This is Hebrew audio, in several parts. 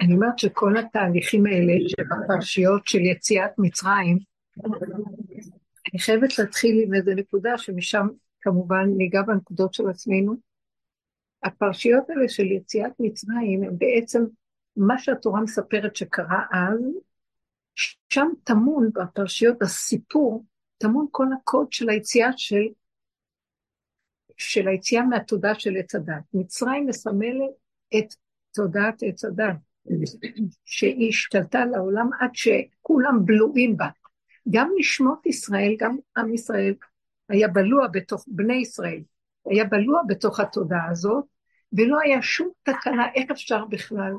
אני אומרת שכל התהליכים האלה שבפרשיות של יציאת מצרים, אני חייבת להתחיל עם איזה נקודה שמשם כמובן ניגע בנקודות של עצמנו. הפרשיות האלה של יציאת מצרים הם בעצם מה שהתורה מספרת שקרה אז, שם טמון בפרשיות הסיפור, טמון כל הקוד של היציאה של, של היציאה מהתודעה של עץ הדת. מצרים מסמלת את תודעת עץ הדת, שהיא השתלטה לעולם עד שכולם בלועים בה. גם נשמות ישראל, גם עם ישראל, היה בלוע בתוך, בני ישראל, היה בלוע בתוך התודעה הזאת, ולא היה שום תקנה, איך אפשר בכלל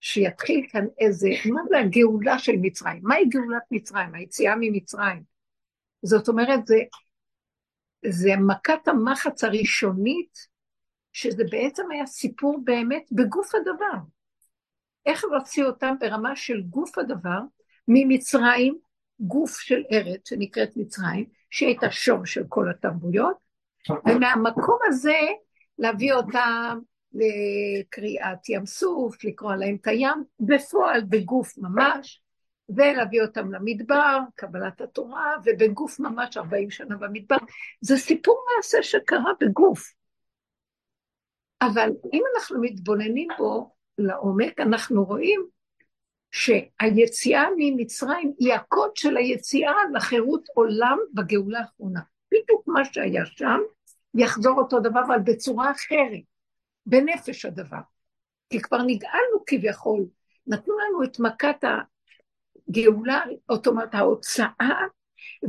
שיתחיל כאן איזה, מה זה הגאולה של מצרים? מהי גאולת מצרים? היציאה ממצרים. זאת אומרת, זה, זה מכת המחץ הראשונית, שזה בעצם היה סיפור באמת בגוף הדבר. איך להוציא אותם ברמה של גוף הדבר, ממצרים, גוף של ארץ שנקראת מצרים, שהייתה שור של כל התרבויות, ומהמקום הזה להביא אותם לקריאת ים סוף, לקרוא להם את הים, בפועל בגוף ממש, ולהביא אותם למדבר, קבלת התורה, ובגוף ממש 40 שנה במדבר. זה סיפור מעשה שקרה בגוף. אבל אם אנחנו מתבוננים בו לעומק, אנחנו רואים שהיציאה ממצרים היא הקוד של היציאה לחירות עולם בגאולה האחרונה. בדיוק מה שהיה שם, יחזור אותו דבר, אבל בצורה אחרת. בנפש הדבר. כי כבר נגאלנו כביכול, נתנו לנו את מכת הגאולה, זאת אומרת ההוצאה,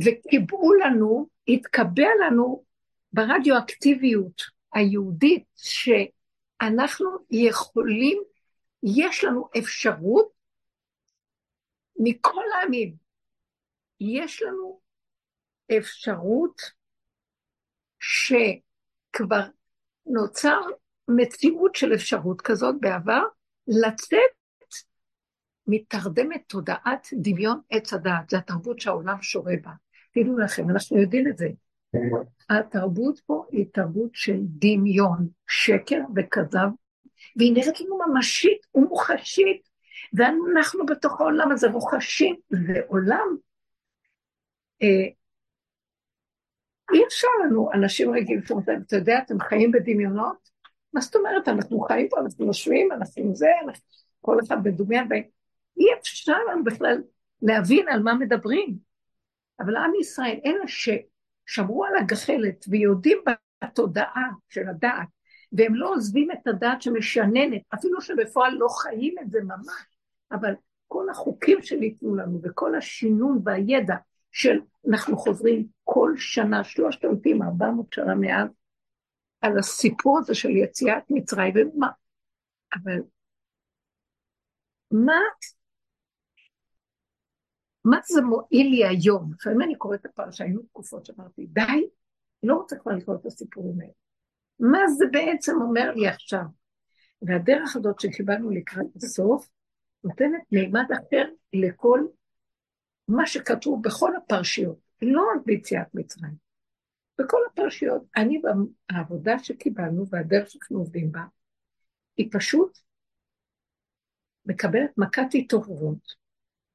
וקיבעו לנו, התקבע לנו ברדיואקטיביות היהודית, שאנחנו יכולים, יש לנו אפשרות מכל העמים, יש לנו אפשרות שכבר נוצר מציאות של אפשרות כזאת בעבר, לצאת מתרדמת תודעת דמיון עץ הדעת, זו התרבות שהעולם שורה בה. תדעו לכם, אנחנו יודעים את זה. התרבות פה היא תרבות של דמיון, שקר וכזב, והיא נראית לנו ממשית ומוחשית, ואנחנו בתוך העולם הזה מוחשים, זה עולם. אה, אי אפשר לנו, אנשים רגילים, אתה יודע, אתם חיים בדמיונות? מה זאת אומרת, אנחנו חיים פה, אנחנו נושמים, אנחנו זה, אנחנו, כל אחד מדומיין, אי אפשר לנו בכלל להבין על מה מדברים. אבל עם ישראל, אלה ששמרו על הגחלת ויודעים בתודעה של הדעת, והם לא עוזבים את הדעת שמשננת, אפילו שבפועל לא חיים את זה ממש, אבל כל החוקים שניתנו לנו וכל השינון והידע של אנחנו חוזרים כל שנה, שלושת אלפים, ארבע מאות שנה מאז, על הסיפור הזה של יציאת מצרים, ומה, אבל מה, מה זה מועיל לי היום? לפעמים אני קוראת את הפרשה, היו תקופות שאמרתי, די, לא רוצה כבר לקרוא את הסיפורים האלה. מה זה בעצם אומר לי עכשיו? והדרך הזאת שקיבלנו לקראת הסוף, נותנת מימד אחר לכל מה שכתוב בכל הפרשיות, לא רק ביציאת מצרים. בכל הפרשיות, אני בעבודה שקיבלנו והדרך שאנחנו עובדים בה, היא פשוט מקבלת מכת התעוררות,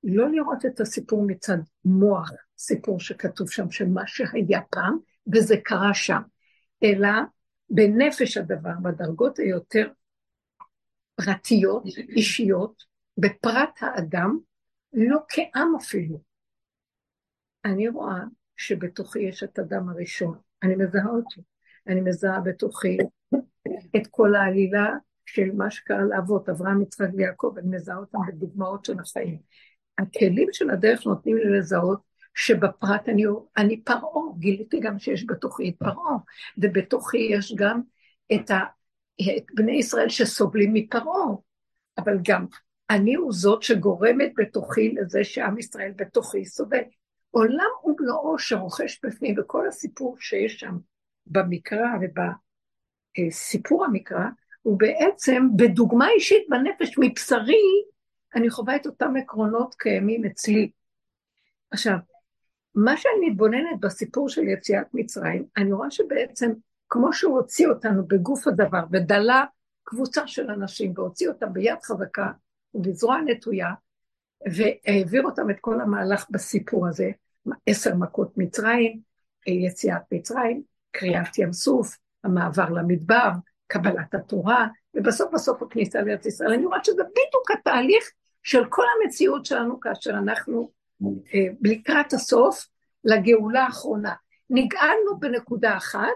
לא לראות את הסיפור מצד מוח, סיפור שכתוב שם של מה שהיה פעם, וזה קרה שם, אלא בנפש הדבר, בדרגות היותר פרטיות, אישיות, בפרט האדם, לא כעם אפילו. אני רואה שבתוכי יש את הדם הראשון, אני מזהה אותו. אני מזהה בתוכי את כל העלילה של מה שקרה לאבות, אברהם, יצחק ויעקב, אני מזהה אותם בדוגמאות של החיים. הכלים של הדרך נותנים לי לזהות שבפרט אני, אני פרעה, גיליתי גם שיש בתוכי את פרעה, ובתוכי יש גם את, ה, את בני ישראל שסובלים מפרעה, אבל גם אני הוא זאת שגורמת בתוכי לזה שעם ישראל בתוכי סובל. עולם ומלואו שרוכש בפנים, וכל הסיפור שיש שם במקרא ובסיפור המקרא, הוא בעצם בדוגמה אישית בנפש מבשרי, אני חווה את אותם עקרונות קיימים אצלי. עכשיו, מה שאני מתבוננת בסיפור של יציאת מצרים, אני רואה שבעצם, כמו שהוא הוציא אותנו בגוף הדבר ודלה קבוצה של אנשים והוציא אותם ביד חזקה ובזרוע נטויה, והעביר אותם את כל המהלך בסיפור הזה, עשר מכות מצרים, יציאת מצרים, קריאת ים סוף, המעבר למדבר, קבלת התורה, ובסוף בסוף הכניסה לארץ ישראל. אני רואה שזה בדיוק התהליך של כל המציאות שלנו כאשר אנחנו לקראת הסוף לגאולה האחרונה. נגאלנו בנקודה אחת,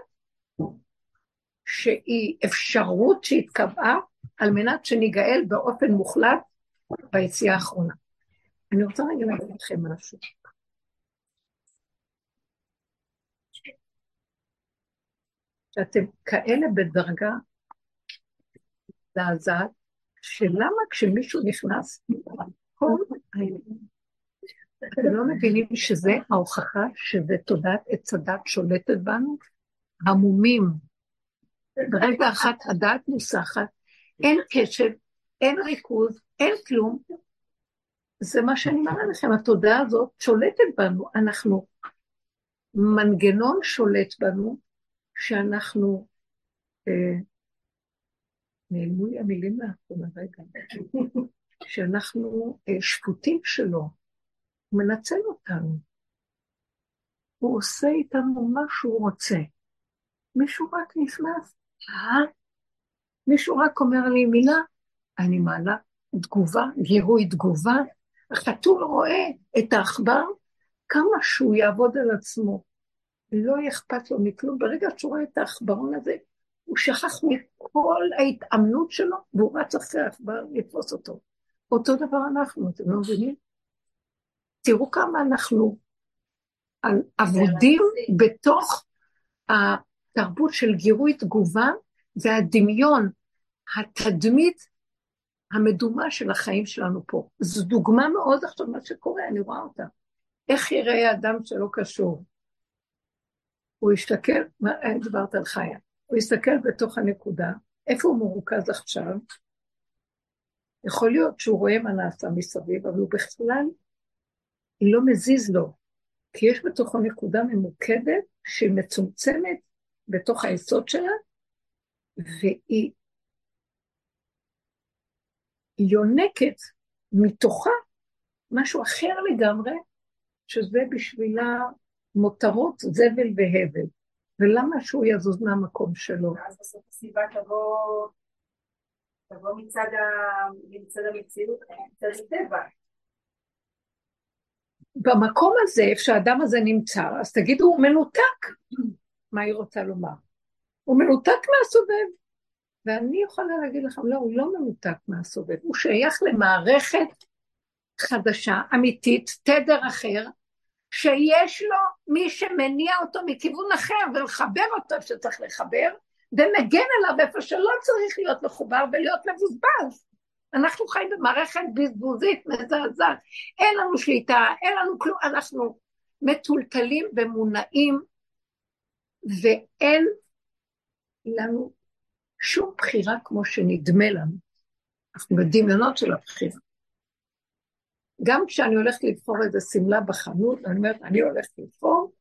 שהיא אפשרות שהתקבעה על מנת שניגאל באופן מוחלט ביציאה האחרונה. אני רוצה רגע להגיד לכם משהו. שאתם כאלה בדרגה מזעזעת, שלמה כשמישהו נכנס, כל אתם לא מבינים שזה ההוכחה שזה תודעת עץ הדת שולטת בנו? המומים. ברגע אחת הדעת מוסחת, אין קשב, אין ריכוז, אין כלום. זה מה שאני מראה לכם, התודעה הזאת שולטת בנו. אנחנו, מנגנון שולט בנו, שאנחנו, אה, נעלמו לי המילים לאחרונה, רגע, שאנחנו אה, שפוטים שלו, הוא מנצל אותנו. הוא עושה איתנו מה שהוא רוצה. מישהו רק נכנס, אה? מישהו רק אומר לי מילה, אני מעלה תגובה, גירוי תגובה. החתול רואה את העכבר, כמה שהוא יעבוד על עצמו. לא אכפת לו מכלום. ברגע שהוא רואה את העכברון הזה, הוא שכח מכל ההתאמנות שלו, והוא רץ אחרי העכבר לתפוס אותו. אותו דבר אנחנו, אתם לא מבינים? תראו כמה אנחנו אבודים בתוך התרבות של גירוי תגובה והדמיון, התדמית המדומה של החיים שלנו פה. זו דוגמה מאוד עכשיו מה שקורה, אני רואה אותה. איך יראה אדם שלא קשור? הוא יסתכל, מה, אה, דיברת על חיה, הוא יסתכל בתוך הנקודה, איפה הוא מרוכז עכשיו? יכול להיות שהוא רואה מה נעשה מסביב, אבל הוא בכלל לא מזיז לו, כי יש בתוכו נקודה ממוקדת שהיא מצומצמת בתוך היסוד שלה, והיא יונקת מתוכה משהו אחר לגמרי, שזה בשבילה מותרות זבל והבל. ולמה שהוא יזוז מהמקום שלו? אז בסוף הסיבה תבוא, תבוא מצד, המציאות, מצד הטבע. במקום הזה, איפה שהאדם הזה נמצא, אז תגידו, הוא מנותק. מה היא רוצה לומר? הוא מנותק מהסובב. ואני יכולה להגיד לכם, לא, הוא לא מנותק מהסובב, הוא שייך למערכת חדשה, אמיתית, תדר אחר, שיש לו מי שמניע אותו מכיוון אחר ולחבר אותו שצריך לחבר, ומגן עליו איפה שלא צריך להיות מחובר ולהיות מבוזבז. אנחנו חיים במערכת בזבוזית מזעזעת, אין לנו שליטה, אין לנו כלום, אנחנו מטולטלים ומונעים, ואין לנו שום בחירה כמו שנדמה לנו. אנחנו בדמיונות של הבחירה. גם כשאני הולכת לבחור איזה שמלה בחנות, אני אומרת, אני הולכת לבחור,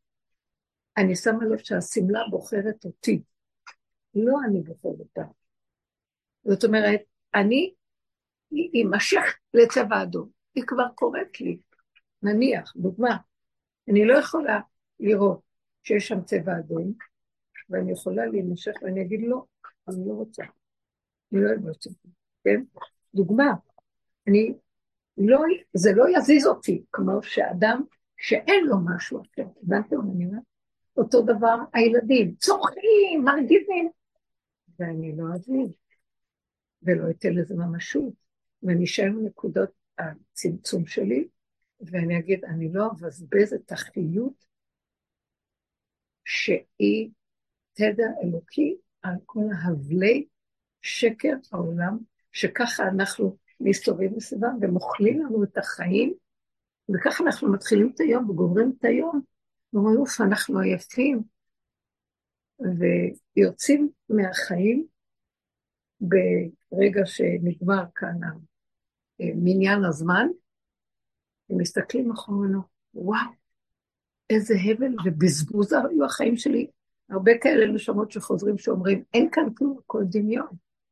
אני שמה לב שהשמלה בוחרת אותי, לא אני בוחרת אותה. זאת אומרת, אני, היא משך לצבע אדום, היא כבר קוראת לי, נניח, דוגמה, אני לא יכולה לראות שיש שם צבע אדום, ואני יכולה להימשך ואני אגיד לא, אני לא רוצה, אני לא אוהבת זה, כן? דוגמה, אני לא, זה לא יזיז אותי, כמו שאדם שאין לו משהו אחר, הבנתם מה אני אומרת? אותו דבר הילדים, צורכים, מרגיזים, ואני לא אזיז, ולא אתן לזה ממשות, ואני אשאר בנקודות הצמצום שלי, ואני אגיד, אני לא אבזבז את החיות שהיא תדר אלוקי על כל ההבלי שקר העולם, שככה אנחנו מסתובבים מסביבם ומוכלים לנו את החיים, וככה אנחנו מתחילים את היום וגומרים את היום, ואומרים, אוף, אנחנו עייפים, ויוצאים מהחיים ברגע שנגמר כאן מניין הזמן, ומסתכלים אחרינו, וואו, איזה הבל ובזבוז היו החיים שלי. הרבה כאלה נשמות שחוזרים שאומרים, אין כאן כלום, הכל דמיון,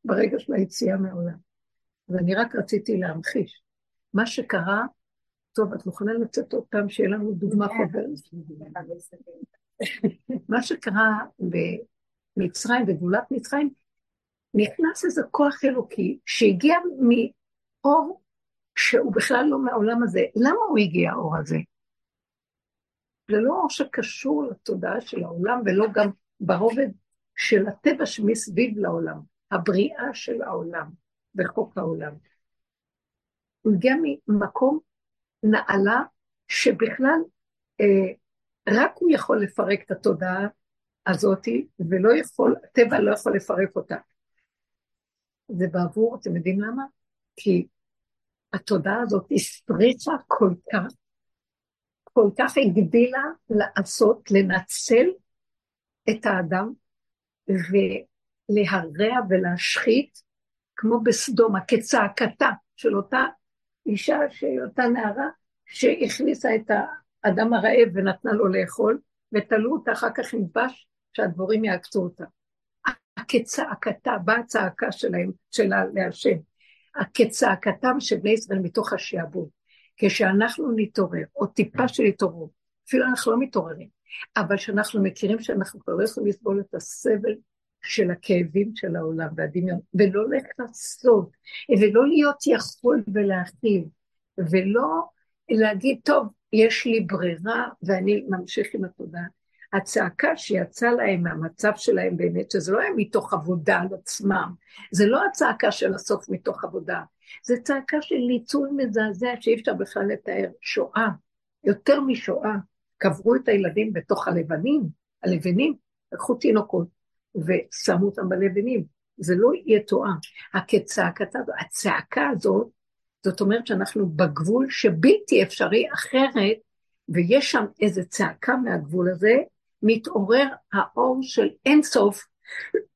ברגע של היציאה מהעולם. ואני רק רציתי להמחיש. מה שקרה, טוב, את מוכנה לצאת עוד פעם שיהיה לנו דוגמה כן. חוברת? מה שקרה במצרים, בגבולת מצרים, נכנס איזה כוח אלוקי שהגיע מאור שהוא בכלל לא מהעולם הזה. למה הוא הגיע האור הזה? זה לא אור שקשור לתודעה של העולם ולא גם ברובד של הטבע שמסביב לעולם, הבריאה של העולם וחוק העולם. הוא הגיע ממקום נעלה שבכלל אה, רק הוא יכול לפרק את התודעה הזאתי, ולא יכול, הטבע לא יכול לפרק אותה. זה בעבור, אתם יודעים למה? כי התודעה הזאת הסריחה כל כך, כל כך הגדילה לעשות, לנצל את האדם ולהרע ולהשחית, כמו בסדום, כצעקתה של אותה אישה, של אותה נערה, שהכניסה את האדם הרעב ונתנה לו לאכול, ותלו אותה אחר כך עם דבש, שהדבורים יעקצו אותה. כצעקתה, באה הצעקה שלהם, שלה להשם. כצעקתם של בני ישראל מתוך השעבוד. כשאנחנו נתעורר, או טיפה של התעוררות, אפילו אנחנו לא מתעוררים, אבל כשאנחנו מכירים שאנחנו כבר לא יכולים לסבול את הסבל של הכאבים של העולם והדמיון, ולא לכסות, ולא להיות יכול ולהכיל, ולא להגיד, טוב, יש לי ברירה ואני ממשיך עם התודעה. הצעקה שיצאה להם מהמצב שלהם באמת, שזה לא היה מתוך עבודה על עצמם, זה לא הצעקה של הסוף מתוך עבודה, זה צעקה של ניצול מזעזע שאי אפשר בכלל לתאר, שואה, יותר משואה, קברו את הילדים בתוך הלבנים, הלבנים, לקחו תינוקות ושמו אותם בלבנים, זה לא יתואר. הכצעקתה, הצעקה הזאת, זאת אומרת שאנחנו בגבול שבלתי אפשרי אחרת, ויש שם איזה צעקה מהגבול הזה, מתעורר האור של אינסוף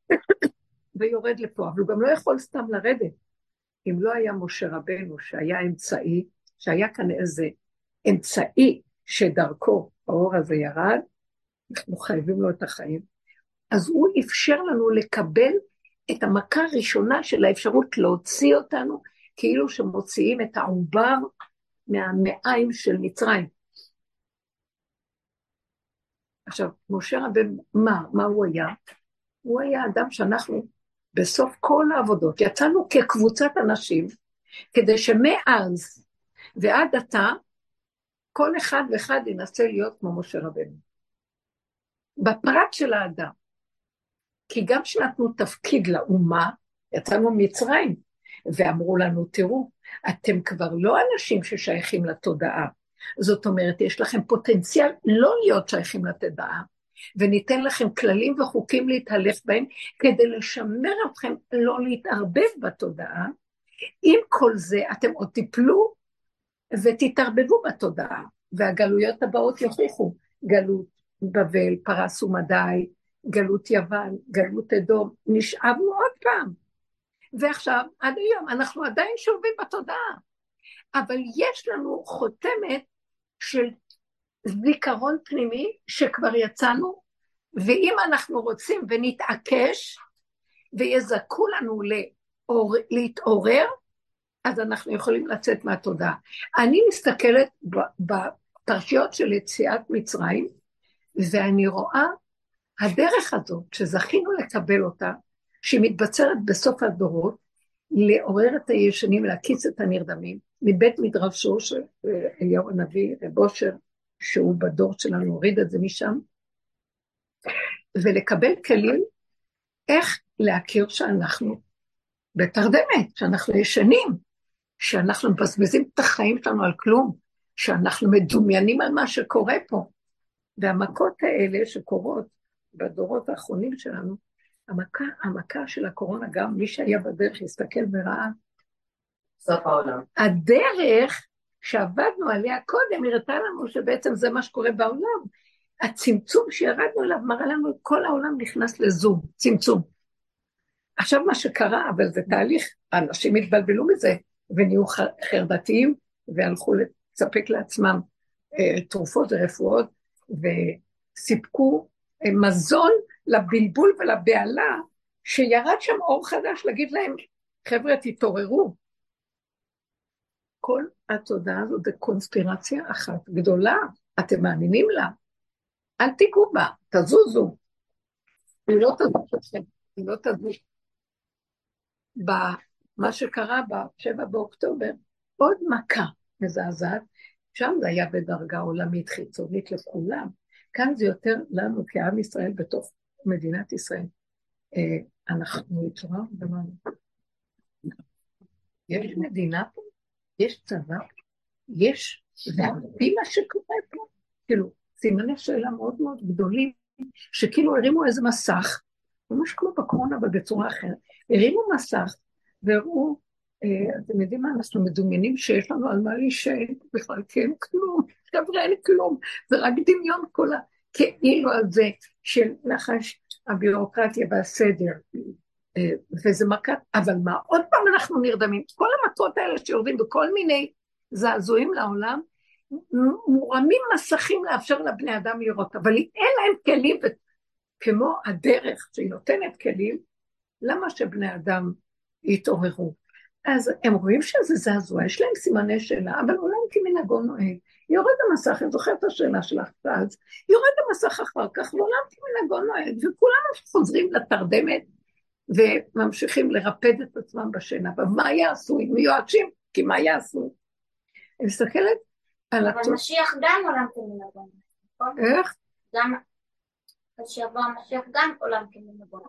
ויורד לפה, אבל הוא גם לא יכול סתם לרדת. אם לא היה משה רבנו שהיה אמצעי, שהיה כאן איזה אמצעי שדרכו האור הזה ירד, אנחנו חייבים לו את החיים. אז הוא אפשר לנו לקבל את המכה הראשונה של האפשרות להוציא אותנו, כאילו שמוציאים את העובר מהמעיים של מצרים. עכשיו, משה רבנו, מה, מה הוא היה? הוא היה אדם שאנחנו, בסוף כל העבודות, יצאנו כקבוצת אנשים, כדי שמאז ועד עתה, כל אחד ואחד ינסה להיות כמו משה רבנו. בפרט של האדם. כי גם כשנתנו תפקיד לאומה, יצאנו ממצרים, ואמרו לנו, תראו, אתם כבר לא אנשים ששייכים לתודעה, זאת אומרת, יש לכם פוטנציאל לא להיות שייכים לתודעה, וניתן לכם כללים וחוקים להתהלך בהם, כדי לשמר אתכם לא להתערבב בתודעה. עם כל זה, אתם עוד תיפלו ותתערבבו בתודעה, והגלויות הבאות יוכיחו, גלות בבל, פרס ומדי, גלות יוון, גלות אדום, נשאבנו עוד פעם. ועכשיו, עד היום, אנחנו עדיין שולבים בתודעה. אבל יש לנו חותמת של זיכרון פנימי שכבר יצאנו, ואם אנחנו רוצים ונתעקש ויזכו לנו לאור, להתעורר, אז אנחנו יכולים לצאת מהתודעה. אני מסתכלת בפרשיות של יציאת מצרים, ואני רואה הדרך הזאת, שזכינו לקבל אותה, שהיא מתבצרת בסוף הדורות, לעורר את הישנים ולהקיץ את הנרדמים, מבית מדרשו של אה, אליהו הנביא, רב אושר, שהוא בדור שלנו, הוריד את זה משם, ולקבל כלים איך להכיר שאנחנו בתרדמת, שאנחנו ישנים, שאנחנו מבזבזים את החיים שלנו על כלום, שאנחנו מדומיינים על מה שקורה פה. והמכות האלה שקורות בדורות האחרונים שלנו, המכה, המכה של הקורונה, גם מי שהיה בדרך הסתכל וראה סוף העולם. הדרך שעבדנו עליה קודם הראתה לנו שבעצם זה מה שקורה בעולם. הצמצום שירדנו אליו מראה לנו כל העולם נכנס לזום, צמצום. עכשיו מה שקרה, אבל זה תהליך, אנשים התבלבלו מזה ונהיו חרדתיים והלכו לספק לעצמם אה, תרופות ורפואות וסיפקו אה, מזון לבלבול ולבהלה, שירד שם אור חדש להגיד להם, חבר'ה תתעוררו, כל התודעה הזאת זה קונספירציה אחת גדולה, אתם מאמינים לה? אל תיגעו בה, תזוזו. היא לא תזוז היא לא תזוז. במה שקרה ב-7 באוקטובר, עוד מכה מזעזעת, שם זה היה בדרגה עולמית חיצונית לכולם. כאן זה יותר לנו כעם ישראל בתוך מדינת ישראל. אה, אנחנו התעוררנו במה? יש מדינה פה? יש צבא? יש, אמיתי מה שקורה פה? כאילו, סימני שאלה מאוד מאוד גדולים, שכאילו הרימו איזה מסך, ממש כמו בקורונה אבל בצורה אחרת, הרימו מסך והראו, אה, אתם יודעים מה, אנחנו מדומיינים שיש לנו על מה להישאל בכלל, כי אין כלום, חבר'ה אין כלום, זה רק דמיון כל ה... כאילו על זה של נחש הביורוקרטיה והסדר, אה, וזה מכת, אבל מה, עוד פעם אנחנו נרדמים, כל המכות האלה שיורדים בכל מיני זעזועים לעולם, מורמים מסכים לאפשר לבני אדם לראות, אבל אין להם כלים, כמו הדרך שהיא נותנת כלים, למה שבני אדם יתעוררו? אז הם רואים שזה זעזוע, יש להם סימני שאלה, אבל עולם כמנהגו נוהג. יורד המסך, אני זוכרת את השאלה שלך אז, יורד המסך אחר כך, ועולם כמנהגו נוהג, וכולם חוזרים לתרדמת וממשיכים לרפד את עצמם בשינה. ומה יעשו? הם מיואשים, כי מה יעשו? אני מסתכלת על אבל משיח גם עולם כמנהגו נכון? איך? גם, כשיבוא המשיח גם עולם כמנהגו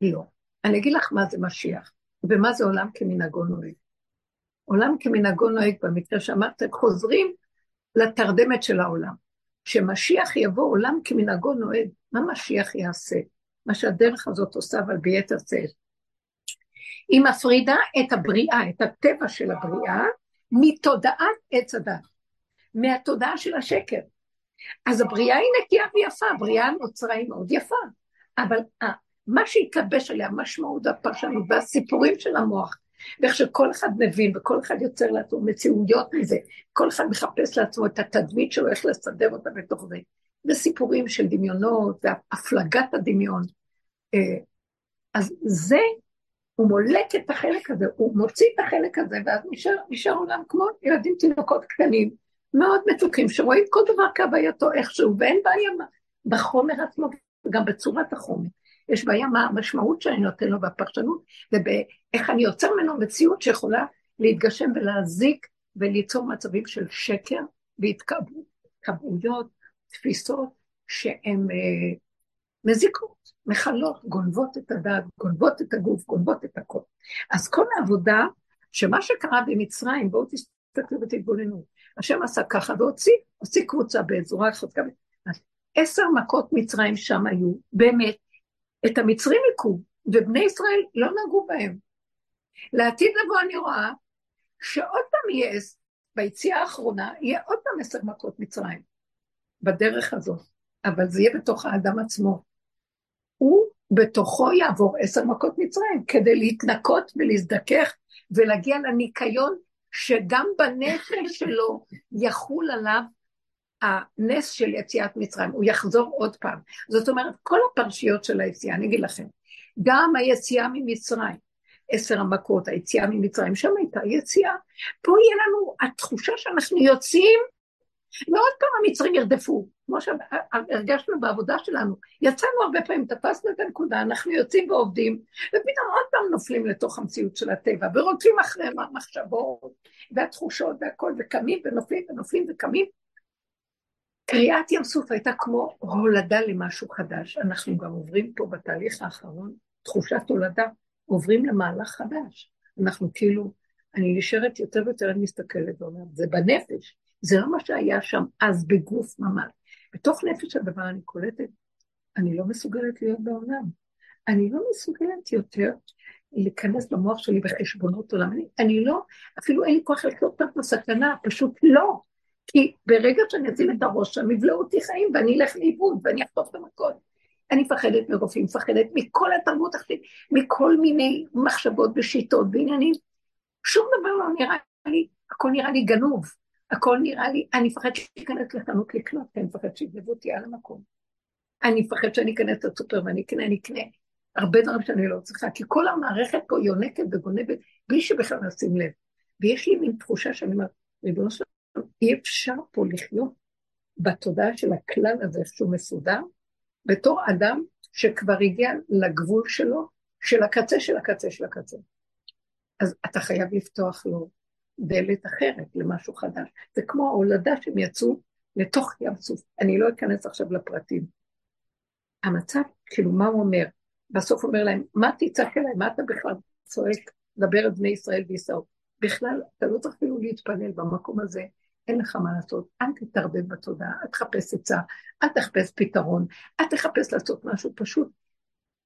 לא. אני אגיד לך מה זה משיח, ומה זה עולם כמנהגו נוהג. עולם כמנהגו נוהג, במקרה שאמרת, חוזרים לתרדמת של העולם. כשמשיח יבוא עולם כמנהגו נוהג, מה משיח יעשה? מה שהדרך הזאת עושה, אבל ביתר צל. היא מפרידה את הבריאה, את הטבע של הבריאה, מתודעת עץ הדת, מהתודעה של השקר. אז הבריאה היא נקייה ויפה, הבריאה נוצרה היא מאוד יפה, אבל מה שהתלבש עליה, המשמעות והפרשנות והסיפורים של המוח, ואיך שכל אחד מבין וכל אחד יוצר לעצמו מציאויות מזה, כל אחד מחפש לעצמו את התדמית שלו, איך לסדר אותה בתוך זה. וסיפורים של דמיונות והפלגת הדמיון. אה, אז זה, הוא מולק את החלק הזה, הוא מוציא את החלק הזה, ואז נשאר, נשאר עולם כמו ילדים תינוקות קטנים, מאוד מתוקים, שרואים כל דבר כהווייתו איכשהו, ואין בעיה בחומר עצמו, וגם בצורת החומר. יש בעיה מה המשמעות שאני נותן לו בפרשנות, ובאיך אני יוצר ממנו מציאות שיכולה להתגשם ולהזיק וליצור מצבים של שקר והתקבעויות, תפיסות שהן אה, מזיקות, מכלות, גונבות את הדעת, גונבות את הגוף, גונבות את הכל. אז כל העבודה, שמה שקרה במצרים, בואו תסתכלו ותתבוננו, השם עשה ככה והוציא, הוציא קבוצה באזורה אחת, עשר מכות מצרים שם היו, באמת, את המצרים היכו, ובני ישראל לא נגעו בהם. לעתיד לבוא אני רואה שעוד פעם יהיה, ביציאה האחרונה, יהיה עוד פעם עשר מכות מצרים, בדרך הזאת, אבל זה יהיה בתוך האדם עצמו. הוא בתוכו יעבור עשר מכות מצרים, כדי להתנקות ולהזדכך ולהגיע לניקיון שגם בנפש שלו יחול עליו הנס של יציאת מצרים, הוא יחזור עוד פעם. זאת אומרת, כל הפרשיות של היציאה, אני אגיד לכם, גם היציאה ממצרים, עשר המכות, היציאה ממצרים, שם הייתה יציאה. פה יהיה לנו התחושה שאנחנו יוצאים, ועוד פעם המצרים ירדפו, כמו שהרגשנו בעבודה שלנו. יצאנו הרבה פעמים, תפסנו את הנקודה, אנחנו יוצאים ועובדים, ופתאום עוד פעם נופלים לתוך המציאות של הטבע, ורודפים אחרי המחשבות, והתחושות והכל, וקמים ונופלים ונופלים וקמים, קריאת ים סוף הייתה כמו הולדה למשהו חדש. אנחנו גם עוברים פה בתהליך האחרון, תחושת הולדה, עוברים למהלך חדש. אנחנו כאילו, אני נשארת יותר ויותר, אני מסתכלת ואומרת, זה בנפש, זה לא מה שהיה שם אז בגוף ממש. בתוך נפש הדבר אני קולטת, אני לא מסוגלת להיות בעולם. אני לא מסוגלת יותר להיכנס במוח שלי בחשבונות עולם. אני, אני לא, אפילו אין לי כוח לחיות תחת הסכנה, פשוט לא. כי ברגע שאני אשים את הראש שם, יבלעו אותי חיים ואני אלך לאיבוד ואני אחטוף את המכות. אני מפחדת מרופאים, מפחדת מכל התרבות החטאים, מכל מיני מחשבות ושיטות ועניינים. שום דבר לא נראה לי, הכל נראה לי גנוב, הכל נראה לי, אני מפחדת להיכנס לחנות לקנות, כי אני מפחדת שיגנבו אותי על המקום. אני מפחדת שאני אכנס לסופר ואני אקנה, אני אקנה הרבה דברים שאני לא צריכה, כי כל המערכת פה יונקת וגונבת בלי שבכלל נשים לב. ויש לי מין תחושה שאני אומרת, ריבונו שלנו, אי אפשר פה לחיות בתודעה של הכלל הזה שהוא מסודר, בתור אדם שכבר הגיע לגבול שלו, של הקצה של הקצה של הקצה. אז אתה חייב לפתוח לו דלת אחרת למשהו חדש. זה כמו ההולדה שהם יצאו לתוך ים סוף. אני לא אכנס עכשיו לפרטים. המצב, כאילו, מה הוא אומר? בסוף אומר להם, מה תצעק אליי? מה אתה בכלל צועק? דבר על בני ישראל וייסעו. בכלל, אתה לא צריך אפילו להתפלל במקום הזה, אין לך מה לעשות. אל תתערבב בתודעה, אל תחפש עצה, אל תחפש פתרון, אל תחפש לעשות משהו פשוט.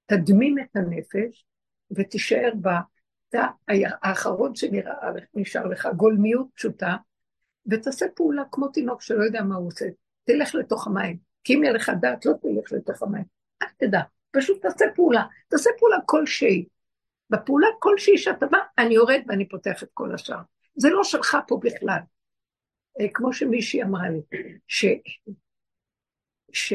תדמים את הנפש ותישאר בה, אתה האחרון שנשאר לך, גולמיות פשוטה, ותעשה פעולה כמו תינוק שלא יודע מה הוא עושה. תלך לתוך המים, כי אם יהיה לך דעת, לא תלך לתוך המים. אל תדע, פשוט תעשה פעולה. תעשה פעולה כלשהי. בפעולה כלשהי שאתה בא, אני יורד ואני פותח את כל השאר. זה לא שלך פה בכלל. אה, כמו שמישהי אמרה לי, ש... ש...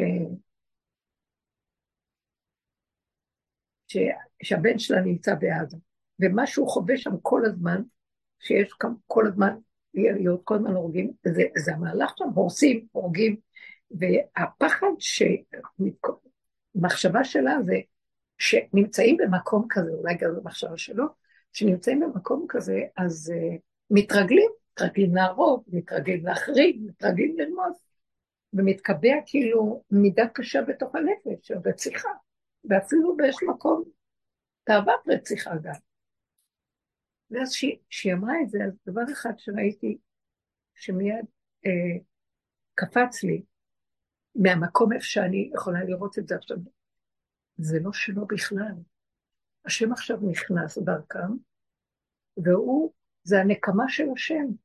ש... שהבן שלה נמצא בעזה, ומה שהוא חווה שם כל הזמן, שיש כל הזמן להיות כל הזמן הורגים, זה, זה המהלך שם, הורסים, הורגים, והפחד שמחשבה שלה זה שנמצאים במקום כזה, אולי גם במחשבה שלו, שנמצאים במקום כזה, אז uh, מתרגלים, מתרגלים להרוג, מתרגלים להחריג, מתרגלים לרמוז, ומתקבע כאילו מידה קשה בתוך הנפש של רציחה, ואפילו באיש מקום תאוות רציחה גם. ואז כשהיא אמרה את זה, אז דבר אחד שראיתי, שמיד אה, קפץ לי, מהמקום איפה שאני יכולה לראות את זה עכשיו, זה לא שלו בכלל. השם עכשיו נכנס דרכם, והוא, זה הנקמה של השם.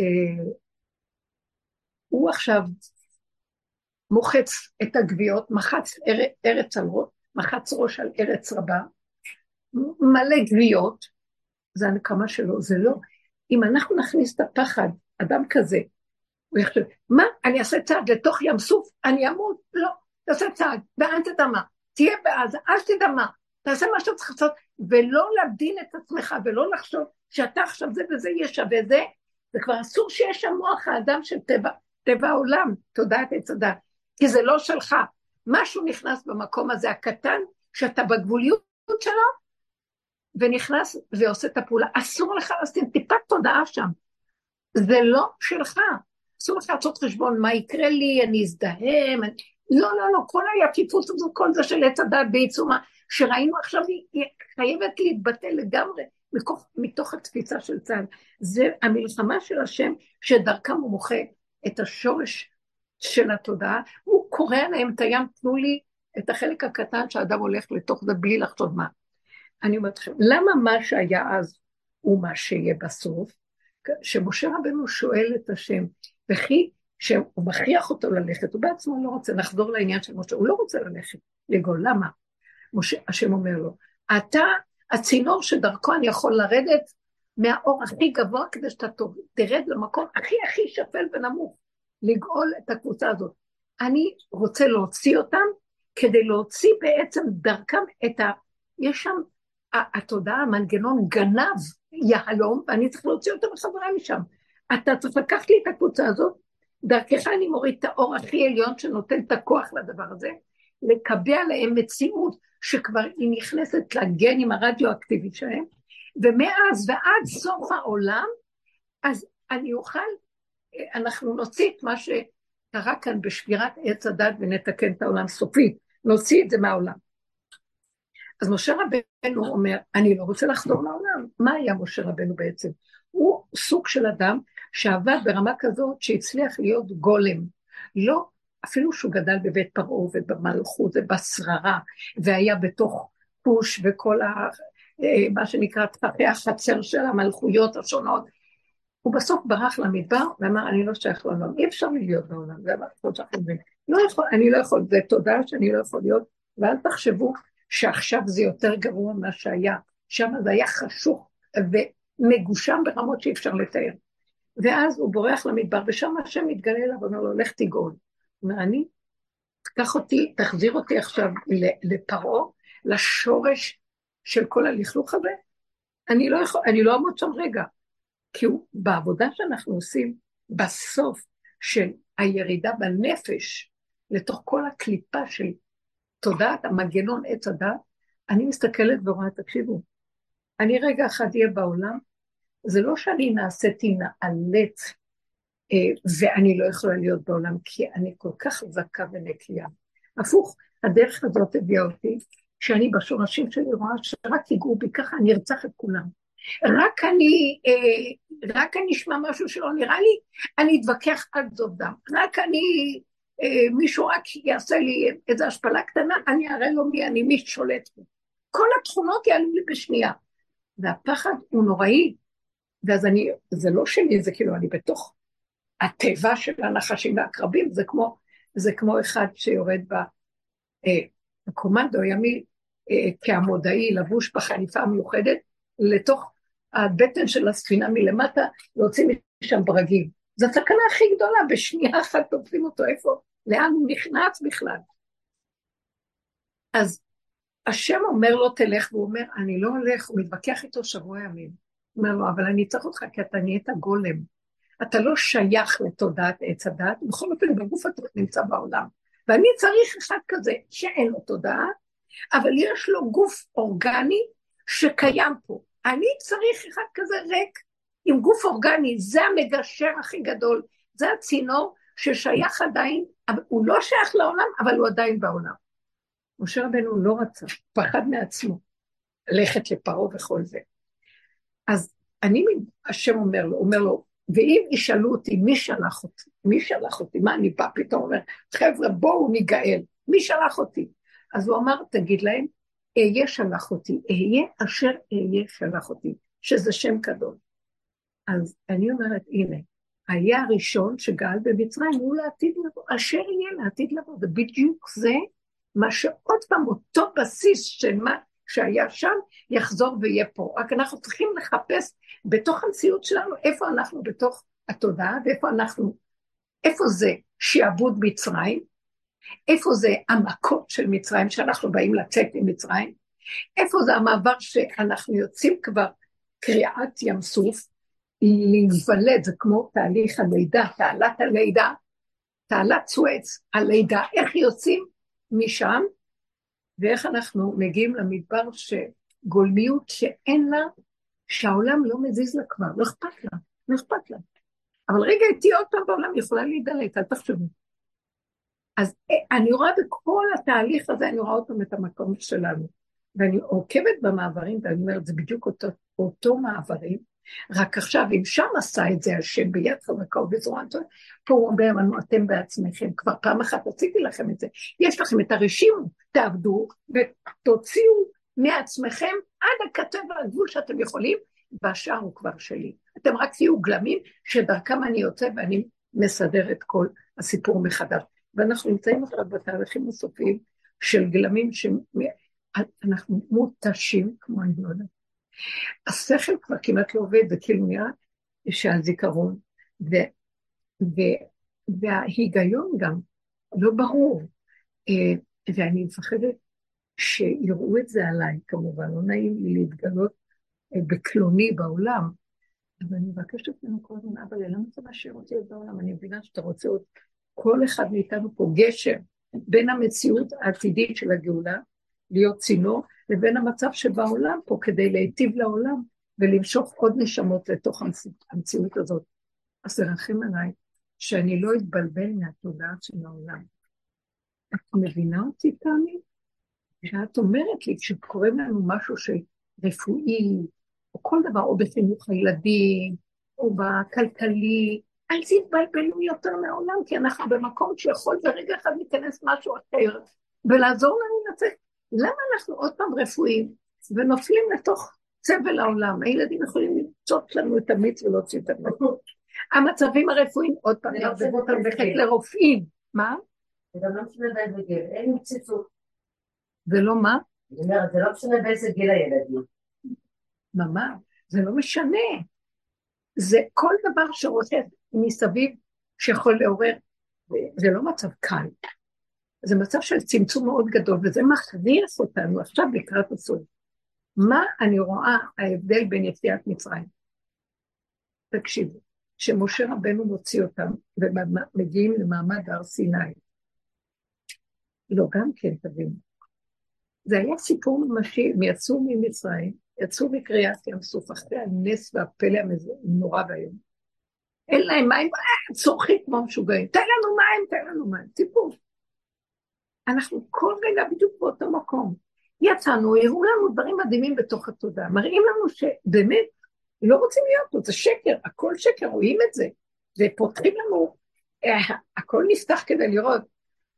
אה, הוא עכשיו מוחץ את הגוויות, מחץ ארץ על ראש, מחץ ראש על ארץ רבה, מלא גוויות, זה הנקמה שלו, זה לא. אם אנחנו נכניס את הפחד, אדם כזה, הוא יחשוב, מה, אני אעשה צעד לתוך ים סוף, אני אמות? לא, תעשה צעד, ואל תדע מה, תהיה בעזה, אל תדע מה, תעשה מה שאתה צריך לעשות, ולא להבדין את עצמך, ולא לחשוב שאתה עכשיו זה וזה יהיה שווה זה, זה כבר אסור שיש שם מוח האדם של טבע, טבע העולם, תודעת עץ הדת, כי זה לא שלך. משהו נכנס במקום הזה הקטן, שאתה בגבוליות שלו, ונכנס ועושה את הפעולה. אסור לך לשים טיפת תודעה שם. זה לא שלך. אסור לך לעשות חשבון מה יקרה לי, אני אזדהם. אני... לא, לא, לא, כל היפיפות הזאת, כל זה של עץ הדת בעיצומה, שראינו עכשיו, היא חייבת להתבטא לגמרי מתוך, מתוך התפיסה של צה"ל. זה המלחמה של השם, שדרכם הוא מוחה את השורש של התודעה, הוא קורע להם את הים, תנו לי את החלק הקטן שהאדם הולך לתוך זה בלי לחשוב מה. אני אומרת לכם, למה מה שהיה אז הוא מה שיהיה בסוף? שמשה רבנו שואל את השם, וכי שהוא מכריח אותו ללכת, הוא בעצמו לא רוצה, לחזור לעניין של משה, הוא לא רוצה ללכת לגול, למה? משה, השם אומר לו, אתה הצינור שדרכו אני יכול לרדת מהאור הכי גבוה כדי שאתה תרד למקום הכי הכי שפל ונמוך, לגאול את הקבוצה הזאת. אני רוצה להוציא אותם כדי להוציא בעצם דרכם את ה... יש שם התודעה, המנגנון גנב יהלום, ואני צריך להוציא אותו בחזרה משם. אתה צריך לקחת לי את הקבוצה הזאת, דרכך אני מוריד את האור הכי עליון שנותן את הכוח לדבר הזה, לקבע להם מציאות שכבר היא נכנסת לגנים הרדיואקטיביים שלהם, ומאז ועד סוף העולם, אז אני אוכל, אנחנו נוציא את מה שקרה כאן בשבירת עץ הדת ונתקן את העולם סופית, נוציא את זה מהעולם. אז משה רבנו אומר, אני לא רוצה לחזור לעולם. מה היה משה רבנו בעצם? הוא סוג של אדם שעבד ברמה כזאת שהצליח להיות גולם. לא, אפילו שהוא גדל בבית פרעה ובמלכות ובשררה, והיה בתוך כוש וכל ה... אה, מה שנקרא טפחי החצר של המלכויות השונות. הוא בסוף ברח למדבר ואמר, אני לא שייך לעולם, אי אפשר להיות בעולם, זה מה שאנחנו אומרים. לא יכול, אני לא יכול, זה תודה שאני לא יכול להיות, ואל תחשבו שעכשיו זה יותר גרוע ממה שהיה, שם זה היה חשוך ומגושם ברמות שאי אפשר לתאר. ואז הוא בורח למדבר, ושם השם מתגלה אליו ואומר לו, לך תגאול. הוא אומר, אני, קח אותי, תחזיר אותי עכשיו לפרעה, לשורש של כל הלכלוך הזה, אני לא יכול, אני לא אעמוד שם רגע. כי הוא, בעבודה שאנחנו עושים, בסוף של הירידה בנפש, לתוך כל הקליפה של תודעת המנגנון עץ הדת, אני מסתכלת ורואה, תקשיבו, אני רגע אחד אהיה בעולם, זה לא שאני נעשיתי נעלית ואני לא יכולה להיות בעולם, כי אני כל כך חזקה ונקייה. הפוך, הדרך הזאת הביאה אותי, שאני בשורשים שלי רואה שרק ייגעו בי ככה, אני ארצח את כולם. רק אני, אה, רק אני אשמע משהו שלא נראה לי, אני אתווכח עד זוב דם. רק אני, אה, מישהו רק יעשה לי איזו השפלה קטנה, אני אראה לו מי אני, מי שולט בו. כל התכונות יעלו לי בשנייה. והפחד הוא נוראי. ואז אני, זה לא שלי, זה כאילו, אני בתוך התיבה של הנחשים והקרבים, זה כמו, זה כמו אחד שיורד בקומנדו אה, ימי אה, כעמודאי, לבוש בחליפה המיוחדת, לתוך הבטן של הספינה מלמטה, להוציא משם ברגים. זו הסכנה הכי גדולה, בשנייה אחת תופסים אותו, איפה, לאן הוא נכנס בכלל. אז השם אומר לו תלך, והוא אומר, אני לא הולך, הוא מתווכח איתו שבוע ימים. הוא אומר לו, אבל אני צריך אותך כי אתה נהיית גולם. אתה לא שייך לתודעת עץ הדת, בכל אופן בגוף אתה נמצא בעולם. ואני צריך אחד כזה שאין לו תודעה, אבל יש לו גוף אורגני שקיים פה. אני צריך אחד כזה ריק עם גוף אורגני, זה המגשר הכי גדול, זה הצינור ששייך עדיין, הוא לא שייך לעולם, אבל הוא עדיין בעולם. משה רבנו לא רצה, פחד מעצמו, ללכת לפרעה וכל זה. אז אני, השם אומר לו, אומר לו, ואם ישאלו אותי מי שלח אותי, מי שלח אותי, מה אני בא פתאום אומר, חבר'ה בואו ניגאל, מי שלח אותי? אז הוא אמר, תגיד להם, אהיה שלח אותי, אהיה אשר אהיה שלח אותי, שזה שם קדוש. אז אני אומרת, הנה, היה הראשון שגאל במצרים, הוא לעתיד לבוא, אשר יהיה לעתיד לבוא, ובדיוק זה מה שעוד פעם אותו בסיס של מה שהיה שם, יחזור ויהיה פה. רק אנחנו צריכים לחפש בתוך המציאות שלנו איפה אנחנו בתוך התודעה ואיפה אנחנו, איפה זה שעבוד מצרים, איפה זה המכות של מצרים שאנחנו באים לצאת ממצרים, איפה זה המעבר שאנחנו יוצאים כבר קריעת ים סוף, להיוולד, זה כמו תהליך הלידה, תעלת הלידה, תעלת סואץ, הלידה, איך יוצאים משם, ואיך אנחנו מגיעים למדבר שגולמיות שאין לה, שהעולם לא מזיז לה כבר, לא אכפת לה, לא אכפת לה. אבל רגע, איתי עוד פעם בעולם, יכולה להידלק, אל תחשבו. אז אה, אני רואה בכל התהליך הזה, אני רואה עוד פעם את המקום שלנו. ואני עוקבת במעברים, ואני אומרת, זה בדיוק אותו, אותו מעברים, רק עכשיו, אם שם עשה את זה השם ביד חזקה ובזרוע טובה, פה הוא אומר לנו, אתם בעצמכם, כבר פעם אחת עשיתי לכם את זה. יש לכם את הרשימו, תעבדו ותוציאו מעצמכם עד הכתב והגבול שאתם יכולים, והשאר הוא כבר שלי. אתם רק תהיו גלמים שדרכם אני יוצא ואני מסדר את כל הסיפור מחדש. ואנחנו נמצאים עכשיו בתהליכים הסופיים של גלמים שאנחנו מותשים, כמו אני לא יודעת. השכל כבר כמעט לא עובד, זה כאילו נראה שהזיכרון, ו, ו, וההיגיון גם לא ברור. אה, ואני מפחדת שיראו את זה עליי, כמובן, לא נעים לי להתגלות אה, בקלוני בעולם, אבל אני מבקשת ממנו כל הזמן, אבל אני לא רוצה להשאיר אותי בעולם, אני מבינה שאתה רוצה עוד כל אחד מאיתנו פה גשר בין המציאות העתידית של הגאולה, להיות צינור, לבין המצב שבעולם פה כדי להיטיב לעולם ולמשוך עוד נשמות לתוך המציאות הזאת. אז תרחם עליי שאני לא אתבלבל מהתודעה של העולם. את מבינה אותי, תמי? כשאת אומרת לי, כשקורה לנו משהו שרפואי, או כל דבר, או בחינוך הילדים, או בכלכלי, אל תתבלבלו יותר מהעולם, כי אנחנו במקום שיכול ברגע אחד להיכנס משהו אחר, ולעזור לנו לצאת למה אנחנו עוד פעם רפואיים ונופלים לתוך צבל העולם? הילדים יכולים למצות לנו את המיץ ולהוציא את המיץ. המצבים הרפואיים, עוד פעם, יעזבו אותם בחק לרופאים. מה? זה גם לא משנה גיל, אין מציצות. זה לא מה? זאת אומרת, זה לא משנה באיזה גיל הילדים. ממש, זה לא משנה. זה כל דבר שרוצה מסביב שיכול לעורר, זה לא מצב קל. זה מצב של צמצום מאוד גדול, וזה מכריח אותנו עכשיו לקראת הסוף. מה אני רואה ההבדל בין יציאת מצרים? תקשיבו, שמשה רבנו מוציא אותם ומגיעים למעמד הר סיני. לא, גם כן, תבינו. זה היה סיפור ממשי, הם יצאו ממצרים, יצאו מקריאת ים סוף, אחרי הנס והפלא הנורא והיום. אין להם מים, אה, צורכים כמו משוגעים, תן לנו מים, תן לנו מים, סיפור. אנחנו כל רגע בדיוק באותו מקום. יצאנו, הראו לנו דברים מדהימים בתוך התודעה, מראים לנו שבאמת לא רוצים להיות פה, זה שקר, הכל שקר, רואים את זה, ופותחים לנו, אה, הכל נפתח כדי לראות,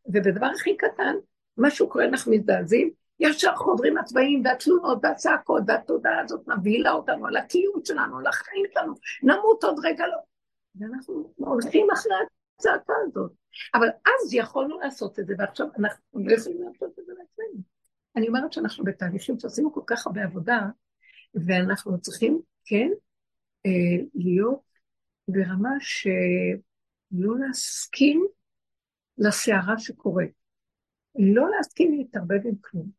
ובדבר הכי קטן, משהו קורה, אנחנו מזדעזעים, ישר חודרים הצבעים והתלונות והצעקות והתודעה הזאת מבהילה אותנו על הקיום שלנו, על החיים שלנו, נמות עוד רגע לא. ואנחנו הולכים אחרי הצעקה הזאת. אבל אז יכולנו לעשות את זה, ועכשיו אנחנו לא יכולים לעשות את זה לעצמנו. אני אומרת שאנחנו בתהליכים שעשינו כל כך הרבה עבודה, ואנחנו צריכים, כן, אה, להיות ברמה שלא להסכים לסערה שקורית. לא להסכים להתערבב עם כלום,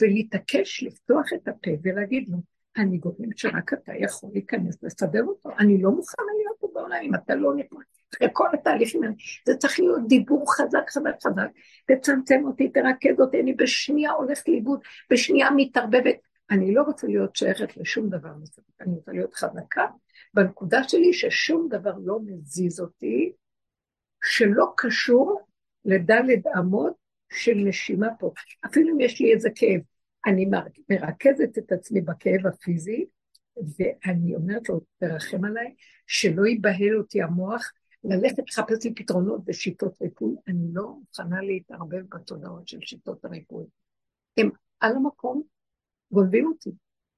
ולהתעקש לפתוח את הפה ולהגיד לו, אני גורם שרק אתה יכול להיכנס לסדר אותו, אני לא מוכנה להיות פה בעולם אם אתה לא נכנס. אחרי כל התהליכים האלה, זה צריך להיות דיבור חזק חזק חזק, תצמצם אותי, תרכז אותי, אני בשנייה הולכת לאיבוד, בשנייה מתערבבת. אני לא רוצה להיות שייכת לשום דבר נוסף, אני רוצה להיות חזקה בנקודה שלי ששום דבר לא מזיז אותי, שלא קשור לדלת אמות של נשימה פה. אפילו אם יש לי איזה כאב, אני מרכזת את עצמי בכאב הפיזי, ואני אומרת לו, תרחם עליי, שלא ייבהל אותי המוח, ללכת לחפש לי פתרונות ושיטות ריפוי, אני לא מוכנה להתערבב בתודעות של שיטות הריפוי. הם על המקום גונבים אותי.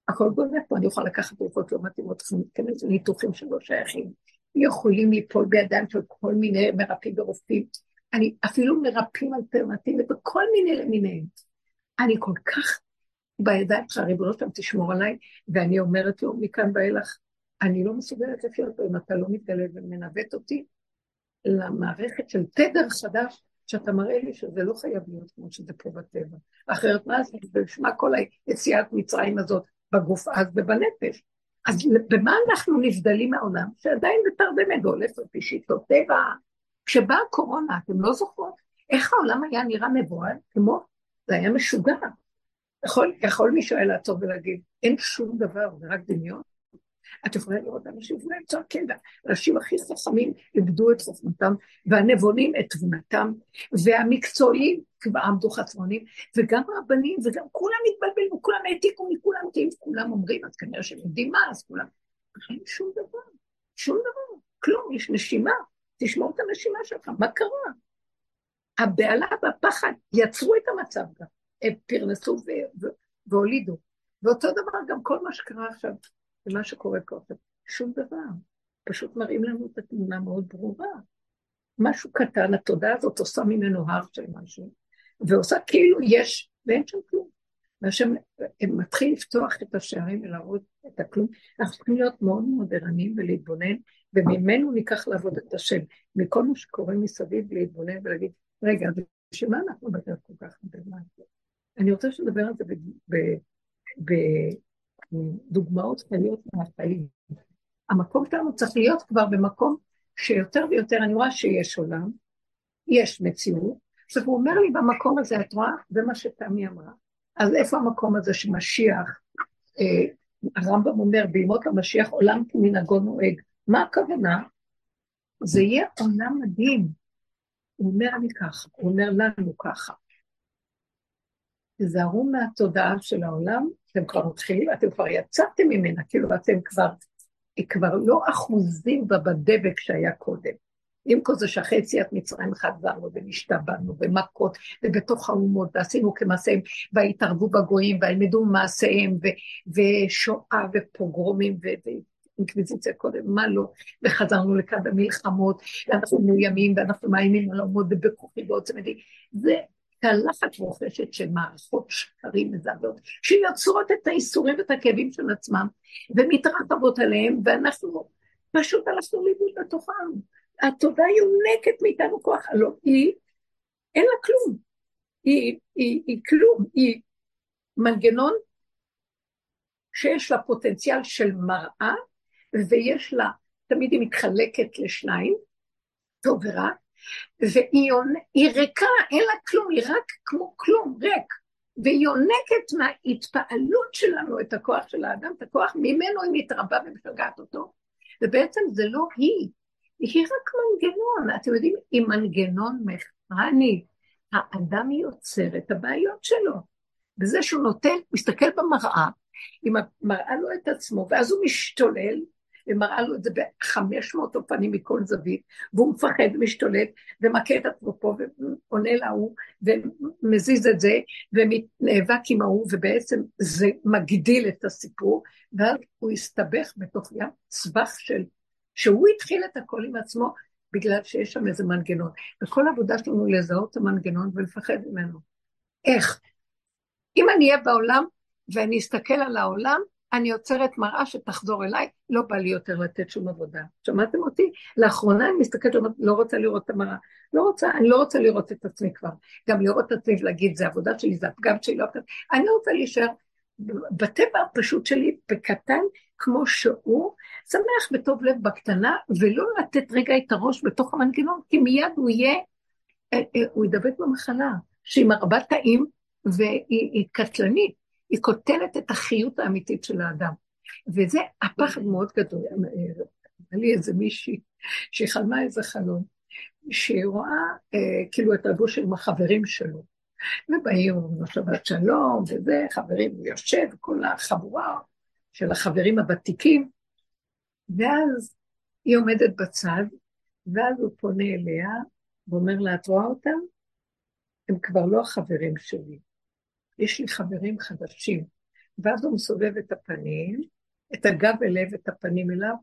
הכל גונב פה, אני יכולה לקחת תרופות לא מתאימות, להיכנס לניתוחים שלא שייכים. יכולים ליפול בידיים של כל מיני מרפאים ורופאים. אני אפילו מרפאים אלטרנטיביים וכל מיני למיניהם. אני כל כך בידיים שלך, ריבונו שלם, תשמור עליי, ואני אומרת לו, מכאן ואילך, אני לא מסוגלת לחיות פה אם אתה לא מתגלה ומנווט אותי למערכת של תדר חדש, שאתה מראה לי שזה לא חייב להיות כמו שזה פה בטבע. אחרת מה זה? בשמה כל היציאת מצרים הזאת בגוף אז ובנפש. אז במה אנחנו נבדלים מהעולם? שעדיין בתרדמת והולך לפי שיטות טבע. כשבאה הקורונה, אתם לא זוכרות? איך העולם היה נראה מבוהל? כמו, זה היה משוגע. יכול, יכול מישהו היה לעצור ולהגיד, אין שום דבר, זה רק דמיון. את יכולה לראות אנשים שלהם צועקים, והאנשים הכי חכמים איבדו את חוכמתם, והנבונים את תבונתם, והמקצועיים כבר עמדו חצרונים, וגם הרבנים, וגם כולם התבלבלו, כולם העתיקו מכולם, כי אם כולם אומרים, אז כנראה שהם יודעים מה, אז כולם... אין שום דבר, שום דבר, כלום, יש נשימה, תשמור את הנשימה שלך, מה קרה? הבהלה והפחד יצרו את המצב גם. הם פרנסו והולידו. ואותו דבר גם כל מה שקרה עכשיו, ומה שקורה פה עכשיו, שום דבר. פשוט מראים לנו את התמונה מאוד ברורה. משהו קטן, התודעה הזאת עושה ממנו הר של משהו, ועושה כאילו יש, ואין שם כלום. והשם מתחיל לפתוח את השערים ולהראות את הכלום. אנחנו צריכים להיות מאוד מאוד ערניים ולהתבונן, וממנו ניקח לעבוד את השם. מכל מה שקורה מסביב להתבונן ולהגיד, רגע, בשביל מה אנחנו בדרך כל כך הרבה זמן? אני רוצה שנדבר על זה בדוגמאות חיות מהחיים. המקום שלנו צריך להיות כבר במקום שיותר ויותר, אני רואה שיש עולם, יש מציאות. עכשיו הוא אומר לי במקום הזה, את רואה? זה מה שתמי אמרה. אז איפה המקום הזה שמשיח, אה, הרמב"ם אומר, בימות המשיח עולם כמנהגו נוהג. מה הכוונה? זה יהיה עולם מדהים. הוא אומר לי ככה, הוא אומר לנו ככה. תיזהרו מהתודעה של העולם, אתם כבר מתחילים, אתם כבר יצאתם ממנה, כאילו אתם כבר, כבר לא אחוזים בה בדבק שהיה קודם. עם כל זה שאחרי יציאת מצרים חזרנו ונשתבנו במכות ובתוך האומות ועשינו כמעשיהם והתערבו בגויים וילמדו מעשיהם ושואה ופוגרומים ואינקוויזיציה קודם, מה לא, וחזרנו לכאן במלחמות ואנחנו מאוימים ואנחנו מאיימים על האומות ובכוחי ועוצם ידי. זה קלחת רוכשת של מערכות שקרים מזעזעות, שיוצרות את האיסורים ואת הכאבים של עצמם, ומתרחבות עליהם, ואנחנו פשוט הלכנו לאיבוד בתוכם. התודה יונקת מאיתנו כוח, הלוא היא, אין לה כלום. היא, היא, היא כלום, היא מנגנון שיש לה פוטנציאל של מראה, ויש לה תמיד היא מתחלקת לשניים, טוב ורע, והיא היא ריקה, אין לה כלום, היא רק כמו כלום, ריק. והיא יונקת מההתפעלות שלנו את הכוח של האדם, את הכוח ממנו היא מתרבה ומשגעת אותו. ובעצם זה לא היא, היא רק מנגנון, אתם יודעים, היא מנגנון מכני. האדם יוצר את הבעיות שלו. בזה שהוא נותן, מסתכל במראה, היא מראה לו את עצמו, ואז הוא משתולל, ומראה לו את זה בחמש מאות אופנים מכל זווית, והוא מפחד ומשתולל, ומכה את עצמו פה, ועונה להוא, ומזיז את זה, ונאבק עם ההוא, ובעצם זה מגדיל את הסיפור, ואז הוא הסתבך בתוך ים סבך של, שהוא התחיל את הכל עם עצמו, בגלל שיש שם איזה מנגנון. וכל העבודה שלנו לזהות את המנגנון ולפחד ממנו. איך? אם אני אהיה בעולם ואני אסתכל על העולם, אני יוצרת מראה שתחזור אליי, לא בא לי יותר לתת שום עבודה. שמעתם אותי? לאחרונה אני מסתכלת, לא רוצה לראות את המראה. לא רוצה, אני לא רוצה לראות את עצמי כבר. גם לראות את עצמי ולהגיד, זה עבודה שלי, זה הפגם שלי, לא הפגם. אני רוצה להישאר בטבע הפשוט שלי, בקטן, כמו שהוא, שמח בטוב לב בקטנה, ולא לתת רגע את הראש בתוך המנגנון, כי מיד הוא יהיה, אה, אה, הוא ידבק במחלה, שהיא מרבה טעים והיא קטלנית, היא קוטלת את החיות האמיתית של האדם. וזה הפחד מאוד גדול. היה לי איזה מישהי שהיא חלמה איזה חלום, שהיא רואה אה, כאילו את הגוש עם החברים שלו. ובאים אומרים לו שבת שלום, וזה, חברים, הוא יושב, כל החבורה של החברים הוותיקים, ואז היא עומדת בצד, ואז הוא פונה אליה, ואומר לה, את רואה אותם? הם כבר לא החברים שלי, יש לי חברים חדשים. ואז הוא מסובב את הפנים, את הגב אליו, את הפנים אליו,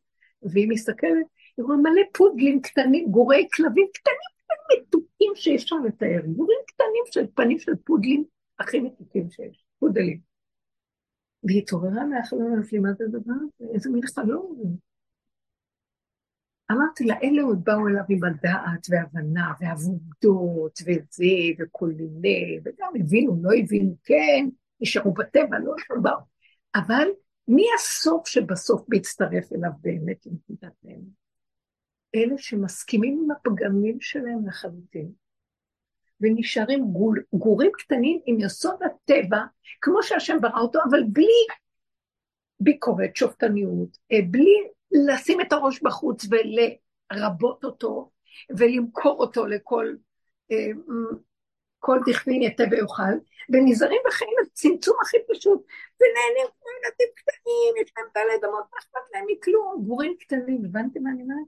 והיא מסתכלת, היא רואה מלא פודלים קטנים, גורי כלבים קטנים מתוקים שאי אפשר לתאר, גורים קטנים של פנים של פודלים הכי מתוקים שיש, פודלים. והיא התעוררה מהחלום ואמרתי מה זה הדבר הזה? איזה מין חלום? אמרתי לה, אלה עוד באו אליו עם הדעת והבנה והעבודות וזה וכל מיני, וגם הבינו, לא הבינו, כן, נשארו בטבע, לא באו. אבל מי הסוף שבסוף מצטרף אליו באמת לנקודת האמת? אלה שמסכימים עם הפגמים שלהם לחלוטין, ונשארים גול, גורים קטנים עם יסוד הטבע, כמו שהשם ברא אותו, אבל בלי ביקורת, שופטניות, אה, בלי לשים את הראש בחוץ ולרבות אותו ולמכור אותו לכל אה, כל דכפין יתה ויאכל, ונזהרים בחיים הצמצום הכי פשוט, ונהנים כמו ילדים קטנים, יש להם דלת אמות, מה אכפת להם מכלום, גורים קטנים, הבנתם מה אני אומרת?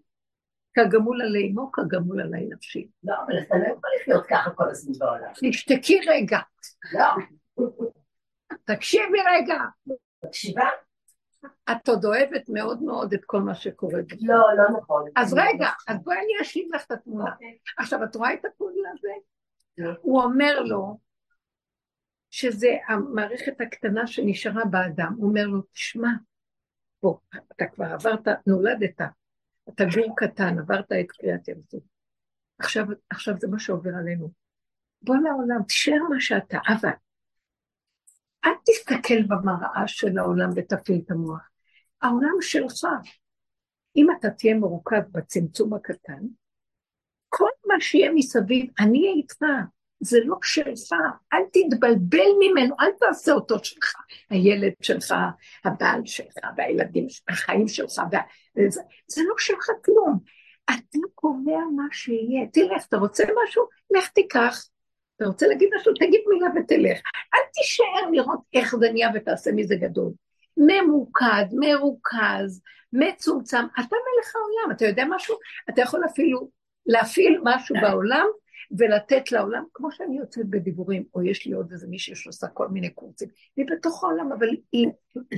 כגמול עלי אמו, כגמול עלי נפשי. לא, אבל אתה לא יכול לחיות ככה כל הזמן בעולם. תשתקי רגע. לא. תקשיבי רגע. מקשיבה? את עוד אוהבת מאוד מאוד את כל מה שקורה. לא, לא נכון. אז רגע, אז בואי אני אשיב לך את התמונה. אוקיי. עכשיו, את רואה את התמונה הזה? לא. הוא אומר לו שזה המערכת הקטנה שנשארה באדם. הוא אומר לו, תשמע, בוא, אתה כבר עברת, נולדת, אתה גור קטן, עברת את קריאת ים סוף. עכשיו, עכשיו זה מה שעובר עלינו. בוא לעולם, תשאר מה שאתה, אבל אל תסתכל במראה של העולם ותפעיל את המוח. העולם שלך. אם אתה תהיה מרוכז בצמצום הקטן, כל מה שיהיה מסביב, אני אהיה איתך, זה לא שלך, אל תתבלבל ממנו, אל תעשה אותו שלך, הילד שלך, הבעל שלך, והילדים, החיים שלך, וה... זה, זה לא שלך כלום. אתה קובע מה שיהיה, תלך, אתה רוצה משהו? לך תיקח. אתה רוצה להגיד משהו? תגיד מילה ותלך. אל תישאר לראות איך זה נהיה ותעשה מזה גדול. ממוקד, מרוכז, מצומצם. אתה מלך העולם, אתה יודע משהו? אתה יכול אפילו להפעיל משהו בעולם ולתת לעולם, כמו שאני יוצאת בדיבורים, או יש לי עוד איזה מישהי שעושה כל מיני קורסים, היא בתוך העולם, אבל היא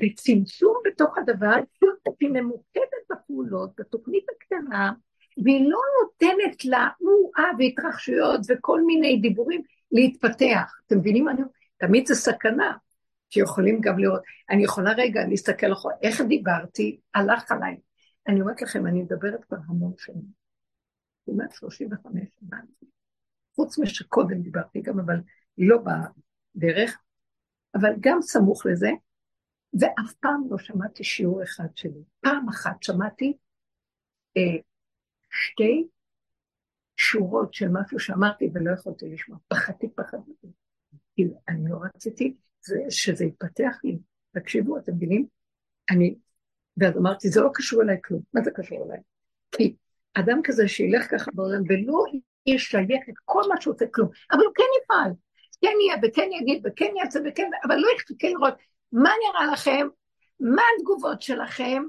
בצמצום בתוך הדבר, היא ממוקדת בפעולות, בתוכנית הקטנה, והיא לא נותנת לה מועה והתרחשויות וכל מיני דיבורים להתפתח. אתם מבינים מה אני? תמיד זה סכנה, שיכולים גם לראות. אני יכולה רגע להסתכל אחורה, איך דיברתי, הלך עליי. אני אומרת לכם, אני מדברת כבר המון שנים. כמעט 35 שנה. חוץ משקודם דיברתי גם, אבל לא בדרך, אבל גם סמוך לזה, ואף פעם לא שמעתי שיעור אחד שלי. פעם אחת שמעתי אה, שתי שורות של משהו שאמרתי ולא יכולתי לשמוע. פחדתי, פחדתי. כאילו, אני לא רציתי זה, שזה יתפתח לי. תקשיבו, אתם מבינים? אני, ואז אמרתי, זה לא קשור אליי כלום. מה זה קשור אליי? כי אדם כזה שילך ככה בעולם ולא ישייך את כל מה שהוא עושה כלום, אבל הוא כן יפעל, כן יהיה וכן יגיד וכן יעשה וכן, אבל לא יחכה לראות מה נראה לכם, מה התגובות שלכם,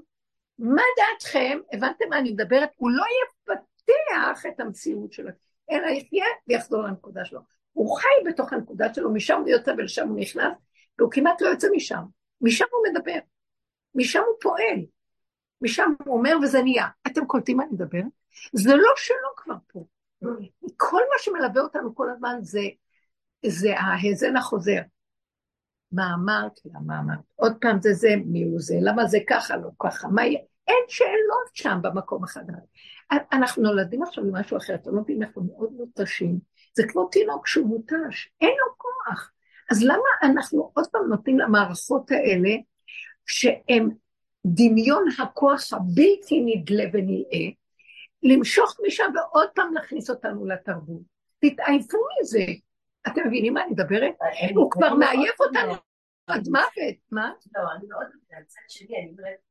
מה דעתכם, הבנתם מה אני מדברת? הוא לא יפתח את המציאות שלו, אלא יחיה ויחזור לנקודה שלו. הוא חי בתוך הנקודה שלו, משם הוא יוצא ולשם הוא נכנס, והוא כמעט לא יוצא משם. משם הוא מדבר, משם הוא פועל, משם הוא אומר וזה נהיה. אתם קולטים מה אני מדבר? זה לא שלו כבר פה. כל מה שמלווה אותנו כל הזמן זה, זה ההאזן החוזר. מה אמרת? למה אמרת? עוד פעם זה זה, מי הוא זה? למה זה ככה, לא ככה? מה יהיה? אין שאלות שם במקום החדש. אנחנו נולדים עכשיו למשהו אחר, אתם לא מבינים, אנחנו מאוד מותשים. זה כמו תינוק שהוא מותש, אין לו כוח. אז למה אנחנו עוד פעם נותנים למערכות האלה, שהם דמיון הכוח הבלתי נדלה ונלאה, למשוך משם ועוד פעם להכניס אותנו לתרבות. תתעייפו מזה. אתם מבינים מה אני מדברת? הוא כבר מעייף אותנו עד מוות. מה? לא, אני מאוד מבינה, מצד שני, אני אומרת,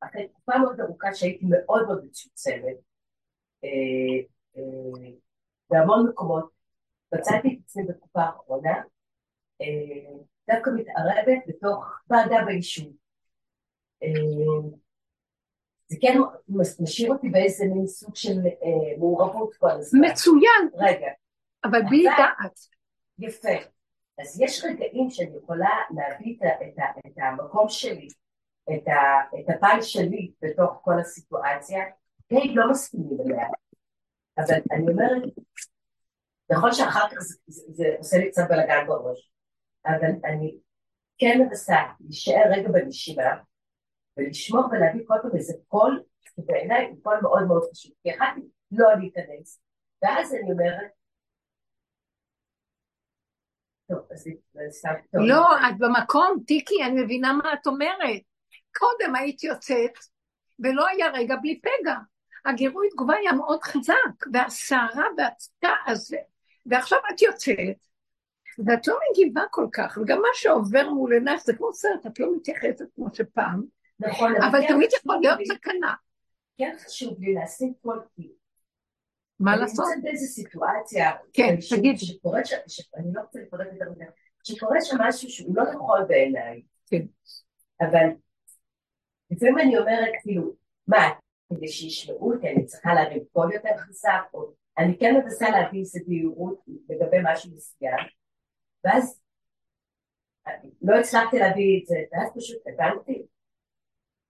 אחרי תקופה מאוד ארוכה שהייתי מאוד מאוד מצומצמת, אה, אה, בהמון מקומות, מצאתי את עצמי בתקופה האחרונה, אה, דווקא מתערבת בתוך ועדה ביישוב. זה כן משאיר אותי באיזה מין סוג של מעורבות כל הזמן. מצוין. רגע. אבל בלי דעת. יפה. אז יש רגעים שאני יכולה להביא את, את, את המקום שלי, את, ה, את הפן שלי בתוך כל הסיטואציה, הם לא מסכימים אליה. אבל אני אומרת, נכון שאחר כך זה, זה, זה עושה לי קצת בלאגן בראש, אבל אני כן מנסה להישאר רגע בנשימה, ולשמור ולהביא כל פעם איזה קול, שבעיניי הוא קול מאוד מאוד חשוב, כי יכלתי לא להיכנס, ואז אני אומרת, טוב, אז טוב. לא, את במקום, טיקי, אני מבינה מה את אומרת. קודם היית יוצאת, ולא היה רגע בלי פגע. הגירוי תגובה היה מאוד חזק, והסערה והצער, ועכשיו את יוצאת, ואת לא מגיבה כל כך, וגם מה שעובר מול עינייך זה כמו סרט, את לא מתייחסת כמו שפעם, נכון, אבל כן תמיד יכול להיות סכנה. כן חשוב לי לשים קול כי מה אני לעשות? נמצאת באיזה סיטואציה, כן, תגידי. שקורה שם, אני לא רוצה לפרט יותר מדי, שקורה שם משהו שהוא לא נכון בעיניי, כן. אבל לפעמים אני אומרת כאילו, מה, כדי שישמעו אותי אני צריכה להרים קול יותר חזק, או אני כן מנסה להביא איזה בהירות לגבי משהו מסוים, ואז לא הצלחתי להביא את זה, ואז פשוט הבנתי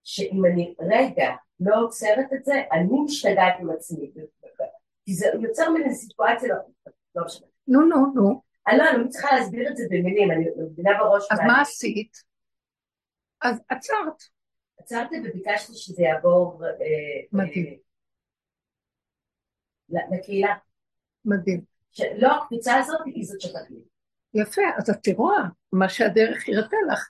שאם אני רגע לא עוצרת את זה, אני משתגעת עם עצמי, כי זה יוצר ממני סיטואציה, לא, לא משנה. נו, נו, נו. אני לא, אני לא צריכה להסביר את זה במילים, אני מבינה בראש. אז מה עשית? אז עצרת. עצרתי וביקשתי שזה יעבור אה, מדהים. אה, לקהילה. מדהים. שלא, הקבוצה הזאת היא זאת שתחליט. יפה, אז את רואה מה שהדרך הראתה לך.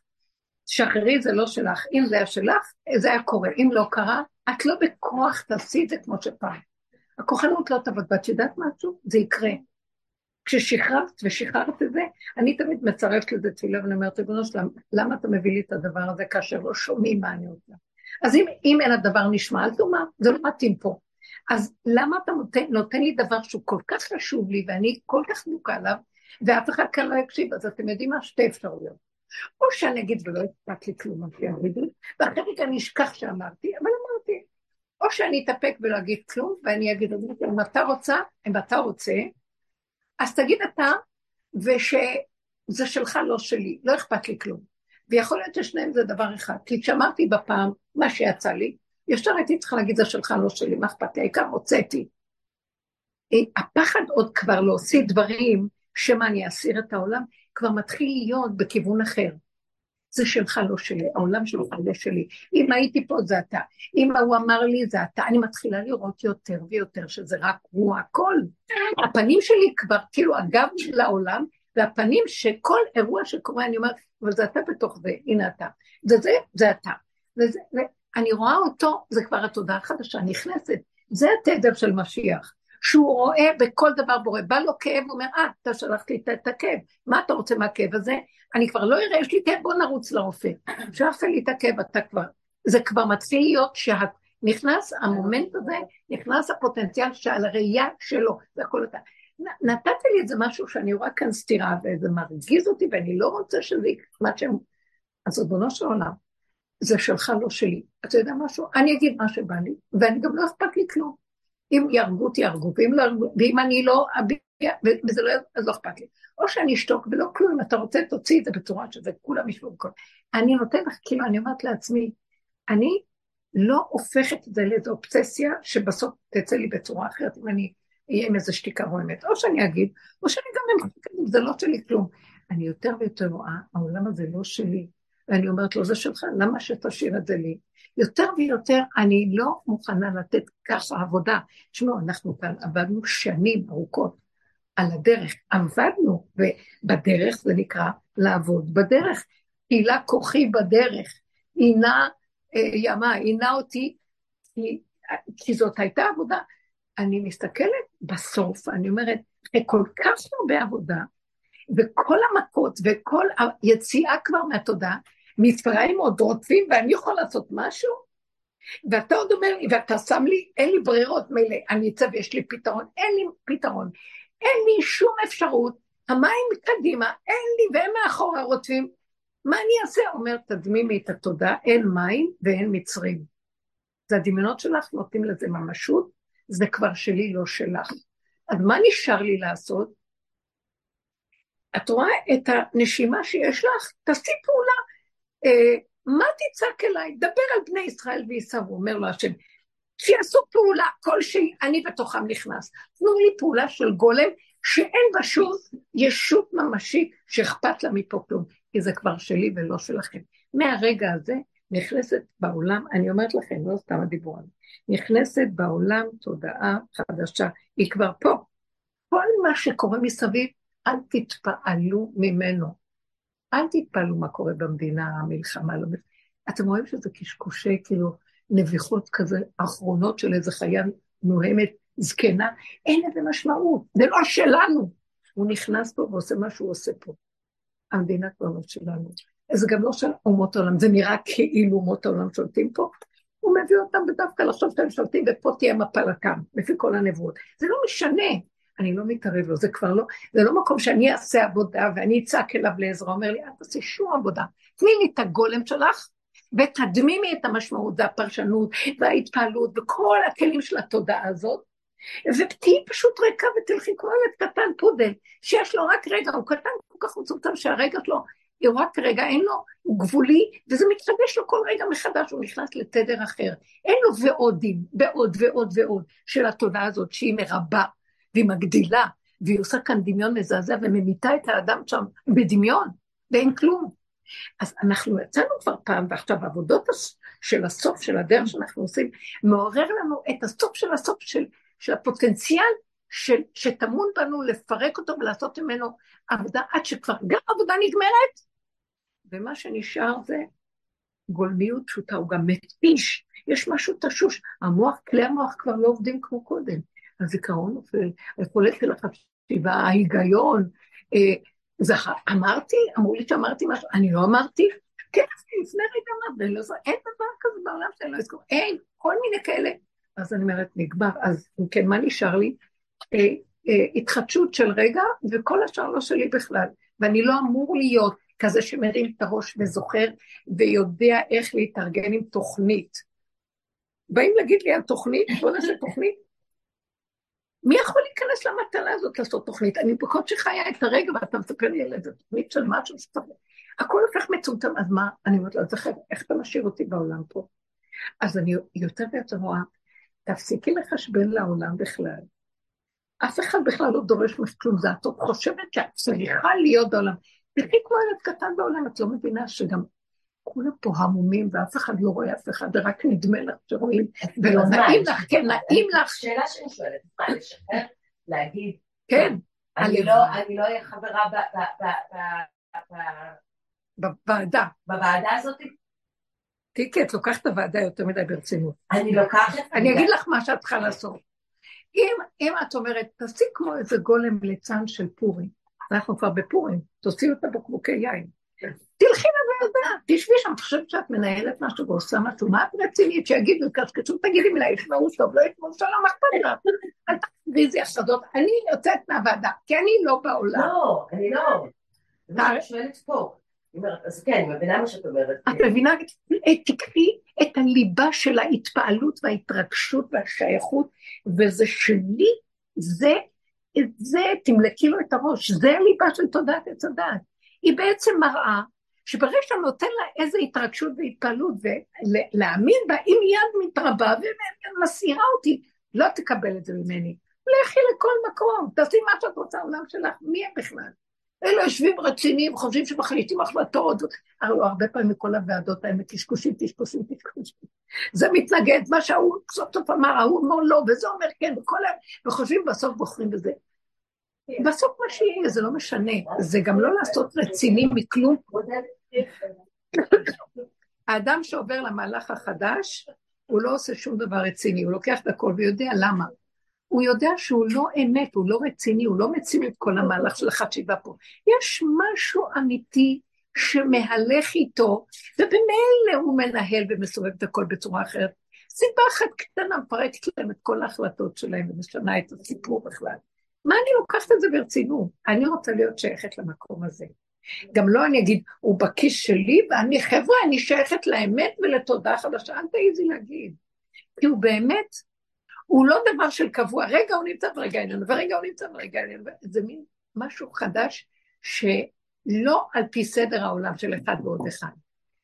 שחררי זה לא שלך, אם זה היה שלך, זה היה קורה, אם לא קרה, את לא בכוח תעשי את זה כמו שפעם. הכוחנות לא תעבוד, ואת יודעת משהו? זה יקרה. כששחררת ושחררת את זה, אני תמיד מצרפת לזה תפילה ואני אומרת, ריבונו שלם, למה אתה מביא לי את הדבר הזה כאשר לא שומעים מה אני עושה? אז אם, אם אין הדבר נשמע, אז תאמר, זה לא מתאים פה. אז למה אתה נותן, נותן לי דבר שהוא כל כך חשוב לי ואני כל כך דוקה עליו, ואף אחד כאן לא יקשיב, אז אתם יודעים מה? שתי אפשרויות. או שאני אגיד ולא אכפת לי כלום מה שיגידו, ואחרי רגע אני אשכח שאמרתי, אבל אמרתי. או שאני אתאפק ולא אגיד כלום, ואני אגיד, אם אתה רוצה, אם אתה רוצה, אז תגיד אתה, ושזה שלך לא שלי, לא אכפת לי כלום. ויכול להיות ששניהם זה דבר אחד, כי כשאמרתי בפעם מה שיצא לי, ישר הייתי צריכה להגיד זה שלך לא שלי, מה אכפת לי, העיקר הוצאתי. אה, הפחד עוד כבר להוציא דברים, שמא אני אסיר את העולם, כבר מתחיל להיות בכיוון אחר. זה שלך לא שלי, העולם שלך לא שלי. אם הייתי פה זה אתה, אם הוא אמר לי זה אתה, אני מתחילה לראות יותר ויותר שזה רק הוא הכל. הפנים שלי כבר כאילו הגב של העולם, והפנים שכל אירוע שקורה אני אומרת, אבל זה אתה בתוך זה, הנה אתה. וזה, זה אתה. וזה, ו... אני רואה אותו, זה כבר התודעה החדשה נכנסת. זה התדר של משיח, שהוא רואה בכל דבר בורא. בא לו כאב, הוא אומר, אה, אתה שלחת לי את הכאב, מה אתה רוצה מהכאב הזה? אני כבר לא אראה, יש לי כאב, בוא נרוץ לרופא. שלחת לי את הכאב, אתה כבר... זה כבר מתחיל להיות שנכנס המומנט הזה, נכנס הפוטנציאל שעל הראייה שלו, זה הכל אתה. נתת לי איזה משהו שאני רואה כאן סתירה, וזה מרגיז אותי, ואני לא רוצה שזה יקרה, שהם... אז ריבונו של עולם, זה שלך, לא שלי. אתה יודע משהו? אני אגיד מה שבא לי, ואני גם לא אכפת לי כלום. אם יהרגו אותי, יהרגו, ואם, לא, ואם אני לא אביע, וזה לא, אז לא אכפת לי. או שאני אשתוק ולא כלום, אם אתה רוצה, תוציא את זה בצורה שזה כולם ישבו בכל. אני נותן לך, כאילו, אני אומרת לעצמי, אני לא הופכת את זה לאיזו אובססיה שבסוף תצא לי בצורה אחרת, אם אני אהיה עם איזה שתיקה רועמת. או שאני אגיד, או שאני גם אמחק זה לא שלי כלום. אני יותר ויותר רואה, העולם הזה לא שלי. ואני אומרת לו, זה שלך, למה שתשאיר את זה לי? יותר ויותר אני לא מוכנה לתת ככה עבודה. תשמעו, אנחנו כאן עבדנו שנים ארוכות על הדרך, עבדנו, ובדרך זה נקרא לעבוד בדרך. הילה כוחי בדרך, עינה אה, ימה, עינה אותי, כי, כי זאת הייתה עבודה. אני מסתכלת בסוף, אני אומרת, כל כך הרבה עבודה, וכל המכות וכל היציאה כבר מהתודעה, מצרים עוד רודפים ואני יכול לעשות משהו? ואתה עוד אומר לי, ואתה שם לי, אין לי ברירות, מילא אני אצא ויש לי פתרון, אין לי פתרון, אין לי שום אפשרות, המים קדימה, אין לי, והם מאחורה רודפים, מה אני אעשה? אומר, תדמימי את התודעה, אין מים ואין מצרים. זה הדמיונות שלך, נותנים לזה ממשות, זה כבר שלי, לא שלך. אז מה נשאר לי לעשות? את רואה את הנשימה שיש לך? תעשי פעולה. אה, מה תצעק אליי? דבר על בני ישראל וייסעו, אומר לו השם. שיעשו פעולה כלשהי, אני בתוכם נכנס. תנו לי פעולה של גולם שאין בה שום ישות ממשית שאכפת לה מפה כלום, כי זה כבר שלי ולא שלכם. מהרגע הזה נכנסת בעולם, אני אומרת לכם, לא סתם הדיבור הזה, נכנסת בעולם תודעה חדשה, היא כבר פה. כל מה שקורה מסביב, אל תתפעלו ממנו. אל תתפעלו מה קורה במדינה, המלחמה, לא... אתם רואים שזה קשקושי, כאילו, נביחות כזה, אחרונות של איזה חיה נוהמת, זקנה, אין לזה משמעות, זה לא שלנו. הוא נכנס פה ועושה מה שהוא עושה פה. המדינה כבר לא שלנו. זה גם לא של אומות העולם, זה נראה כאילו אומות העולם שולטים פה. הוא מביא אותם ודווקא לחשוב שהם שולטים, ופה תהיה מפלתם, לפי כל הנבואות. זה לא משנה, אני לא מתערב לו, זה כבר לא, זה לא מקום שאני אעשה עבודה ואני אצעק אליו לעזרה, אומר לי, אל תעשי שום עבודה, תני לי את הגולם שלך ותדמימי את המשמעות והפרשנות וההתפעלות וכל הכלים של התודעה הזאת, ותהיי פשוט ריקה ותלכי כמו ילד קטן פודל, שיש לו רק רגע, הוא קטן כל כך מצומצם שהרגע שלו, הוא רק רגע, אין לו, הוא גבולי, וזה מתחדש לו כל רגע מחדש, הוא נכנס לתדר אחר. אין לו ועודים, ועוד ועוד ועוד של התודעה הזאת, שהיא מרבה והיא מגדילה, והיא עושה כאן דמיון מזעזע וממיתה את האדם שם בדמיון, ואין כלום. אז אנחנו יצאנו כבר פעם, ועכשיו העבודות של הסוף של הדרך שאנחנו עושים, מעורר לנו את הסוף של הסוף של, של הפוטנציאל של, שטמון בנו לפרק אותו ולעשות ממנו עבודה עד שכבר גם עבודה נגמרת, ומה שנשאר זה גולמיות פשוטה, הוא גם מתיש, יש משהו תשוש, המוח, כלי המוח כבר לא עובדים כמו קודם. הזיכרון נופל, היכולת של החשיבה, ההיגיון. אה, זכר, אמרתי, אמרו לי שאמרתי משהו, אני לא אמרתי, כן, לפני רגע אמרתי, לא זוכר, אין דבר כזה בעולם שאני לא אזכור, אין, כל מיני כאלה. אז אני אומרת, נגמר, אז אם כן, מה נשאר לי? אה, אה, התחדשות של רגע, וכל השאר לא שלי בכלל. ואני לא אמור להיות כזה שמרים את הראש וזוכר ויודע איך להתארגן עם תוכנית. באים להגיד לי על תוכנית, בוא נעשה תוכנית, מי יכול להיכנס למטלה הזאת לעשות תוכנית? אני בקושי חיה את הרגע ואתה מספר לי על איזה תוכנית של משהו שצריך... הכל הופך מצומצם, אז מה? אני אומרת לו, זכר, איך אתה משאיר אותי בעולם פה? אז אני יותר ויותר רואה, תפסיקי לחשבן לעולם בכלל. אף אחד בכלל לא דורש ממך כלום, זה את חושבת שאת צריכה להיות בעולם. תלכי כמו ילד קטן בעולם, את לא מבינה שגם כולם פה המומים ואף אחד לא רואה אף אחד, ורק נדמה לך שרואים, ולא נעים לך, כן, נעים לך. שאלה שאני שואלת, מה לשחרר, להגיד, כן, אני לא אהיה חברה בוועדה. בוועדה הזאת? תיקי, את לוקחת את הוועדה יותר מדי ברצינות. אני לוקחת... אני אגיד לך מה שאת צריכה לעשות. אם, אם את אומרת, תעשי כמו איזה גולם ליצן של פורים, אנחנו כבר בפורים, תוציאו את הבקבוקי יין. תלכי לוועדה, תשבי שם, תחשבי שאת מנהלת משהו ועושה משהו, מה את רצינית, שיגידו, קשקשו, תגידי מילה, ישמעו טוב, לא ישמעו שלום, מה אכפת לך? אל תכריזי החלטות, אני יוצאת מהוועדה, כי אני לא בעולם. לא, אני לא. אני שואלת פה. אז כן, אני מבינה מה שאת אומרת. את מבינה? תקחי את הליבה של ההתפעלות וההתרגשות והשייכות, וזה שלי, זה, זה, תמלקי לו את הראש, זה הליבה של תודעת עץ הדעת. היא בעצם מראה שברגע שאתה נותן לה איזו התרגשות והתפעלות ולהאמין בה, היא מיד מתרבה ומסעירה אותי, לא תקבל את זה ממני. לכי לכל מקום, תעשי מה שאת רוצה, העולם שלך, מי הם בכלל? אלה יושבים רציניים, חושבים שמחליטים החלטות, הרי הרבה פעמים מכל הוועדות האלה קשקושים, קשקושים, קשקושים. זה מתנגד, מה שההוא סוף סוף אמר, ההוא אמר לא, וזה אומר כן, וכל ה... וחושבים בסוף בוחרים בזה. בסוף מה שיהיה, זה לא משנה, זה גם לא לעשות רציני מכלום. האדם שעובר למהלך החדש, הוא לא עושה שום דבר רציני, הוא לוקח את הכל ויודע למה. הוא יודע שהוא לא אמת, הוא לא רציני, הוא לא מציל את כל המהלך של החשיבה פה. יש משהו אמיתי שמהלך איתו, ובמילא הוא מנהל ומסובב את הכל בצורה אחרת. סיבה אחת קטנה מפרקת להם את כל ההחלטות שלהם ומשנה את הסיפור בכלל. מה אני לוקחת את זה ברצינות? אני רוצה להיות שייכת למקום הזה. גם לא אני אגיד, הוא בכיס שלי, ואני, חבר'ה, אני שייכת לאמת ולתודה חדשה, אל תעיזי להגיד. כי הוא באמת, הוא לא דבר של קבוע, רגע הוא נמצא ורגע איננו, ורגע הוא נמצא ורגע איננו, זה מין משהו חדש שלא על פי סדר העולם של אחד ועוד אחד.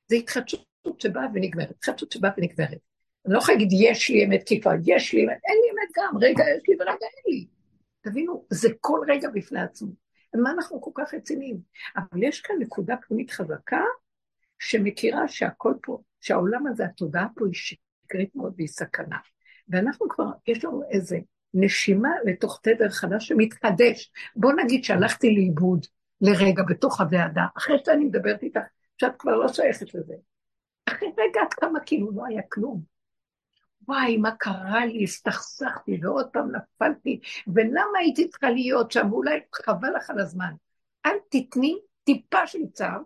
זה התחדשות שבאה ונגמרת, התחדשות שבאה ונגמרת. אני לא יכולה להגיד, יש לי אמת, כי כבר יש לי אמת, אין לי אמת גם, רגע יש לי ורגע אין לי. תבינו, זה כל רגע בפני עצמו. מה אנחנו כל כך רציניים? אבל יש כאן נקודה פנימית חזקה, שמכירה שהכל פה, שהעולם הזה, התודעה פה היא שקרית מאוד והיא סכנה. ואנחנו כבר, יש לנו איזה נשימה לתוך תדר חדש שמתחדש. בוא נגיד שהלכתי לאיבוד לרגע בתוך הוועדה, אחרי שאני מדברת איתך, שאת כבר לא שייכת לזה. אחרי רגע את קמה כאילו לא היה כלום. וואי, מה קרה לי, הסתכסכתי, ועוד פעם נפלתי, ולמה הייתי צריכה להיות שם, ואולי חבל לך על הזמן. אל תתני טיפה של צער,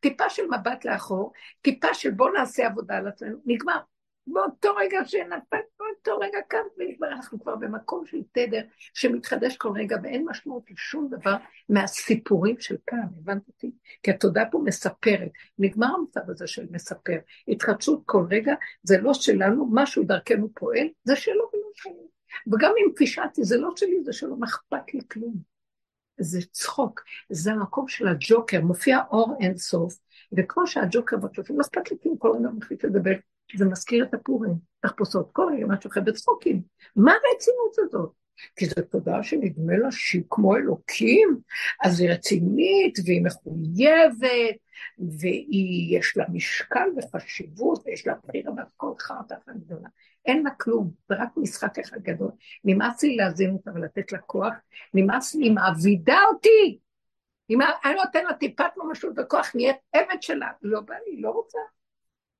טיפה של מבט לאחור, טיפה של בוא נעשה עבודה על עצמנו, נגמר. באותו רגע שנפל, באותו רגע קם ונגמר, אנחנו כבר במקום של תדר שמתחדש כל רגע ואין משמעות לשום דבר מהסיפורים של פעם, הבנת אותי? כי התודעה פה מספרת, נגמר המצב הזה של מספר, התחדשות כל רגע, זה לא שלנו, משהו דרכנו פועל, זה שלו ולא שלי. וגם אם פישעתי, זה לא שלי, זה מה אכפת לי כלום. זה צחוק, זה המקום של הג'וקר, מופיע אור אין סוף, וכמו שהג'וקר בצופים, לא אכפת לי כלום, כל הזמן מחליט לדבר זה מזכיר את הפורים, תחפושות רגע, מה שוכב בצחוקים. מה הרצינות הזאת? כי זו תודעה שנדמה לה שהיא כמו אלוקים, אז היא רצינית והיא מחויבת, ויש לה משקל וחשיבות, ויש לה בחירה והכל חרטה גדולה. אין לה כלום, זה רק משחק אחד גדול. נמאס לי להזין אותה ולתת לה כוח, נמאס לי, היא מעבידה אותי. אם אני נותן לה טיפת ממשות וכוח, נהיית עבד שלה. לא בא לי, לא רוצה.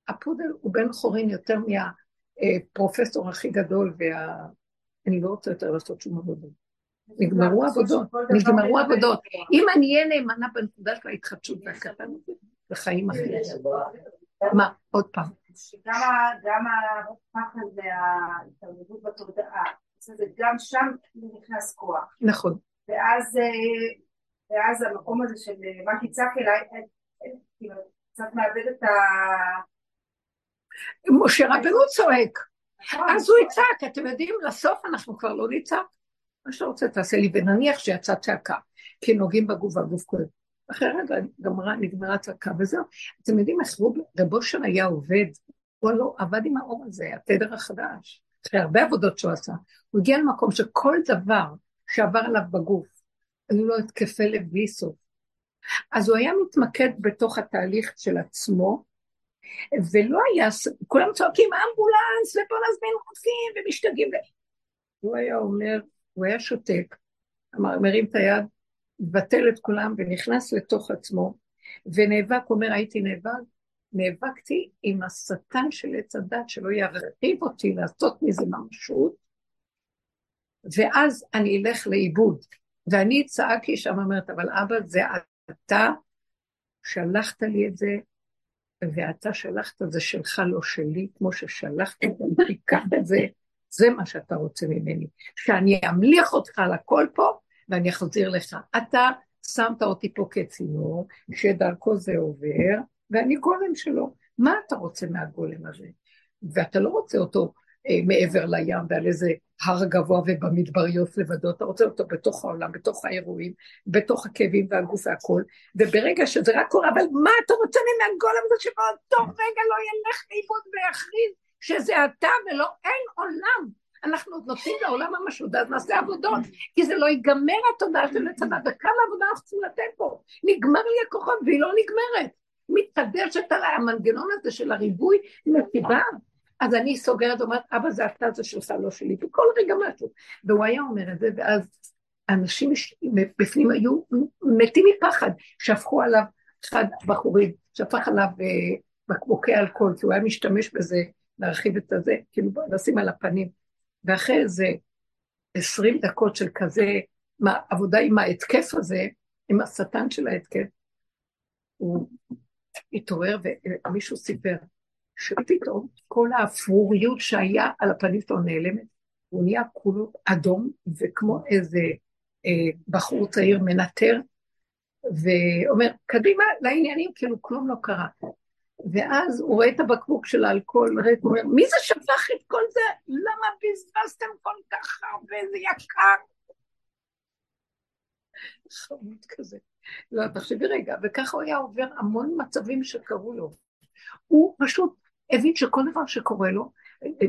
הפודל הוא בן חורין יותר מהפרופסור הכי גדול, וה... אני לא רוצה יותר לעשות שום עבודות. נגמרו עבודות, נגמרו עבודות. אם אני אהיה נאמנה בנקודה של ההתחדשות והקטן הזה, זה חיים אחרים. מה, עוד פעם. גם הפחד וההתערבות בתודעה, גם שם נכנס כוח. נכון. ואז, ואז המקום הזה של מה תצעק אליי, קצת מאבד את ה... משה רבנו צועק, אז הוא יצעק, אתם יודעים, לסוף אנחנו כבר לא נצעק. מה שאתה רוצה תעשה לי, ונניח שיצא צעקה, כי נוגעים בגוף והגוף כואב. אחרי רגע גמרה, נגמרה צעקה וזהו. אתם יודעים איך רב אושר היה עובד? הוא לא עבד עם האור הזה, התדר החדש. אחרי הרבה עבודות שהוא עשה. הוא הגיע למקום שכל דבר שעבר עליו בגוף, היו לו התקפי לב בלי סוף. אז הוא היה מתמקד בתוך התהליך של עצמו, ולא היה, כולם צועקים אמבולנס ובוא נזמין רופאים ומשתגעים. הוא היה אומר, הוא היה שותק, אמר, מרים את היד, מבטל את כולם ונכנס לתוך עצמו, ונאבק, אומר, הייתי נאבק, נאבקתי עם השטן של עץ הדת שלא ירחיב אותי לעשות מזה ממשות, ואז אני אלך לאיבוד. ואני צעקתי שם, אומרת, אבל אבא, זה אתה שלחת לי את זה, ואתה שלחת את זה שלך, לא שלי, כמו ששלחת את זה, תיקח את זה, זה מה שאתה רוצה ממני. שאני אמליך אותך על הכל פה, ואני אחזיר לך. אתה שמת אותי פה כצינור, שדרכו זה עובר, ואני גולם שלו. מה אתה רוצה מהגולם הזה? ואתה לא רוצה אותו אה, מעבר לים ועל איזה הר גבוה ובמדבריות לבדו, אתה רוצה אותו בתוך העולם, בתוך האירועים, בתוך הכאבים והגוף והכל, וברגע שזה רק קורה, אבל מה אתה רוצה לי מהגולם הזה שבאותו רגע לא ילך לאיבוד ויכריז שזה אתה ולא אין עולם. אנחנו נותנים לעולם המשוד, אז נעשה עבודות, כי זה לא ייגמר התודעה של הצבא, וכמה עבודה אנחנו צריכים לתת פה. נגמר לי הכוחות והיא לא נגמרת. מתחדשת עליי המנגנון הזה של הריבוי מסיבה. אז אני סוגרת ואומרת, אבא זה אתה זה שלך, לא שלי, וכל רגע משהו. והוא היה אומר את זה, ואז אנשים בפנים היו מתים מפחד, שהפכו עליו, אחד בחורים, שפך עליו אה, בקבוקי אלכוהול, כי הוא היה משתמש בזה להרחיב את הזה, כאילו לשים על הפנים. ואחרי איזה עשרים דקות של כזה מה, עבודה עם ההתקף הזה, עם השטן של ההתקף, הוא התעורר ומישהו סיפר שפתאום כל האפרוריות שהיה על הפנים שלו נעלמת, הוא נהיה כולו אדום וכמו איזה אה, בחור צעיר מנטר, ואומר, קדימה לעניינים, כאילו כלום לא קרה. ואז הוא רואה את הבקבוק של האלכוהול ריק, הוא אומר, מי זה שפך את כל זה? למה בזבזתם כל כך הרבה? זה יקר. חמוד כזה. לא, תחשבי רגע, וככה הוא היה עובר המון מצבים שקרו לו. הוא פשוט הבין שכל דבר שקורה לו,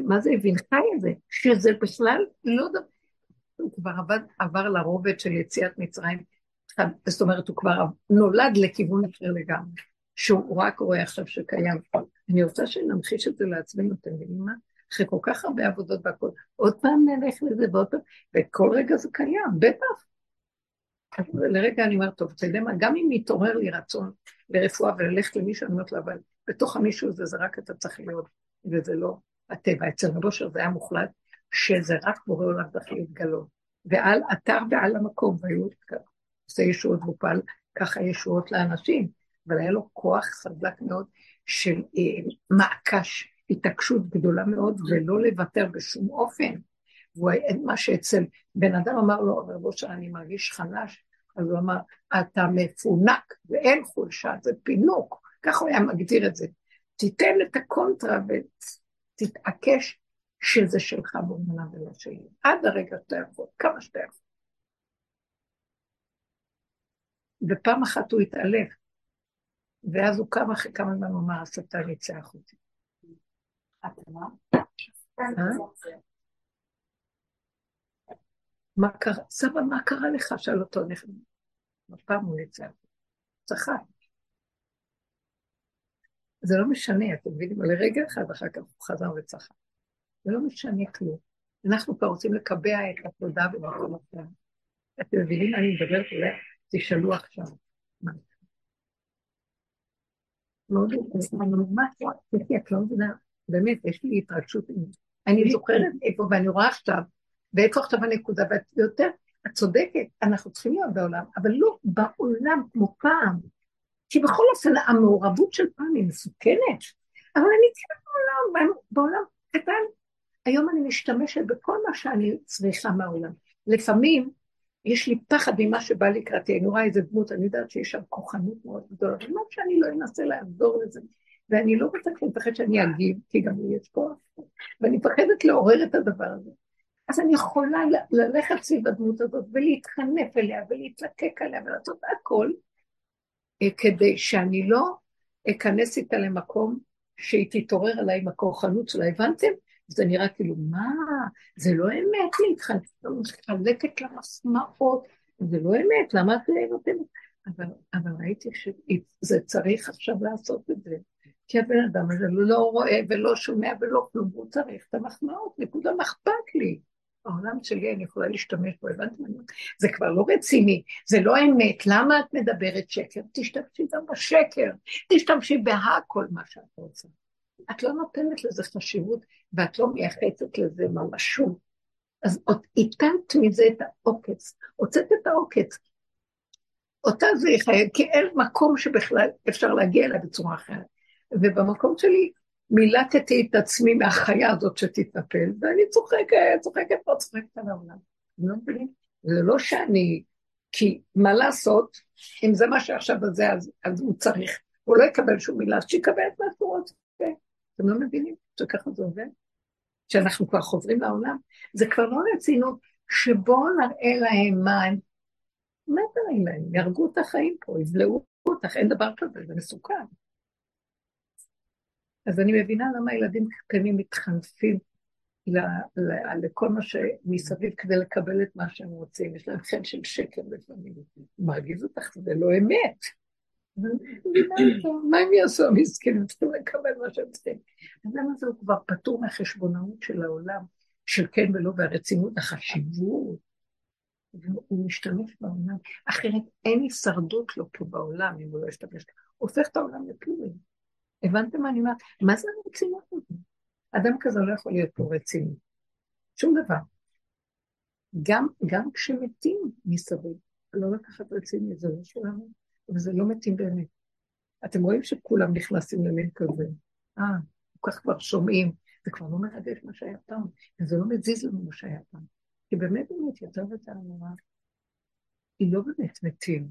מה זה הבין? חי את זה, שזה בכלל לא דבר... הוא כבר עבד, עבר לרובד של יציאת מצרים, זאת אומרת, הוא כבר נולד לכיוון אחר לגמרי. שהוא רק רואה עכשיו שקיים. אני רוצה שנמחיש את זה לעצמנו, אתם מבינים מה? אחרי כל כך הרבה עבודות והכל, עוד פעם נלך לזה ועוד פעם, וכל רגע זה קיים, בטח. אז לרגע אני אומרת, טוב, אתה יודע מה, גם אם יתעורר לי רצון לרפואה וללכת למישהו, אני אומרת לו, אבל בתוך המישהו הזה זה רק אתה צריך להיות, וזה לא הטבע. אצל רבו של זה היה מוחלט, שזה רק בורא עולם צריך להתגלות. ועל אתר ועל המקום, והיו עושה ישועות ופעל ככה ישועות לאנשים. אבל היה לו כוח חזק מאוד של אה, מעקש, התעקשות גדולה מאוד, ולא לוותר בשום אופן. והוא, מה שאצל בן אדם אמר לו, רבו שאני מרגיש חלש, אז הוא אמר, אתה מפונק, ואין חולשה, זה פינוק. ככה הוא היה מגדיר את זה. תיתן את הקונטרה ותתעקש שזה שלך באמונה ולא שלי. עד הרגע שאתה יכול, כמה שאתה יכול. ופעם אחת הוא התעלף, ואז הוא קם אחרי כמה זמן, הוא אמר, השטן ניצח אותי. מה קרה? סבא, מה קרה לך? שאל אותו נכד. הפעם הוא ניצח. צחק. זה לא משנה, אתם מבינים? לרגע אחד אחר כך הוא חזר וצחק. זה לא משנה כלום. אנחנו כבר רוצים לקבע את התודה במקום אחר. אתם מבינים מה אני מדברת? אולי תשאלו עכשיו. מאוד ממש, את לא מבינה, באמת, יש לי התרגשות, אני זוכרת איפה, ואני רואה עכשיו, ואיפה עכשיו הנקודה, ואת יותר, את צודקת, אנחנו צריכים להיות בעולם, אבל לא בעולם כמו פעם, כי בכל אופן המעורבות של פעם היא מסוכנת, אבל אני כן בעולם, בעולם קטן, היום אני משתמשת בכל מה שאני צריכה מהעולם. לפעמים יש לי פחד ממה שבא לקראתי, אני רואה איזה דמות, אני יודעת שיש שם כוחנות מאוד גדולה, ומה שאני לא אנסה לעזור לזה, ואני לא רוצה לפחד שאני אגיב, כי גם לי יש כוח, ואני מפחדת לעורר את הדבר הזה. אז אני יכולה ללכת סביב הדמות הזאת ולהתחנף אליה ולהתלקק עליה ולעשות הכל, כדי שאני לא אכנס איתה למקום שהיא תתעורר עליי עם הכוחנות שלה, הבנתם? זה נראה כאילו, מה, זה לא אמת להתחלקת למסמאות, זה לא אמת, למה את נותנת? אבל, אבל ראיתי שזה צריך עכשיו לעשות את זה, כי הבן אדם הזה לא רואה ולא שומע ולא כלום, הוא צריך את המחמאות, נקודה, מה אכפת לי? העולם שלי, אני יכולה להשתמש בו, הבנתם? זה כבר לא רציני, זה לא אמת, למה את מדברת שקר? תשתמשי גם בשקר, תשתמשי בהכל מה שאת רוצה. את לא נותנת לזה חשיבות, ואת לא מייחסת לזה ממשות. אז איתנת מזה את העוקץ, הוצאת את העוקץ. אותה זה יחייב, כי אין מקום שבכלל אפשר להגיע אליה בצורה אחרת. ובמקום שלי מילטתי את עצמי מהחיה הזאת שתתנפל, ואני צוחקת, צוחקת פה, צוחקת על העולם. לא מבינים? זה לא שאני, כי מה לעשות, אם זה מה שעכשיו הזה, אז, אז הוא צריך, הוא לא יקבל שום מילה, שיקבל את מה שהוא רוצה. אתם לא מבינים שככה זה עובד? שאנחנו כבר חוזרים לעולם? זה כבר לא רצינות, שבואו נראה להם מה הם, מה נראה להם? יהרגו את החיים פה, יבלעו אותך, אין דבר כזה, זה מסוכן. אז אני מבינה למה ילדים קטנים מתחנפים לכל מה שמסביב כדי לקבל את מה שהם רוצים. יש להם חן של שקר לפעמים. מרגיז אותך, זה לא אמת. מה הם יעשו המסכנים? צריכים לקבל מה שהם צריכים. אז למה זה כבר פטור מהחשבונאות של העולם, של כן ולא, והרצינות, החשיבות. והוא משתמש בעולם. אחרת אין הישרדות לו פה בעולם אם הוא לא ישתמש. הוא הופך את העולם לפלואים. הבנתם מה אני אומרת? מה זה הרצינות? אדם כזה לא יכול להיות פה רציני. שום דבר. גם, גם כשמתים מסביב, לא לקחת רציני, זה לא שלנו, וזה לא מתים באמת. אתם רואים שכולם נכנסים למין כזה. אה, כל כך כבר שומעים, זה כבר לא מרגש מה שהיה פעם, וזה לא מזיז לנו מה שהיה פעם. כי באמת באמת, יותר ויותר נורא, היא לא באמת מתים.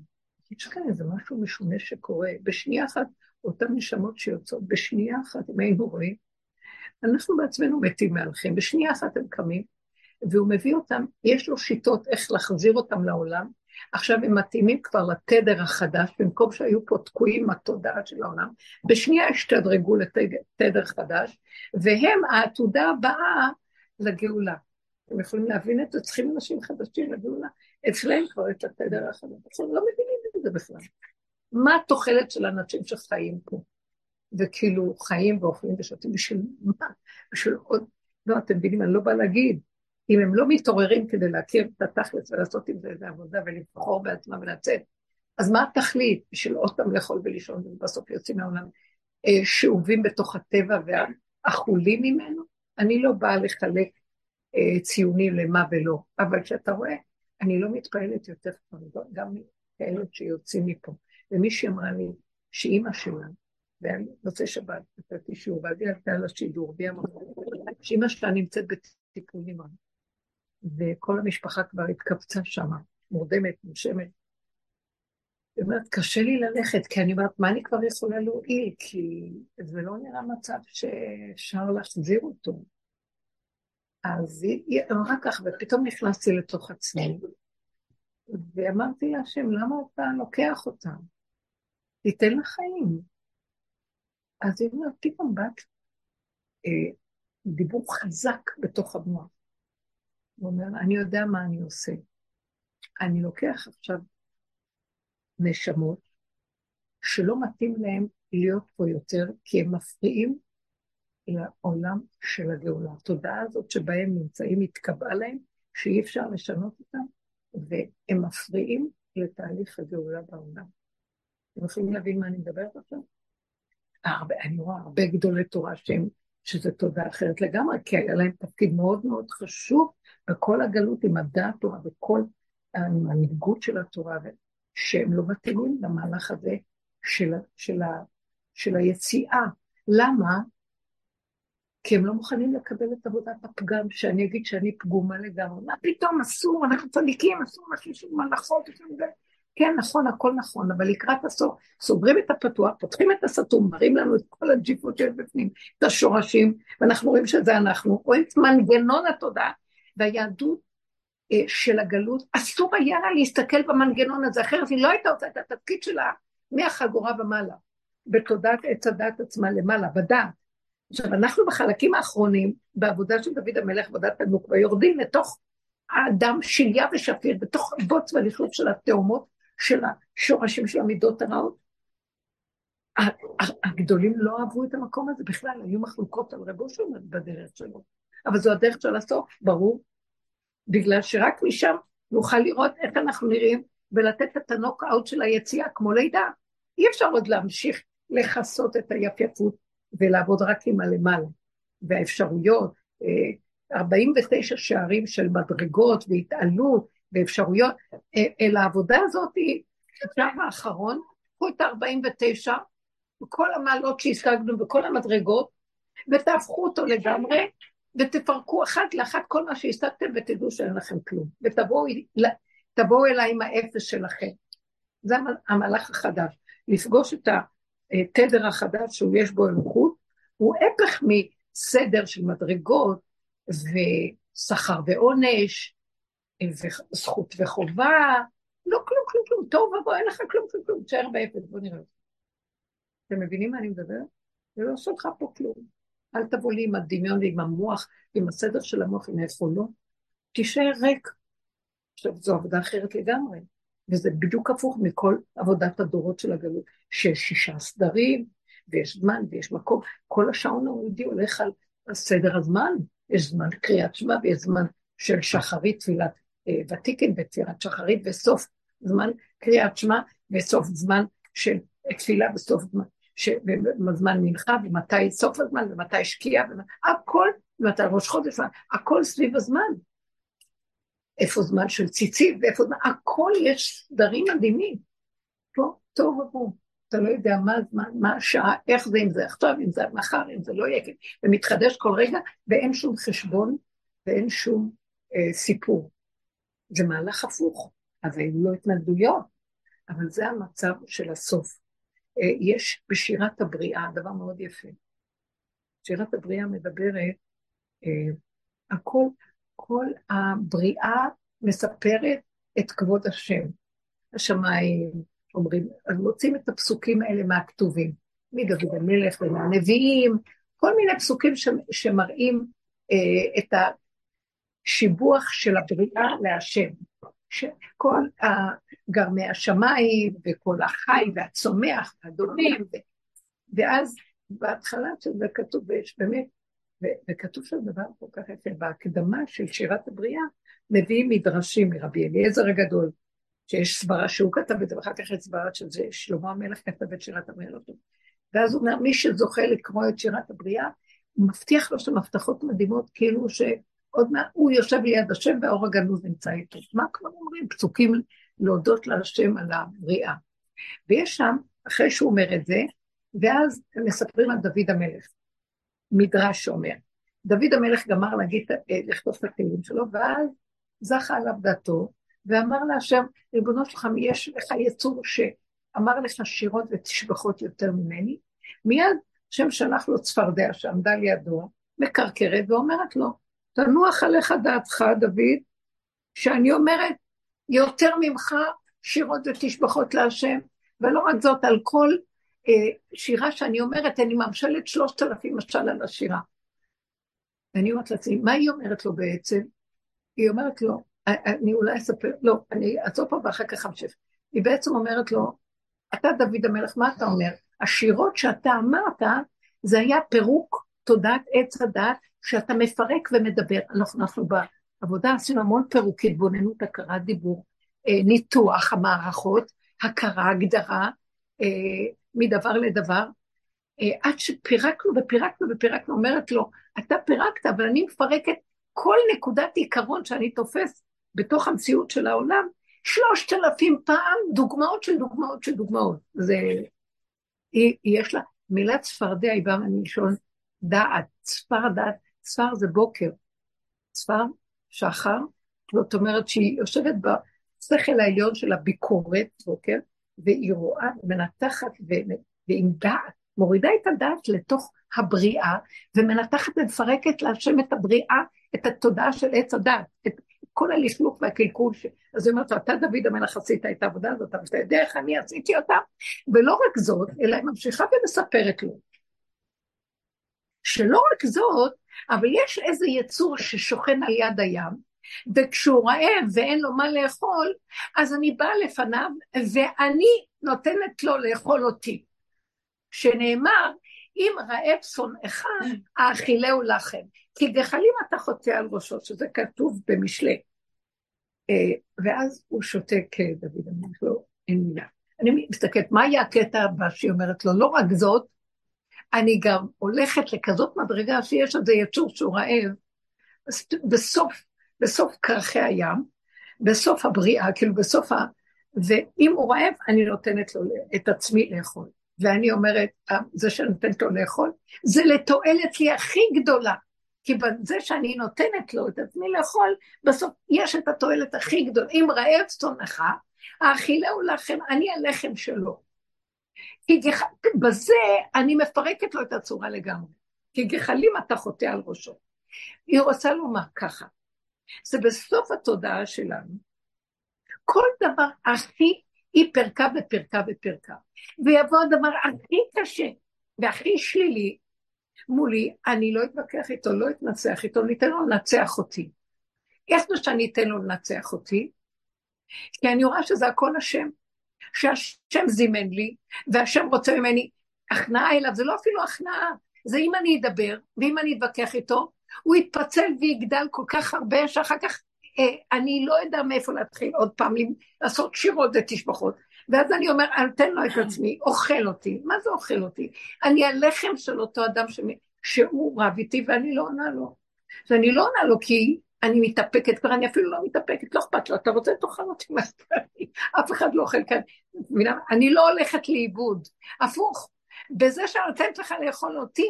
יש כאן איזה משהו משונה שקורה. בשנייה אחת אותן נשמות שיוצאות. בשנייה אחת, אם היינו רואים, אנחנו בעצמנו מתים מהלכים, בשנייה אחת הם קמים, והוא מביא אותם, יש לו שיטות איך להחזיר אותם לעולם, עכשיו הם מתאימים כבר לתדר החדש, במקום שהיו פה תקועים התודעה של העולם, בשנייה השתדרגו לתדר חדש, והם העתודה הבאה לגאולה. אתם יכולים להבין את זה, צריכים אנשים חדשים לגאולה, אצלם כבר את התדר החדש, הם לא מבינים את זה בכלל. מה התוחלת של אנשים שחיים פה? וכאילו חיים ואוכלים ושותים בשביל מה? בשביל עוד... לא, אתם מבינים, אני לא באה להגיד. אם הם לא מתעוררים כדי להכיר את התכלס ולעשות עם זה איזה עבודה ולבחור בעצמם ולצאת, אז מה התכלית? בשביל עוד פעם לאכול ולישון ובסוף יוצאים מהעולם אה, שאובים בתוך הטבע והאכולים ממנו? אני לא באה לחלק אה, ציונים למה ולא, אבל כשאתה רואה, אני לא מתפעלת יותר כבר, גם כאלה שיוצאים מפה. ומישהי אמרה לי שאימא שלה, והיה נושא שבת, נתתי שיעור, ואז היא עלתה לשידור, והיא אמרה שאימא שלה נמצאת בטיפול נמרץ, וכל המשפחה כבר התקבצה שם, מורדמת, מושמת. היא אומרת, קשה לי ללכת, כי אני אומרת, מה אני כבר יכולה להועיל? כי זה לא נראה מצב שאפשר להחזיר אותו. אז היא אמרה כך, ופתאום נכנסתי לתוך עצמי, ואמרתי לה, השם, למה אתה לוקח אותם? תיתן לה חיים. אז היא אומרת, פתאום בת, אה, דיבור חזק בתוך המוח. הוא אומר, אני יודע מה אני עושה. אני לוקח עכשיו נשמות שלא מתאים להם להיות פה יותר, כי הם מפריעים לעולם של הגאולה. התודעה הזאת שבה הם נמצאים התקבעה להם, שאי אפשר לשנות אותם, והם מפריעים לתהליך הגאולה בעולם. אתם יכולים להבין מה אני מדברת עכשיו? הרבה, אני רואה הרבה גדולי תורה שהם, שזה תודה אחרת לגמרי, כי היה להם תפקיד מאוד מאוד חשוב בכל הגלות עם הדעת תורה וכל המנהיגות של התורה, שהם לא מתאימים למהלך הזה של, של, ה, של היציאה. למה? כי הם לא מוכנים לקבל את עבודת הפגם, שאני אגיד שאני פגומה לגמרי. מה פתאום, אסור, אנחנו צדיקים, אסור משהו של מלאכות, כן, נכון, הכל נכון, אבל לקראת הסוף סוגרים את הפתוח, פותחים את הסתום, מראים לנו את כל הג'יפות שיש בפנים, את השורשים, ואנחנו רואים שזה אנחנו, רואים את מנגנון התודעה, והיהדות אה, של הגלות, אסור היה לה להסתכל במנגנון הזה, אחרת היא לא הייתה עושה את התפקיד שלה מהחגורה ומעלה, בתודעת עץ הדת עצמה למעלה, בדעת. עכשיו, אנחנו בחלקים האחרונים, בעבודה של דוד המלך, עבודת הנוקבה, יורדים לתוך האדם שליה ושפיר, בתוך הבוץ והלכלוך של התאומות, של השורשים של המידות הרעות. הגדולים לא אהבו את המקום הזה בכלל, היו מחלוקות על רבו שלו בדרך שלו. אבל זו הדרך של הסוף, ברור. בגלל שרק משם נוכל לראות איך אנחנו נראים ולתת את הנוק-אאוט של היציאה כמו לידה. אי אפשר עוד להמשיך לכסות את היפייפות ולעבוד רק עם הלמעלה. והאפשרויות, 49 אה, שערים של מדרגות והתעלות ואפשרויות, אה, אל העבודה הזאת השלב האחרון, קחו את ה-49, וכל המעלות שהשגנו וכל המדרגות, ותהפכו אותו לגמרי, ותפרקו אחת לאחת כל מה שהשגתם ותדעו שאין לכם כלום. ותבואו אליי עם האפס שלכם. זה המהלך החדש. לפגוש את התדר החדש שהוא יש בו אלוקות, הוא הפך מסדר של מדרגות ושכר ועונש וזכות וחובה, לא כלום, כלום, כלום, טוב ובוא, אין לך כלום, כלום, כלום, תשאר באפס, בוא נראה. אתם מבינים מה אני מדבר? זה לא עושה לך פה כלום. אל תבוא לי עם הדמיון ועם המוח, עם הסדר של המוח, עם איפה לא. תישאר ריק. עכשיו, זו עבודה אחרת לגמרי. וזה בדיוק הפוך מכל עבודת הדורות של הגלות, שיש שישה סדרים, ויש זמן, ויש מקום. כל השעון היהודי הולך על סדר הזמן. יש זמן קריאת שמע, ויש זמן של שחרית, תפילת ותיקין, ותפילת שחרית, וסוף זמן קריאת שמע, וסוף זמן של תפילה, וסוף זמן זמן מנחה, ומתי סוף הזמן, ומתי שקיעה, הכל, ומתי ראש חודש, הכל סביב הזמן. איפה זמן של ציצית, ואיפה זמן, הכל יש סדרים מדהימים. פה, טוב עבור. אתה לא יודע מה הזמן, מה השעה, איך זה, אם זה עכשיו, אם זה מחר, אם זה לא יהיה, ומתחדש כל רגע, ואין שום חשבון, ואין שום אה, סיפור. זה מהלך הפוך, אבל היו לו התנגדויות, אבל זה המצב של הסוף. אה, יש בשירת הבריאה דבר מאוד יפה. שירת הבריאה מדברת, אה, הכל, כל הבריאה מספרת את כבוד השם. השמיים אומרים, אז מוצאים את הפסוקים האלה מהכתובים, מדוד המלך ומהנביאים, כל מיני פסוקים שמראים אה, את השיבוח של הבריאה להשם. שכל גרמי השמיים וכל החי והצומח והדומים. ואז בהתחלה שזה כתוב, ויש באמת, ו... וכתוב שם דבר כל כך יפה, בהקדמה של שירת הבריאה מביאים מדרשים מרבי אליעזר הגדול, שיש סברה שהוא כתב את זה, ואחר כך יש סברה של זה, שלמה המלך כתב את שירת הבריאה לא טוב. ואז הוא אומר, מי שזוכה לקרוא את שירת הבריאה, הוא מבטיח לו שם הבטחות מדהימות, כאילו ש... עוד מעט הוא יושב ליד השם והאור הגנוז נמצא איתו. מה כבר אומרים? פסוקים להודות להשם על הבריאה. ויש שם, אחרי שהוא אומר את זה, ואז הם מספרים על דוד המלך. מדרש שאומר, דוד המלך גמר להגיד, אה, לכתוב את הכלים שלו, ואז זכה עליו דעתו, ואמר להשם, ריבונו שלך, יש לך יצור שאמר לך שירות ותשבחות יותר ממני, מיד השם שלח לו צפרדע שעמדה לידו, מקרקרת ואומרת לו, תנוח עליך דעתך, דוד, שאני אומרת, יותר ממך שירות ותשבחות להשם, ולא רק זאת, על כל אה, שירה שאני אומרת, אני ממשלת שלושת אלפים משל על השירה. ואני אומרת לעצמי, מה היא אומרת לו בעצם? היא אומרת לו, אה, אה, אני אולי אספר, לא, אני אעצור פה ואחר כך אמשיך. היא בעצם אומרת לו, אתה דוד המלך, מה אתה אומר? השירות שאתה אמרת, זה היה פירוק תודעת עץ הדת שאתה מפרק ומדבר. אנחנו, אנחנו בעבודה עשינו המון פירוק, התבוננות, הכרה, דיבור, אה, ניתוח המערכות, הכרה, הגדרה, אה, מדבר לדבר, אה, עד שפירקנו ופירקנו ופירקנו, אומרת לו, אתה פירקת, אבל אני מפרקת כל נקודת עיקרון שאני תופס בתוך המציאות של העולם, שלושת אלפים פעם דוגמאות של דוגמאות של דוגמאות. זה, היא, יש לה, מילת צפרדע היא באה מלשון דעת, צפר דעת, צפר זה בוקר, צפר, שחר, זאת אומרת שהיא יושבת בשכל העליון של הביקורת, בוקר, והיא רואה, מנתחת ועם דעת, מורידה את הדעת לתוך הבריאה, ומנתחת ומפרקת להשם את הבריאה, את התודעה של עץ הדעת, את כל הלכלוך והקלקול. ש... אז היא אומרת אתה דוד המלך עשית את העבודה הזאת, אבל אתה יודע איך אני עשיתי אותה? ולא רק זאת, אלא היא ממשיכה ומספרת לו. שלא רק זאת, אבל יש איזה יצור ששוכן על יד הים, וכשהוא רעב ואין לו מה לאכול, אז אני באה לפניו ואני נותנת לו לאכול אותי. שנאמר, אם רעב שונאך, האכילהו לחם. כי גחלים אתה חוטא על ראשו, שזה כתוב במשלי. אה, ואז הוא שותק, אה, דוד המלך, לא, אין מילה. אני מסתכלת, מה יהיה הקטע הבא שהיא אומרת לו? לא רק זאת, אני גם הולכת לכזאת מדרגה שיש איזה יצור שהוא רעב, בסוף, בסוף קרחי הים, בסוף הבריאה, כאילו בסוף ה... ואם הוא רעב, אני נותנת לו את עצמי לאכול. ואני אומרת, אה, זה שאני נותנת לו לאכול, זה לתועלת לי הכי גדולה. כי בזה שאני נותנת לו את עצמי לאכול, בסוף יש את התועלת הכי גדולה. אם רעב צונך, האכילהו לכם, אני הלחם שלו. כי גח... בזה אני מפרקת לו את הצורה לגמרי. כי גחלים אתה חוטא על ראשו. היא רוצה לומר ככה, זה בסוף התודעה שלנו. כל דבר הכי, היא פרקה ופרקה ופרקה. ויבוא הדבר הכי קשה והכי שלילי מולי, אני לא אתווכח איתו, לא אתנצח איתו, ניתן לו לנצח אותי. איך זה שאני אתן לו לנצח אותי? כי אני רואה שזה הכל השם. שהשם זימן לי, והשם רוצה ממני הכנעה אליו, זה לא אפילו הכנעה, זה אם אני אדבר, ואם אני אתווכח איתו, הוא יתפצל ויגדל כל כך הרבה, שאחר כך אה, אני לא יודע מאיפה להתחיל עוד פעם לעשות שירות ותשבחות. ואז אני אומר, אל תן לו את עצמי, אוכל אותי. מה זה אוכל אותי? אני הלחם של אותו אדם ש... שהוא רב איתי ואני לא עונה לו. ואני לא עונה לו כי אני מתאפקת, כבר אני אפילו לא מתאפקת, לא אכפת לו, אתה רוצה תאכל אותי, מה אף אחד לא אוכל כאן. אני לא הולכת לאיבוד. הפוך, בזה שאני נותנת לך לאכול אותי,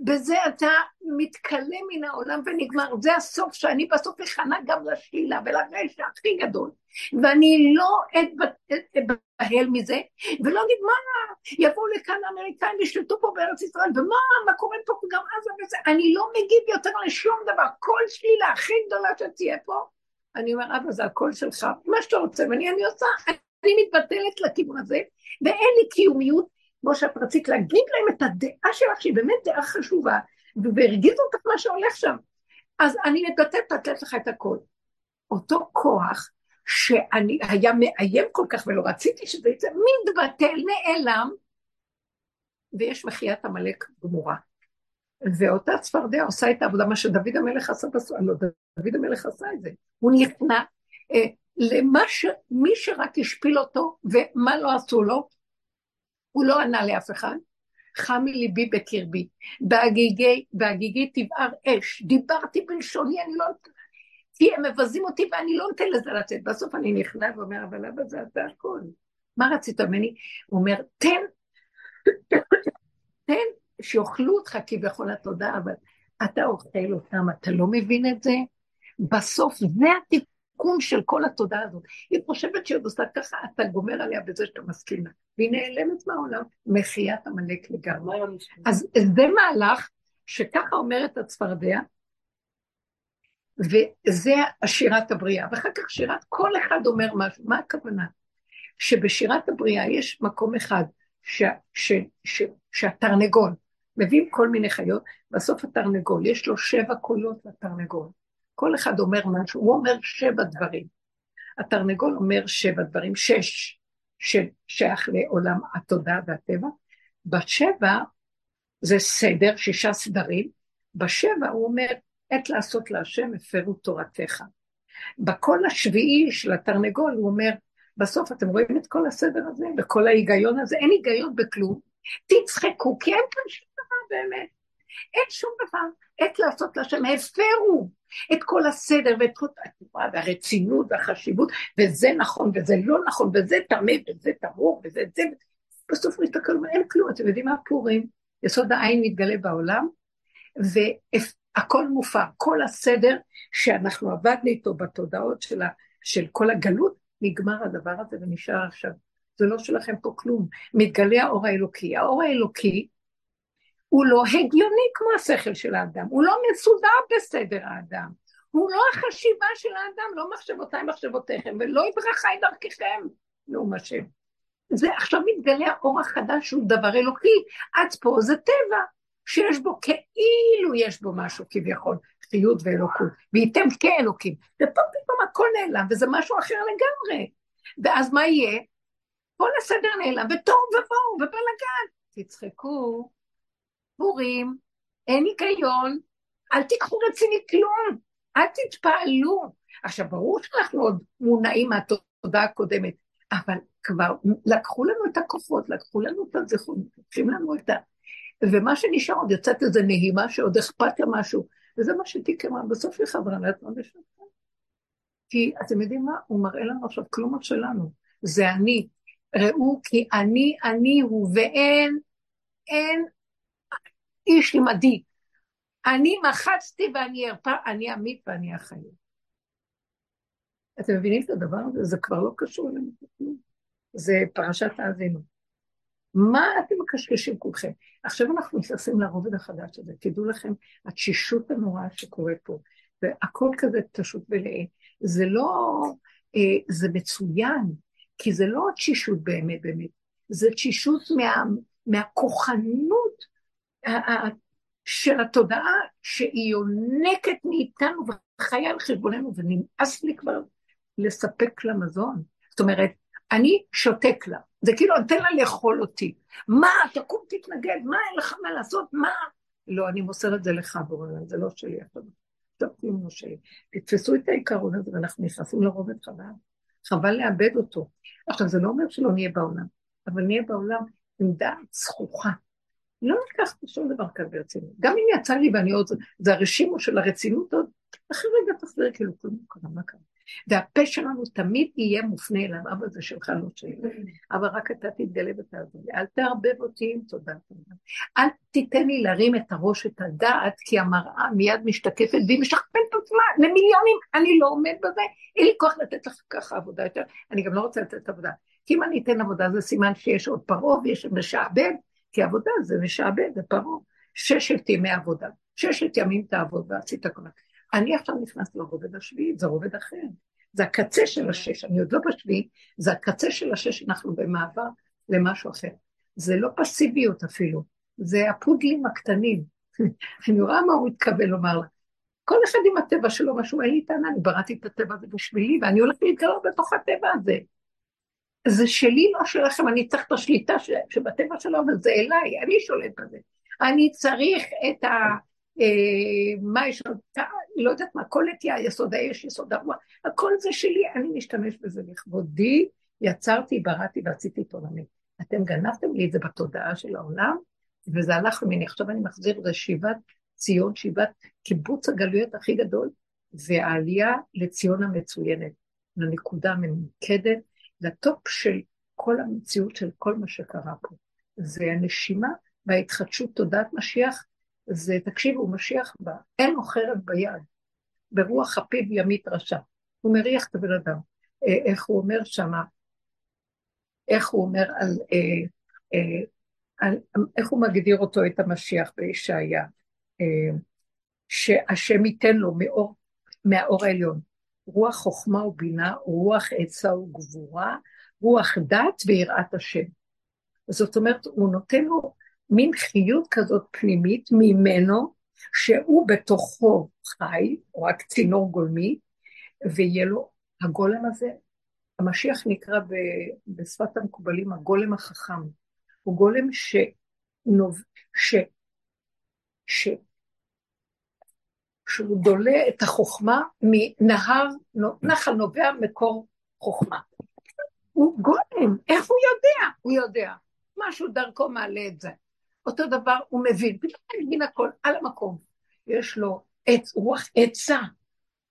בזה אתה מתכלה מן העולם ונגמר. זה הסוף שאני בסוף אכנע גם לשלילה ולרשע הכי גדול. ואני לא אתבהל מזה, ולא אגיד מה, יבואו לכאן האמריקאים וישלטו פה בארץ ישראל, ומה, מה קורה פה גם אז וזה. אני לא מגיב יותר לשום דבר. כל שלילה הכי גדולה שתהיה פה, אני אומר, אבא, זה הקול שלך, מה שאתה רוצה, ואני אני עושה, אני מתבטלת לכיוון הזה, ואין לי קיומיות כמו שאת רצית להגיד להם את הדעה שלך, שהיא באמת דעה חשובה, והרגיז אותך מה שהולך שם. אז אני מתבטאת לתת לך את הכל. אותו כוח שאני היה מאיים כל כך ולא רציתי שזה יצא, מתבטל, נעלם, ויש מחיית עמלק גמורה. ואותה צפרדע עושה את העבודה, מה שדוד המלך עשה בסוף, לא, דוד המלך עשה את זה. הוא נכנע אה, למה ש... מי שרק השפיל אותו, ומה לא עשו לו, הוא לא ענה לאף אחד. חם ליבי בקרבי, בהגיגי, בהגיגי תבער אש, דיברתי בלשוני, אני לא... כי הם מבזים אותי ואני לא נותן לזה לצאת. בסוף אני נכנע ואומר, אבל אבא זה אתה הכל. מה רצית ממני? הוא אומר, תן, תן שיאכלו אותך כביכול התודעה, אבל אתה אוכל אותם, אתה לא מבין את זה? בסוף זה התיקון של כל התודעה הזאת. היא חושבת שהיא עושה ככה, אתה גומר עליה בזה שאתה מסכים לה. והיא נעלמת מהעולם, מחיית עמלק לגמרי. אז זה מהלך שככה אומרת הצפרדע, וזה השירת הבריאה. ואחר כך שירת, כל אחד אומר משהו. מה הכוונה? שבשירת הבריאה יש מקום אחד ש, ש, ש, שהתרנגול, מביאים כל מיני חיות, בסוף התרנגול, יש לו שבע קולות לתרנגול. כל אחד אומר משהו, הוא אומר שבע דברים. התרנגול אומר שבע דברים, שש ששייך לעולם התודעה והטבע. בשבע זה סדר, שישה סדרים. בשבע הוא אומר, עת לעשות להשם הפרו תורתך. בקול השביעי של התרנגול הוא אומר, בסוף אתם רואים את כל הסדר הזה, וכל ההיגיון הזה, אין היגיון בכלום. תצחקו, כי אין כאן שום דבר באמת. אין שום דבר. עת לעשות להשם, הפרו את כל הסדר ואת כל התורה והרצינות והחשיבות, וזה נכון וזה לא נכון, וזה טמא וזה טהור וזה זה, בסוף מסתכל, אין כלום, אתם יודעים מה פורים? יסוד העין מתגלה בעולם, והכל מופר, כל הסדר שאנחנו עבדנו איתו בתודעות של, ה, של כל הגלות, נגמר הדבר הזה ונשאר עכשיו. זה לא שלכם פה כלום. מתגלה האור האלוקי. האור האלוקי הוא לא הגיוני כמו השכל של האדם, הוא לא מסודר בסדר האדם, הוא לא החשיבה של האדם, לא מחשבותיי מחשבותיכם, ולא יברכה דרככם, נאום השם. זה עכשיו מתגלה האור החדש שהוא דבר אלוקי, עד פה זה טבע, שיש בו כאילו יש בו משהו כביכול, חיות ואלוקות, וייתם כאלוקים, ופה פתאום הכל נעלם, וזה משהו אחר לגמרי. ואז מה יהיה? כל הסדר נעלם, ותוהו ובוהו, ובלאגן. תצחקו, פורים, אין היגיון, אל תיקחו רציני כלום, אל תתפעלו. עכשיו, ברור שאנחנו עוד מונעים מהתודעה הקודמת, אבל כבר לקחו לנו את הכוחות, לקחו לנו את הזיכרונות, לקחים לנו את ה... ומה שנשאר עוד יוצאת איזה נהימה שעוד אכפת לה משהו, וזה מה שתיקמה, בסוף היא חזרה לעצמה ושלחה. כי אתם יודעים מה? הוא מראה לנו עכשיו כלום שלנו, זה אני. ראו כי אני אני הוא, ואין, אין איש עמדי. אני מחצתי ואני ארפא, אני אמית ואני החיים. אתם מבינים את הדבר הזה? זה כבר לא קשור אלינו. זה פרשת האזינו. מה אתם מקשקשים כולכם? עכשיו אנחנו נכנסים לרובד החדש הזה. תדעו לכם, התשישות הנוראה שקורה פה, והכל כזה פשוט ולאה. זה לא, אה, זה מצוין, כי זה לא תשישות באמת באמת, זה תשישות מה, מהכוחנות של התודעה שהיא יונקת מאיתנו וחיה על חשבוננו, ונמאס לי כבר לספק לה מזון. זאת אומרת, אני שותק לה. זה כאילו, נותן לה לאכול אותי. מה, תקום תתנגד, מה, אין לך מה לעשות, מה? לא, אני מוסר את זה לך, בורלן, זה לא שלי עכשיו. לא שלי. תתפסו את העיקרון הזה, ואנחנו נכנסים לרובד חבל. חבל לאבד אותו. עכשיו, זה לא אומר שלא נהיה בעולם, אבל נהיה בעולם עם דעת זכוכה. לא ניקח שום דבר כאן ברצינות. גם אם יצא לי ואני עוד, זה הרשימו של הרצינות עוד, אחרי רגע תחזרי כאילו כלום קרה, מה קרה? והפה שלנו תמיד יהיה מופנה אליו, אבא זה שלך לא שלי. אבל רק אתה תתגלה ותעזור לי. אל תערבב אותי עם תודה תודה. אל תיתן לי להרים את הראש, את הדעת, כי המראה מיד משתקפת והיא משכפלת עצמה למיליונים. אני לא עומד בזה, אין לי כוח לתת לך ככה עבודה יותר. אני גם לא רוצה לתת עבודה. כי אם אני אתן עבודה זה סימן שיש עוד פרעה ויש משעבד, כי עבודה זה משעבד, זה פרעה. ששת ימי עבודה. ששת ימים תעבוד ועשית כל אני עכשיו נכנס לרובד השביעי, זה רובד אחר. זה הקצה של השש, אני עוד לא בשביעי, זה הקצה של השש, אנחנו במעבר למשהו אחר. זה לא פסיביות אפילו, זה הפודלים הקטנים. אני רואה מה הוא התכוון לומר לה. כל אחד עם הטבע שלו, משהו, אין לי טענה, אני בראתי את הטבע הזה בשבילי, ואני הולכת להתגלות בתוך הטבע הזה. זה שלי, לא שלכם, אני צריך את השליטה שבטבע שלו, אבל זה אליי, אני שולט בזה. אני צריך את ה... אה, מה יש עוד, לא יודעת מה, כל נטייה, יסוד האש, יסוד הרוח, הכל זה שלי, אני משתמש בזה לכבודי, יצרתי, בראתי ועשיתי את עולמי. אתם גנבתם לי את זה בתודעה של העולם, וזה הלך ממני. עכשיו אני מחזיר את זה שיבת ציון, שיבת קיבוץ הגלויות הכי גדול, והעלייה לציון המצוינת, לנקודה הממוקדת, לטופ של כל המציאות של כל מה שקרה פה. זה הנשימה וההתחדשות תודעת משיח זה, תקשיבו, משיח בא, אין לו חרב ביד, ברוח הפיו ימית רשע. הוא מריח את הבן אדם. אה, איך הוא אומר שמה, איך הוא אומר על, אה, אה, על, איך הוא מגדיר אותו, את המשיח בישעיה, אה, שהשם ייתן לו מאור, מהאור העליון, רוח חוכמה ובינה, רוח עצה וגבורה, רוח דת ויראת השם. זאת אומרת, הוא נותן לו מין חיות כזאת פנימית ממנו, שהוא בתוכו חי, או רק צינור גולמי, ויהיה לו הגולם הזה, המשיח נקרא בשפת המקובלים הגולם החכם. הוא גולם שנוב... ש... ש... שהוא דולה את החוכמה מנהר, נחל נובע מקור חוכמה. הוא גולם, איך הוא יודע? הוא יודע. משהו דרכו מעלה את זה. אותו דבר הוא מבין, פתאום הוא מבין הכל על המקום. יש לו עץ, רוח עצה,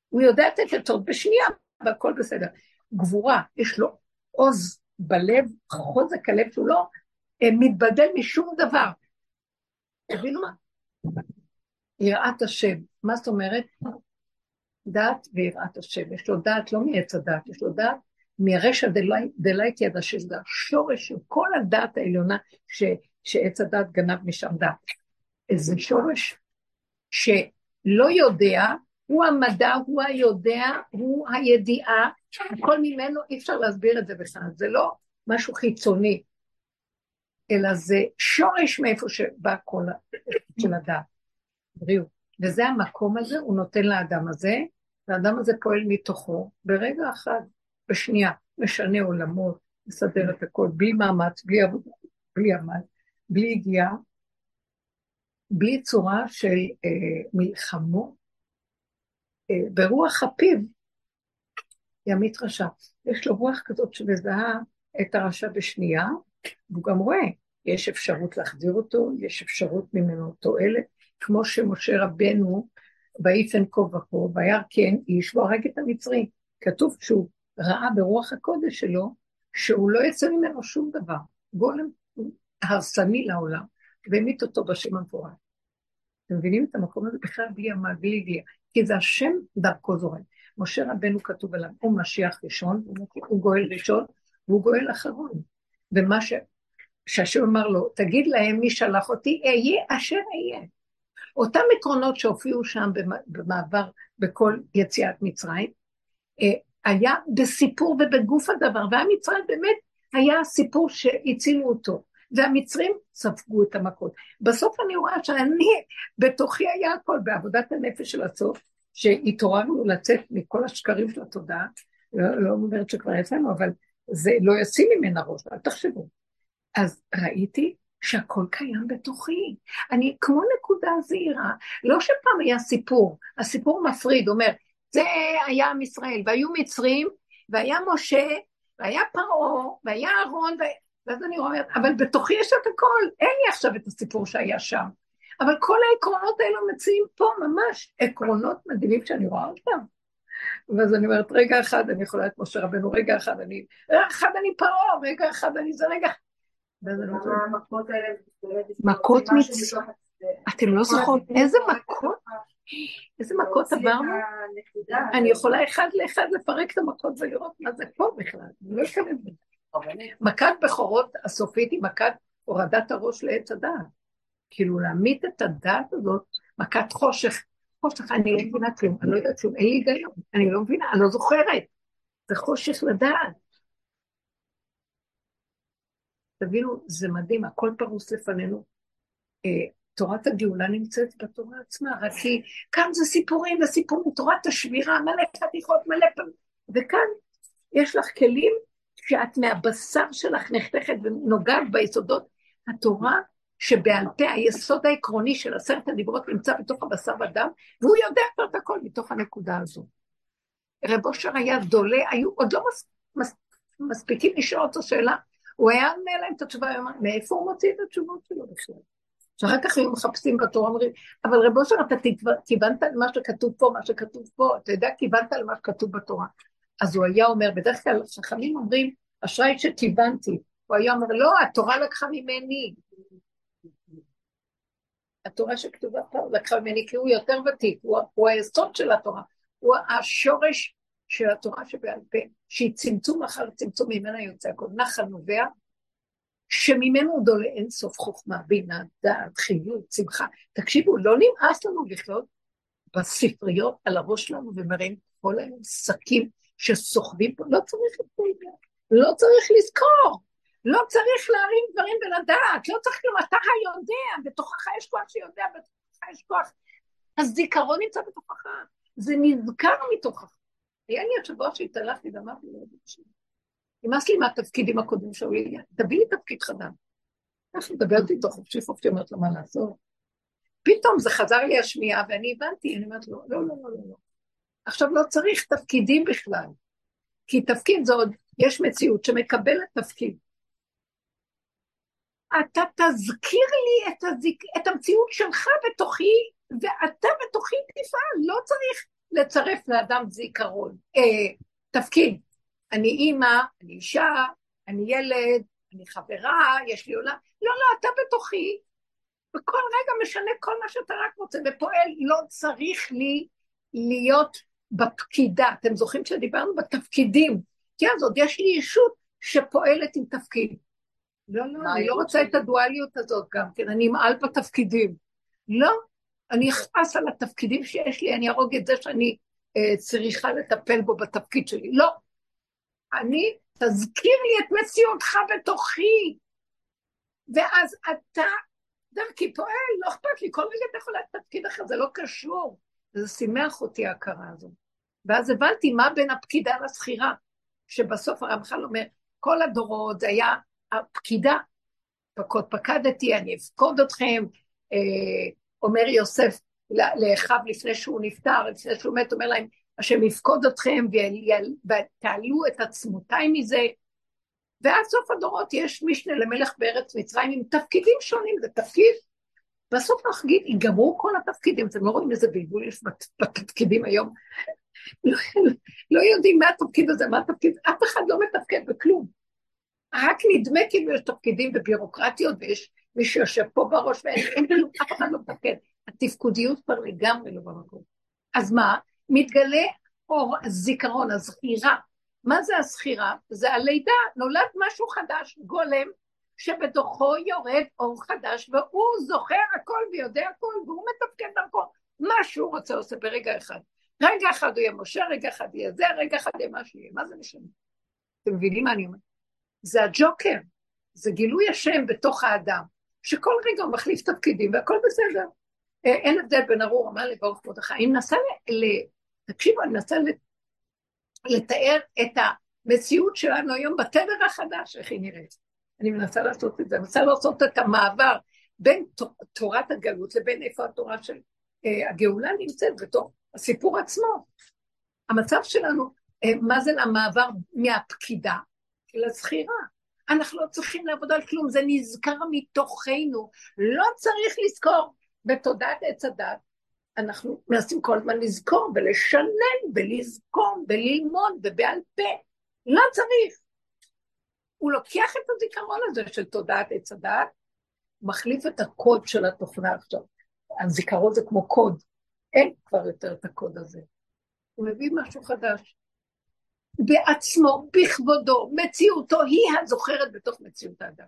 הוא יודע לתת עצות בשנייה, והכל בסדר. גבורה, יש לו עוז בלב, חוזק הלב שהוא לא אה, מתבדל משום דבר. תבינו מה? יראת השם, מה זאת אומרת? דעת ויראת השם. יש לו דעת לא מעץ הדעת, יש לו דעת מרשע דלייט ידע, שזה השורש של כל הדעת העליונה ש... שעץ הדת גנב משם דת. איזה שורש שלא יודע, הוא המדע, הוא היודע, הוא הידיעה, הכל ממנו, אי אפשר להסביר את זה בכלל, זה לא משהו חיצוני, אלא זה שורש מאיפה שבא כל של הדעת, בריאות. וזה המקום הזה, הוא נותן לאדם הזה, והאדם הזה פועל מתוכו ברגע אחד, בשנייה, משנה עולמות, מסדר את הכל, בלי מאמץ, בלי עבודה, בלי עמל. בלי הגיעה, בלי צורה של אה, מלחמות, אה, ברוח הפיו ימית רשע. יש לו רוח כזאת שמזהה את הרשע בשנייה, והוא גם רואה, יש אפשרות להחזיר אותו, יש אפשרות ממנו תועלת, כמו שמשה רבנו, ויפן כה וכה, וירא כן איש, והרג את המצרי. כתוב שהוא ראה ברוח הקודש שלו, שהוא לא יצא ממנו שום דבר. גולם הרסני לעולם, והמית אותו בשם המפורט. אתם מבינים את המקום הזה? בכלל בלי עמל, בלי הגיע. כי זה השם דרכו זורם. משה רבנו כתוב עליו, הוא משיח ראשון, הוא גואל ראשון, והוא גואל אחרון. ומה ש... שהשם אמר לו, תגיד להם מי שלח אותי, אהיה אשר אהיה. אותם עקרונות שהופיעו שם במעבר בכל יציאת מצרים, אה, היה בסיפור ובגוף הדבר, והמצרים באמת היה סיפור שהצילו אותו. והמצרים ספגו את המכות. בסוף אני רואה שאני, בתוכי היה הכל, בעבודת הנפש של הסוף, שהתעוררנו לצאת מכל השקרים של התודעה, לא, לא אומרת שכבר יצאנו, אבל זה לא ישים ממנה ראש, אל תחשבו. אז ראיתי שהכל קיים בתוכי. אני כמו נקודה זהירה, לא שפעם היה סיפור, הסיפור מפריד, אומר, זה היה עם ישראל, והיו מצרים, והיה משה, והיה פרעה, והיה אהרון, ו... ואז אני אומרת, אבל בתוכי יש את הכל, אין לי עכשיו את הסיפור שהיה שם. אבל כל העקרונות האלו מציעים פה ממש עקרונות מדהימים שאני רואה אותם. ואז אני אומרת, רגע אחד אני יכולה את משה רבנו, רגע אחד אני, רגע אחד אני פרעה, רגע אחד אני זה, רגע... אני אומרת, מכות מצ... אתם לא זוכרות איזה מכות? איזה מכות עברנו? אני יכולה אחד לאחד לפרק את המכות ולראות מה זה פה בכלל, אני לא אכנס בזה. מכת בכורות הסופית היא מכת הורדת הראש לעץ הדעת. כאילו להעמיד את הדעת הזאת, מכת חושך, חושך, אני לא מבינה כלום, אני לא יודעת כלום, אין לי היגיון, אני לא מבינה, אני לא זוכרת. זה חושך לדעת. תבינו, זה מדהים, הכל פרוס לפנינו. אה, תורת הגאולה נמצאת בתורה עצמה, רק כי כאן זה סיפורים וסיפורים, תורת השבירה, מלא חתיכות, מלא פעמים, וכאן יש לך כלים שאת מהבשר שלך נחתכת ונוגעת ביסודות התורה שבעל פה היסוד העקרוני של עשרת הדיברות נמצא בתוך הבשר ודם, והוא יודע כבר את הכל מתוך הנקודה הזו. רב אושר היה דולה, היו עוד לא מס, מס, מספיקים לשאול אותו שאלה, הוא היה עונה להם את התשובה, הוא אמר, מאיפה הוא מוציא את התשובות שלו בכלל? שאחר כך היו מחפשים בתורה, אומרים, אבל רב אושר, אתה כיוונת על מה שכתוב פה, מה שכתוב פה, אתה יודע, כיוונת על מה שכתוב בתורה. אז הוא היה אומר, בדרך כלל חכמים אומרים, אשראי שכיוונתי. הוא היה אומר, לא, התורה לקחה ממני. התורה שכתובה פה לקחה ממני, כי הוא יותר ותיק, הוא, הוא היסוד של התורה, הוא השורש של התורה שבעל פה, שהיא צמצום אחר צמצום, ממנה יוצא הכל. נחל נובע, שממנו דולה אין סוף חוכמה, בינה, דעת, חיות, שמחה. תקשיבו, לא נמאס לנו לחיות בספריות על הראש שלנו ומראים כל היום שקים שסוחבים פה, לא צריך את זה, לא צריך לזכור, לא צריך להרים דברים ולדעת, לא צריך כלום, אתה היודע, בתוכך יש כוח שיודע, בתוכך יש כוח. הזיכרון נמצא בתוכך, זה נזכר מתוכך. היה לי השבוע שהתעלפתי ואמרתי לו, נמאס לי מהתפקידים הקודמים שהיו לי, תביא לי תפקיד חדש. איך מדברת איתו חופשי חופשי, אומרת לו מה לעשות. פתאום זה חזר לי השמיעה ואני הבנתי, אני אומרת לו, לא, לא, לא, לא, לא. עכשיו לא צריך תפקידים בכלל, כי תפקיד זה עוד, יש מציאות שמקבלת תפקיד. אתה תזכיר לי את, הזיק... את המציאות שלך בתוכי, ואתה בתוכי תפעל, לא צריך לצרף לאדם זיכרון, אה, תפקיד. אני אימא, אני אישה, אני ילד, אני חברה, יש לי עולם. לא, לא, אתה בתוכי, וכל רגע משנה כל מה שאתה רק רוצה, ופועל, לא צריך לי להיות בפקידה. אתם זוכרים שדיברנו בתפקידים? כי אז עוד יש לי ישות שפועלת עם תפקיד. לא, לא, אני לא רוצה את הדואליות הזאת גם כן, אני אמעל בתפקידים. לא, אני אכעס על התפקידים שיש לי, אני אהרוג את זה שאני אה, צריכה לטפל בו בתפקיד שלי. לא. אני, תזכיר לי את מציאותך בתוכי. ואז אתה דרכי פועל, לא אכפת לי, כל רגע אתה יכול לתת תפקיד אחר, זה לא קשור. וזה שימח אותי ההכרה הזאת. ואז הבנתי מה בין הפקידה לשכירה, שבסוף הרמח"ל אומר, כל הדורות זה היה הפקידה, פקוד פקדתי, אני אפקוד אתכם, אה, אומר יוסף לאחיו לפני שהוא נפטר, לפני שהוא מת, אומר להם, השם יפקוד אתכם ותעלו את עצמותיי מזה, ועד סוף הדורות יש משנה למלך בארץ מצרים עם תפקידים שונים, זה תפקיד, בסוף נגיד, ייגמרו כל התפקידים, אתם לא רואים איזה בלבול יש בתפקידים היום, לא, לא יודעים מה התפקיד הזה, מה התפקיד, אף אחד לא מתפקד בכלום. רק נדמה כאילו יש תפקידים ובירוקרטיות ויש מי שיושב פה בראש ואין כלום, אף אחד לא מתפקד. התפקודיות כבר לגמרי לא במקום. אז מה? מתגלה אור הזיכרון, הזכירה. מה זה הזכירה? זה הלידה, נולד משהו חדש, גולם, שבתוכו יורד אור חדש, והוא זוכר הכל ויודע הכל, והוא מתפקד דרכו. מה שהוא רוצה עושה ברגע אחד. רגע אחד הוא יהיה משה, רגע אחד יהיה זה, רגע אחד יהיה מה שיהיה. מה זה משנה? אתם מבינים מה אני אומרת? זה הג'וקר, זה גילוי השם בתוך האדם, שכל רגע הוא מחליף תפקידים והכל בסדר. אה, אין הבדל בין ארור אמר לי ברוך כבודך. אני מנסה, ל... תקשיבו, אני מנסה לתאר את המציאות שלנו היום בתדר החדש, איך היא נראית. אני מנסה לעשות את זה, אני מנסה לעשות את המעבר בין תורת הגלות לבין איפה התורה של אה, הגאולה נמצאת בתוך הסיפור עצמו. המצב שלנו, אה, מה זה למעבר מהפקידה לזכירה? אנחנו לא צריכים לעבוד על כלום, זה נזכר מתוכנו. לא צריך לזכור בתודעת עץ הדת. אנחנו מנסים כל הזמן לזכור ולשנן ולזכור וללמוד ובעל פה. לא צריך. הוא לוקח את הזיכרון הזה של תודעת עץ הדת, מחליף את הקוד של התוכנה עכשיו. הזיכרון זה כמו קוד, אין כבר יותר את הקוד הזה. הוא מביא משהו חדש. בעצמו, בכבודו, מציאותו, היא הזוכרת בתוך מציאות האדם.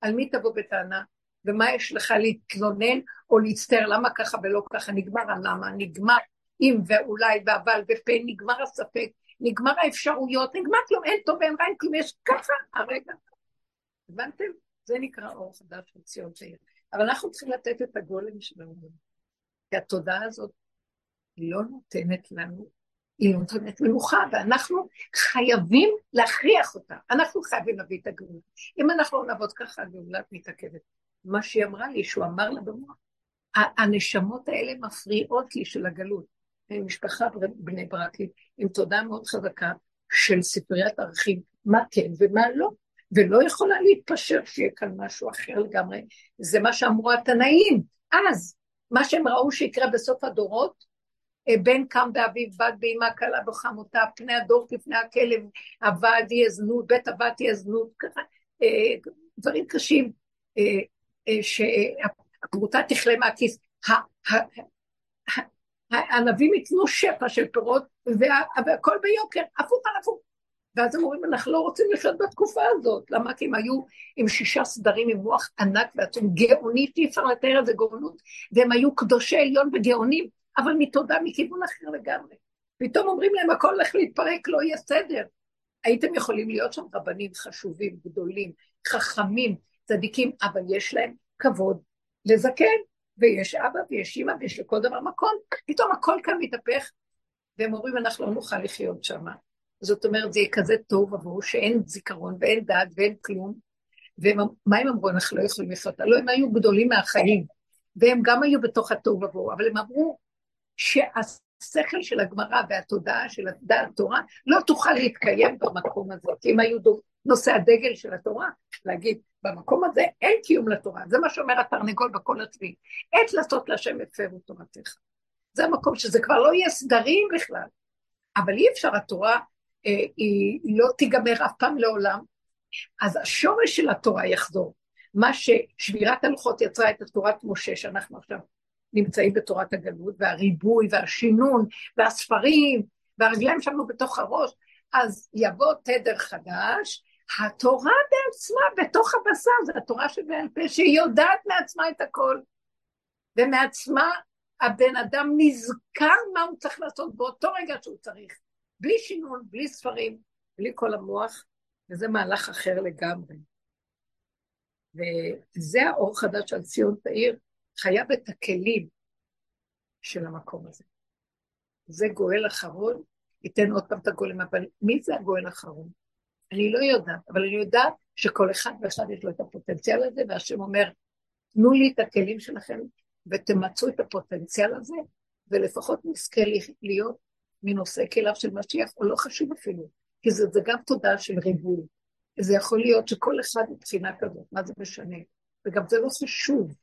על מי תבוא בטענה? ומה יש לך להתלונן או להצטער למה ככה ולא ככה? נגמר הלמה, נגמר אם ואולי ואבל ופה, נגמר הספק, נגמר האפשרויות, נגמר כלום, אין טוב ואין רע, כלום, יש ככה הרגע. הבנתם? זה נקרא אור חדש של ציון תאיר. אבל אנחנו צריכים לתת את הגולם שלנו. כי התודעה הזאת לא נותנת לנו, היא נותנת מנוחה, ואנחנו חייבים להכריח אותה. אנחנו חייבים להביא את הגאולה. אם אנחנו לא נעבוד ככה, הגאולה מתעכבת. מה שהיא אמרה לי, שהוא אמר לה במוח, הנשמות האלה מפריעות לי של הגלות. משפחה בני ברקלית עם תודעה מאוד חזקה של ספריית ערכים, מה כן ומה לא, ולא יכולה להתפשר שיהיה כאן משהו אחר לגמרי. זה מה שאמרו התנאים, אז, מה שהם ראו שיקרה בסוף הדורות, בן קם באביו, בת באמה קלה בחמותה, פני הדור כפני הכלב, הוועד יהיה זנות, בית הוועד תהיה זנות, ככה, אה, דברים קשים, אה, שהפרוטה תכלה מהכיס. הענבים ייתנו שפע של פירות, והכל ביוקר, הפוך על הפוך. ואז הם אומרים, אנחנו לא רוצים לחיות בתקופה הזאת. למה? כי הם היו עם שישה סדרים עם מוח ענק ועצום, גאונית, אי אפשר לתאר את זה גאונות, והם היו קדושי עליון וגאונים, אבל מתודה מכיוון אחר לגמרי. פתאום אומרים להם, הכל הולך להתפרק, לא יהיה סדר. הייתם יכולים להיות שם רבנים חשובים, גדולים, חכמים, צדיקים, אבל יש להם כבוד לזקן, ויש אבא ויש אימא ויש לכל דבר מקום, פתאום הכל כאן מתהפך, והם אומרים אנחנו לא נוכל לחיות שם. זאת אומרת זה יהיה כזה טוב עבור שאין זיכרון ואין דעת ואין כלום, ומה הם אמרו אנחנו לא יכולים לחיות, הלוא הם היו גדולים מהחיים, והם גם היו בתוך התוהו ובוהו, אבל הם אמרו שהשכל של הגמרא והתודעה של הדעת תורה לא תוכל להתקיים במקום הזה, כי הם היו נושא הדגל של התורה, להגיד במקום הזה אין קיום לתורה, זה מה שאומר התרנגול בקול הצבי, עת לעשות להשם הפרו תורתך. זה המקום שזה כבר לא יהיה סדרים בכלל, אבל אי אפשר, התורה אה, היא לא תיגמר אף פעם לעולם, אז השורש של התורה יחזור. מה ששבירת הלוחות יצרה את התורת משה, שאנחנו עכשיו נמצאים בתורת הגלות, והריבוי והשינון והספרים והרגליים שלנו בתוך הראש, אז יבוא תדר חדש, התורה בעצמה, בתוך הבשר, זה התורה שבעל פה, שהיא יודעת מעצמה את הכל. ומעצמה הבן אדם נזכר מה הוא צריך לעשות באותו רגע שהוא צריך. בלי שינון, בלי ספרים, בלי כל המוח, וזה מהלך אחר לגמרי. וזה האור חדש על ציון תאיר, חייב את הכלים של המקום הזה. זה גואל אחרון, ייתן עוד פעם את הגולם, אבל מי זה הגואל האחרון? אני לא יודעת, אבל אני יודעת שכל אחד ואחד יש לו את הפוטנציאל הזה, והשם אומר, תנו לי את הכלים שלכם ותמצו את הפוטנציאל הזה, ולפחות נזכה להיות מנושאי כליו של משיח, הוא לא חשוב אפילו, כי זה, זה גם תודעה של ריבוי. זה יכול להיות שכל אחד מבחינה כזאת, מה זה משנה? וגם זה לא חשוב.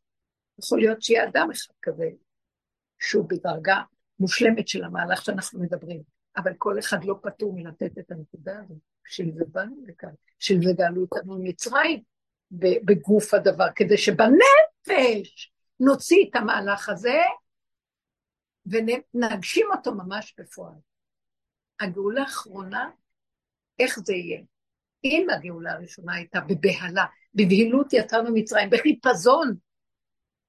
יכול להיות שיהיה אדם אחד כזה, שהוא בדרגה מושלמת של המהלך שאנחנו מדברים, אבל כל אחד לא פטור מלתת את הנקודה הזאת. בשביל זה באנו לכאן, בשביל זה גאלו אותנו ממצרים בגוף הדבר, כדי שבנפש נוציא את המהלך הזה ונגשים אותו ממש בפועל. הגאולה האחרונה, איך זה יהיה? אם הגאולה הראשונה הייתה בבהלה, בבהילות יצאנו מצרים, בחיפזון,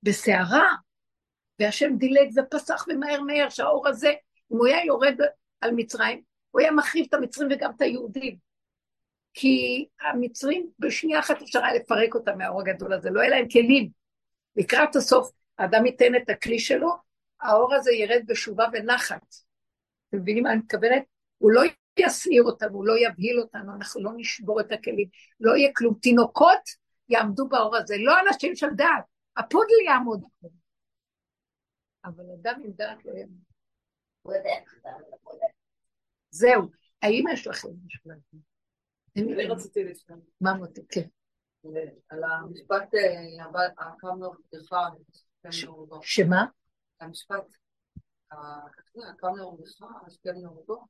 בסערה, והשם דילג ופסח ומהר מהר שהאור הזה, אם הוא היה יורד על מצרים, הוא היה מחריב את המצרים וגם את היהודים. כי המצרים בשנייה אחת אפשר היה לפרק אותם מהאור הגדול הזה, לא היה להם כלים. לקראת הסוף, האדם ייתן את הכלי שלו, האור הזה ירד בשובה ונחת. אתם מבינים מה אני מתכוונת? הוא לא יסעיר אותנו, הוא לא יבהיל אותנו, אנחנו לא נשבור את הכלים, לא יהיה כלום. תינוקות יעמדו באור הזה, לא אנשים של דעת, הפודל יעמוד. אבל אדם עם דעת לא יעמוד. זהו, האם יש לכם משהו להגיד? אני רציתי לשאול. מה מוטי? כן. על המשפט הקם לעובדך. שמה? המשפט הקם לעובדך, השכם לעובדו.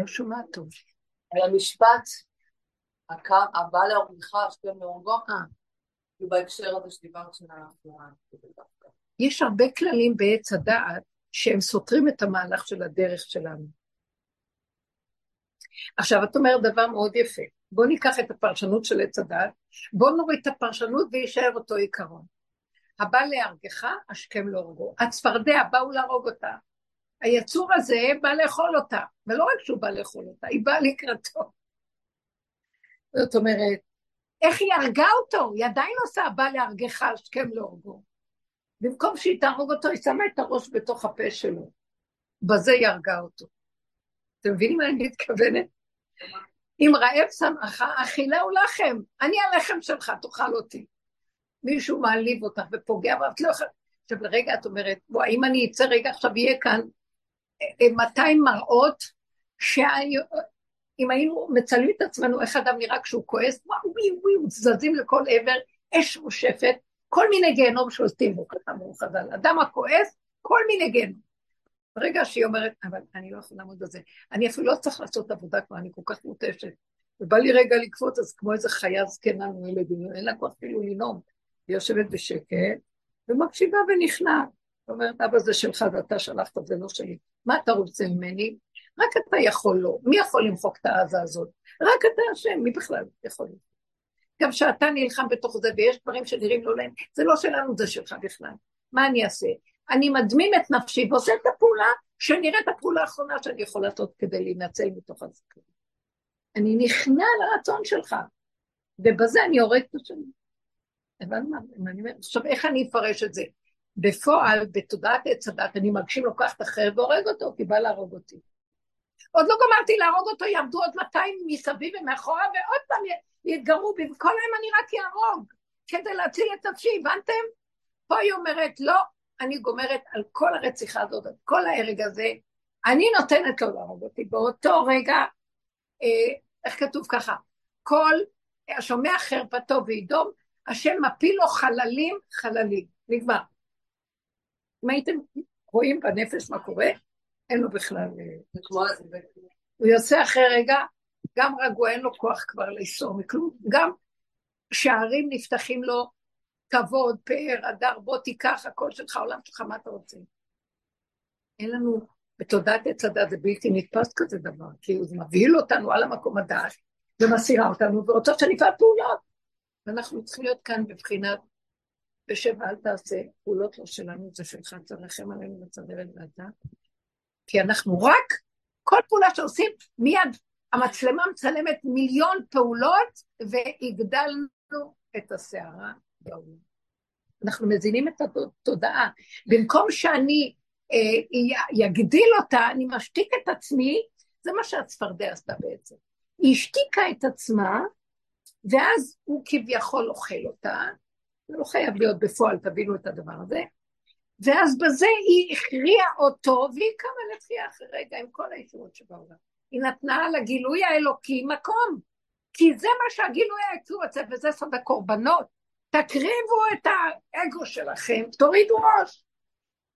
לא שומעת טוב. על המשפט הבא לעובדך, השכם לעובדו. בהקשר הזה שדיברת של ההפלאה. יש הרבה כללים בעץ הדעת שהם סותרים את המהלך של הדרך שלנו. עכשיו, את אומרת דבר מאוד יפה. בואו ניקח את הפרשנות של עץ הדעת, בואו נוריד את הפרשנות ויישאר אותו עיקרון. הבא להרגך, השכם להורגו. הצפרדע באו להרוג אותה. היצור הזה בא לאכול אותה, ולא רק שהוא בא לאכול אותה, היא באה לקראתו. זאת אומרת, איך היא הרגה אותו? היא עדיין עושה בא להרגך, השכם להורגו. במקום שהיא תהרוג אותו, היא שמה את הראש בתוך הפה שלו. בזה היא הרגה אותו. אתם מבינים מה אני מתכוונת? אם רעב שמחה, אכילהו לחם, אני הלחם שלך, תאכל אותי. מישהו מעליב אותך ופוגע, ואת לא יכולה... עכשיו לרגע את אומרת, בוא, אם אני אצא רגע עכשיו, יהיה כאן 200 אה, מראות, שאם היינו מצלמים את עצמנו, איך אדם נראה כשהוא כועס, וואו, וואו, וואו, זזים לכל עבר, אש מושפת, כל מיני גיהנום שולטים בו, ככה אמרו חז"ל. אדם הכועס, כל מיני גיהנום. ברגע שהיא אומרת, אבל אני לא יכולה לעמוד בזה, אני אפילו לא צריך לעשות עבודה כבר, אני כל כך מותשת. ובא לי רגע לקפוץ, אז כמו איזה חיה זקנה מילד, אין לה כבר אפילו לנאום. היא יושבת בשקט, ומקשיבה ונכנעת. אומרת, אבא זה שלך ואתה שלחת, זה לא שלי. מה אתה רוצה ממני? רק אתה יכול לו. מי יכול למחוק את העזה הזאת? רק אתה אשם, מי בכלל יכול? גם כשאתה נלחם בתוך זה, ויש דברים שנראים לא להם, זה לא שלנו, זה שלך בכלל. מה אני אעשה? אני מדמים את נפשי ועושה את הפעולה, שנראה את הפעולה האחרונה שאני יכול לעשות כדי להינצל מתוך הזכר. אני נכנע לרצון שלך, ובזה אני הורג את השני. הבנת מה אני אומרת? עכשיו, איך אני אפרש את זה? בפועל, בתודעת עץ הדת, אני מגשים לוקחת אחר והורג אותו, כי בא להרוג אותי. עוד לא גמרתי להרוג אותו, יעמדו עוד 200 מסביב ומאחורה, ועוד פעם יתגרו בי, וכל היום אני רק יהרוג, כדי להציל את נפשי, הבנתם? פה היא אומרת, לא, אני גומרת על כל הרציחה הזאת, על כל ההרג הזה, אני נותנת לו להרוג אותי. באותו רגע, אה, איך כתוב ככה? כל השומע חרפתו וידום, השם מפיל לו חללים חללים. נגמר. אם הייתם רואים בנפש מה קורה, אין לו בכלל... אה, הוא יוצא אחרי רגע, גם רגוע, אין לו כוח כבר לאסור מכלום, גם שערים נפתחים לו כבוד, פאר, הדר, בוא תיקח, הכל שלך, עולם שלך, מה אתה רוצה? אין לנו, בתודעת עץ הדת זה בלתי נתפס כזה דבר, כי הוא מבהיל אותנו על המקום הדעת, ומסירה אותנו, ורוצה שנפעל פעולות. ואנחנו צריכים להיות כאן בבחינת, בשב אל תעשה, פעולות לא שלנו, זה שלך, תרחם עלינו וצדרת ואתה. כי אנחנו רק, כל פעולה שעושים, מיד המצלמה מצלמת מיליון פעולות, והגדלנו את הסערה בעולם. אנחנו מזינים את התודעה. במקום שאני אה, יגדיל אותה, אני משתיק את עצמי, זה מה שהצפרדע עשתה בעצם. היא השתיקה את עצמה, ואז הוא כביכול אוכל אותה, זה לא חייב להיות בפועל, תבינו את הדבר הזה, ואז בזה היא הכריעה אותו, והיא קמה לתחייה אחרי רגע עם כל הישועות שבעולם. היא נתנה לגילוי האלוקי מקום, כי זה מה שהגילוי האלוקי רוצה, וזה סוד הקורבנות. תקריבו את האגו שלכם, תורידו ראש.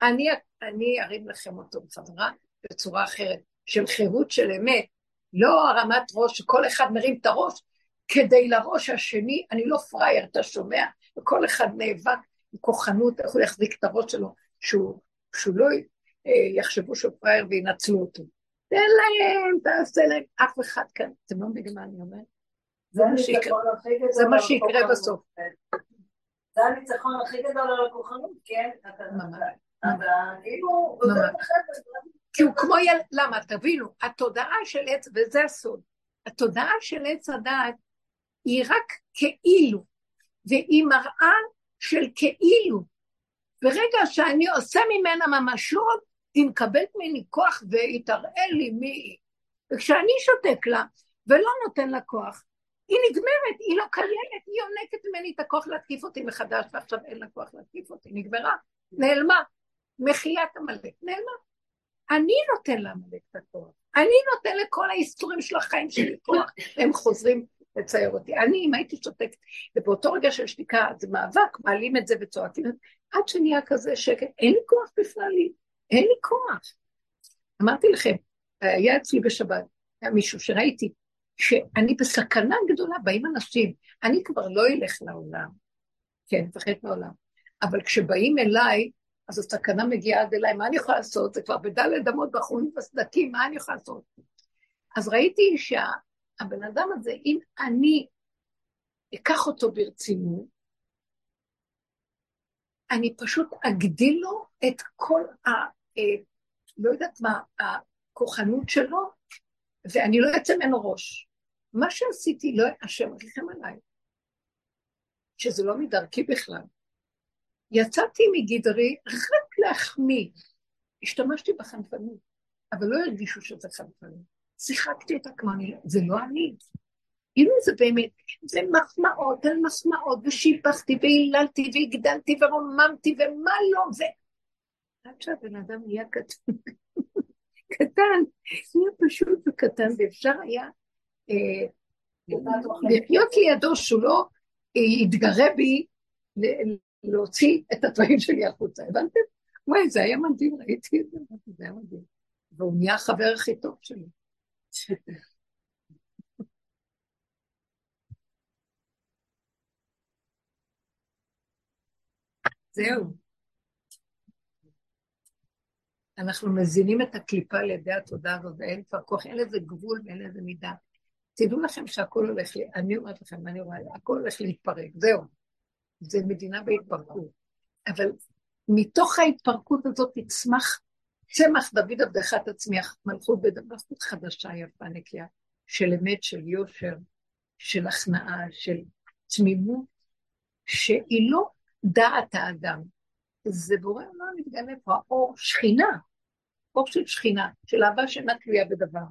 אני, אני ארים לכם אותו בחזרה בצורה אחרת, של חירות של אמת, לא הרמת ראש שכל אחד מרים את הראש כדי לראש השני, אני לא פראייר, אתה שומע? וכל אחד נאבק כוחנות, איך הוא יחזיק את הראש שלו, שהוא, שהוא לא אה, יחשבו שהוא פראייר וינצלו אותו. תן להם, תעשה להם, אף אחד כאן, אתם לא מבינים מה אני אומרת? זה מה שיקרה בסוף. זה הניצחון הכי גדול על הכוחנות, כן? אתה כאילו... כי הוא כמו ילד, למה? תבינו, התודעה של עץ, וזה הסוד, התודעה של עץ הדעת היא רק כאילו, והיא מראה של כאילו. ברגע שאני עושה ממנה ממשות, היא מקבלת ממני כוח והיא תראה לי מי היא. וכשאני שותק לה ולא נותן לה כוח, היא נגמרת, היא לא קיימת, היא יונקת ממני את הכוח להתקיף אותי מחדש, ועכשיו אין לה כוח להתקיף אותי, נגמרה, נעלמה, מחיית עמלק, נעלמה. אני נותן לעמלק את הכוח, אני נותן לכל האיסורים של החיים שלי כוח, הם חוזרים לצייר אותי. אני, אם הייתי שותקת, ובאותו רגע של שתיקה, זה מאבק, מעלים את זה וצועקים, עד שנהיה כזה שקט, אין לי כוח בכלל, אין לי כוח. אמרתי לכם, היה אצלי בשבת, היה מישהו שראיתי, שאני בסכנה גדולה, באים אנשים, אני כבר לא אלך לעולם, כן, מפחד מהעולם, אבל כשבאים אליי, אז הסכנה מגיעה עד אליי, מה אני יכולה לעשות? זה כבר בדלת אמות בחורים בסדקים, מה אני יכולה לעשות? אז ראיתי שהבן אדם הזה, אם אני אקח אותו ברצינות, אני פשוט אגדיל לו את כל ה... אה, לא יודעת מה, הכוחנות שלו, ואני לא אצא ממנו ראש. מה שעשיתי, לא, השם ריחם עליי, שזה לא מדרכי בכלל. יצאתי מגדרי רק להחמיא. השתמשתי בחנפנות, אבל לא הרגישו שזה חנפנות. שיחקתי אותה כמו אני, זה לא אני. אילו זה באמת, זה מחמאות על מחמאות, ושיבחתי והיללתי והגדלתי ורוממתי ומה לא, ו... עד שהבן אדם נהיה קטן, קטן, נהיה פשוט וקטן, ואפשר היה אה, לחיות לידו שהוא לא אה, יתגרה בי להוציא את הדברים שלי החוצה, הבנתם? וואי, זה היה מדהים, ראיתי את זה, זה היה מדהים. והוא נהיה החבר הכי טוב שלי. זהו. אנחנו מזינים את הקליפה על ידי התודה הזאת, ואין כבר כוח, אין לזה גבול ואין לזה מידה. תדעו לכם שהכל הולך, לי, אני אומרת לכם, אני רואה, הכל הולך להתפרק, זהו. זה מדינה בהתפרקות. אבל מתוך ההתפרקות הזאת תצמח צמח דוד עבדך תצמיח מלכות בדמלכות חדשה יפה נקייה, של אמת, של יושר, של הכנעה, של תמימות, שהיא לא דעת האדם. זה בורא לא מתגלה פה, האור שכינה, אור של שכינה, של אהבה שאינה תלויה בדבר,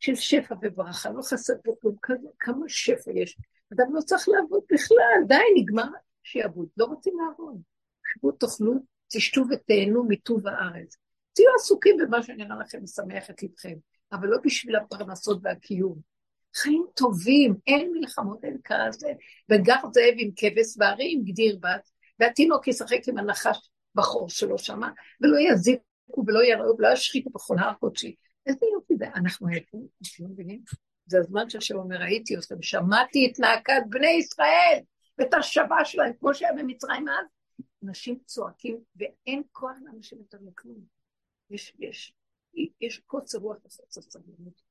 של שפע וברכה, לא חסר פה כלום, כמה שפע יש. אדם לא צריך לעבוד בכלל, די, נגמר שיעבוד, לא רוצים לעבוד. שבו תאכלו, תשתו ותהנו מטוב הארץ. תהיו עסוקים במה שנראה לכם משמח את לבכם, אבל לא בשביל הפרנסות והקיום. חיים טובים, אין מלחמות, אין כעס, וגר זאב עם כבש וארי עם גדיר בת, והתינוק ישחק עם הנחש בחור שלו שמה, ולא יזיקו ולא יראו ולא ישחיתו בכל הר קודשי. איזה יופי זה, אנחנו איפה? אתם לא מבינים? זה הזמן שהשם אומר, ראיתי אתכם, שמעתי את נאקת בני ישראל, ואת השבה שלהם, כמו שהיה במצרים אז. אנשים צועקים, ואין כוח לאנשים יותר מכלום. יש, יש, יש קוצר רוח וחוסר סבלנות.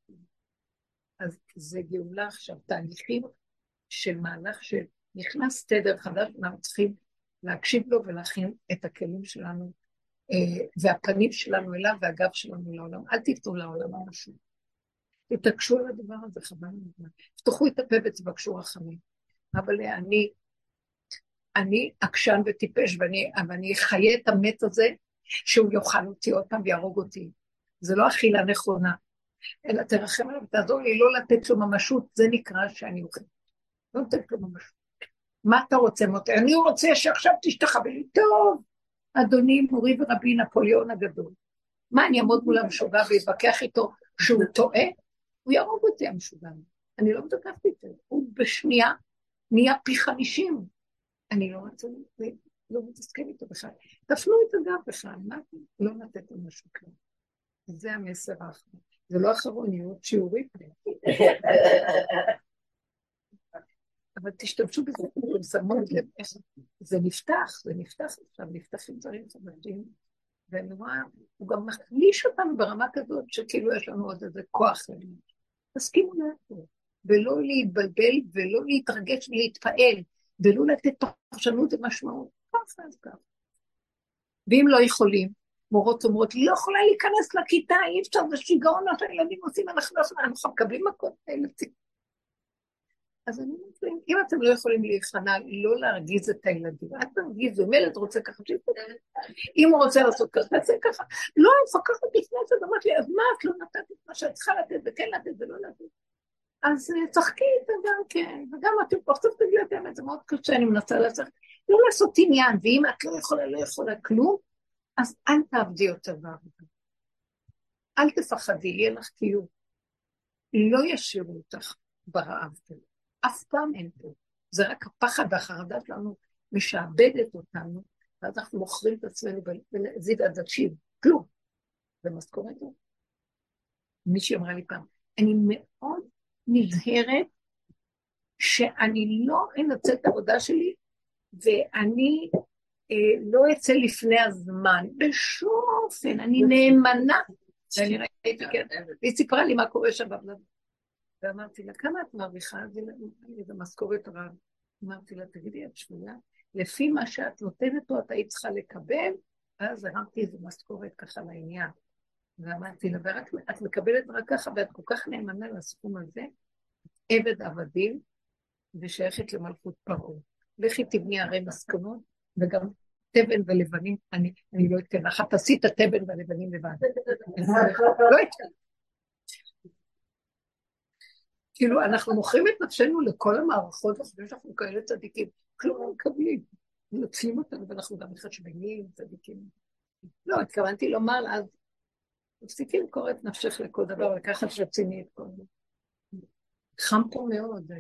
אז זה גאולה עכשיו, תהליכים של מהלך שנכנס תדר חדש, אנחנו צריכים להקשיב לו ולהכין את הכלים שלנו, אה, והפנים שלנו אליו והגב שלנו לעולם. אל תיתנו לעולם משהו. תתעקשו על הדבר הזה, חבל מזמן. פתחו את הפה ותבקשו רחמים. אבל אני, אני עקשן וטיפש, ואני, ואני אחיה את המת הזה, שהוא יאכל אותי עוד פעם ויהרוג אותי. זה לא אכילה נכונה, אלא תרחם עליו ותעזור לי לא לתת לו ממשות, זה נקרא שאני אוכל. לא לתת לו ממשות. מה אתה רוצה מוטי? אני רוצה שעכשיו תשתחווה לי, טוב. אדוני מורי ורבי נפוליאון הגדול. מה, אני אעמוד מול המשוגע ואתווכח איתו שהוא טועה? הוא יהרוג אותי המשוגע. אני לא מתווכחת איתו. הוא בשנייה נהיה פי חמישים. אני לא רוצה, לא מתעסקים איתו בכלל. תפנו את הגב בכלל, מה לא לתת משהו כזה. זה המסר האחרון. זה לא אחרוניות שיעורית. אבל תשתמשו בזה, אתם שמות לב איך זה נפתח, זה נפתח עכשיו, נפתחים דברים חדשים, ואני רואה, הוא גם מחליש אותנו ברמה כזאת שכאילו יש לנו עוד איזה כוח. תסכימו לאט ולא להתבלבל ולא להתרגש ולהתפעל, ולא לתת פרשנות ומשמעות. ואם לא יכולים, מורות אומרות, היא לא יכולה להיכנס לכיתה, אי אפשר, זה שיגעון מה שהילדים עושים, אנחנו לא יכולים, אנחנו מקבלים מכות הילדים. אז אני אומרת אם אתם לא יכולים להיכנע, לא להרגיז את הילדים, אל תרגיזו, אם ילד רוצה ככה, אם הוא רוצה לעשות ככה, תעשה ככה. לא, מפקחת לפני זה, אמרת לי, אז מה את לא נתת את מה שאת צריכה לתת, וכן לתת ולא לתת. אז אה, צחקי איתה גם כן, וגם אתם עכשיו תגידי את האמת, זה מאוד קשה, אני מנסה לעשות, לא לעשות עניין, ואם את לא יכולה, לא יכולה כלום, אז אל תעבדי יותר בעבודה. אל תפחדי, יהיה לך קיום. לא ישאירו אותך ברעב כזה. אף פעם אין פה. זה רק הפחד והחרדה שלנו משעבדת אותנו, ואז אנחנו מוכרים את עצמנו בזיו עדשים, כלום. במשכורת לא. מישהי אמרה לי פעם, אני מאוד נזהרת שאני לא אנצל את העבודה שלי ואני אה, לא אצא לפני הזמן, בשום אופן, אני נאמנה. ואני ראיתי, כן, והיא סיפרה לי מה קורה שם. ואמרתי לה, כמה את מרוויחה? אז היא לי, איזה משכורת רב. אמרתי לה, תגידי, את שבויה? לפי מה שאת נותנת פה, את היית צריכה לקבל, ואז הרמתי איזה משכורת ככה לעניין. ואמרתי לה, ורק, את מקבלת רק ככה, ואת כל כך נאמנה לסכום הזה, עבד עבדים, ושייכת למלכות פרעה. לכי תבני הרי מסקנות, וגם תבן ולבנים, אני, אני לא אתן לך, תעשי את התבן והלבנים לבד. לא אתן. כאילו, אנחנו מוכרים את נפשנו לכל המערכות, וחושבים שאנחנו כאלה צדיקים. כלום לא מקבלים. נוטפים אותנו, ואנחנו גם מחשבנים, צדיקים. לא, התכוונתי לומר אז, תפסיקי למכור את נפשך לכל דבר, לקחת רציני את כל זה. חם פה מאוד.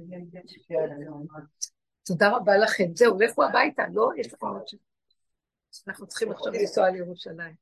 תודה רבה לכם. זהו, לכו הביתה, לא? יש לכם עוד ש... אנחנו צריכים עכשיו לנסוע לירושלים.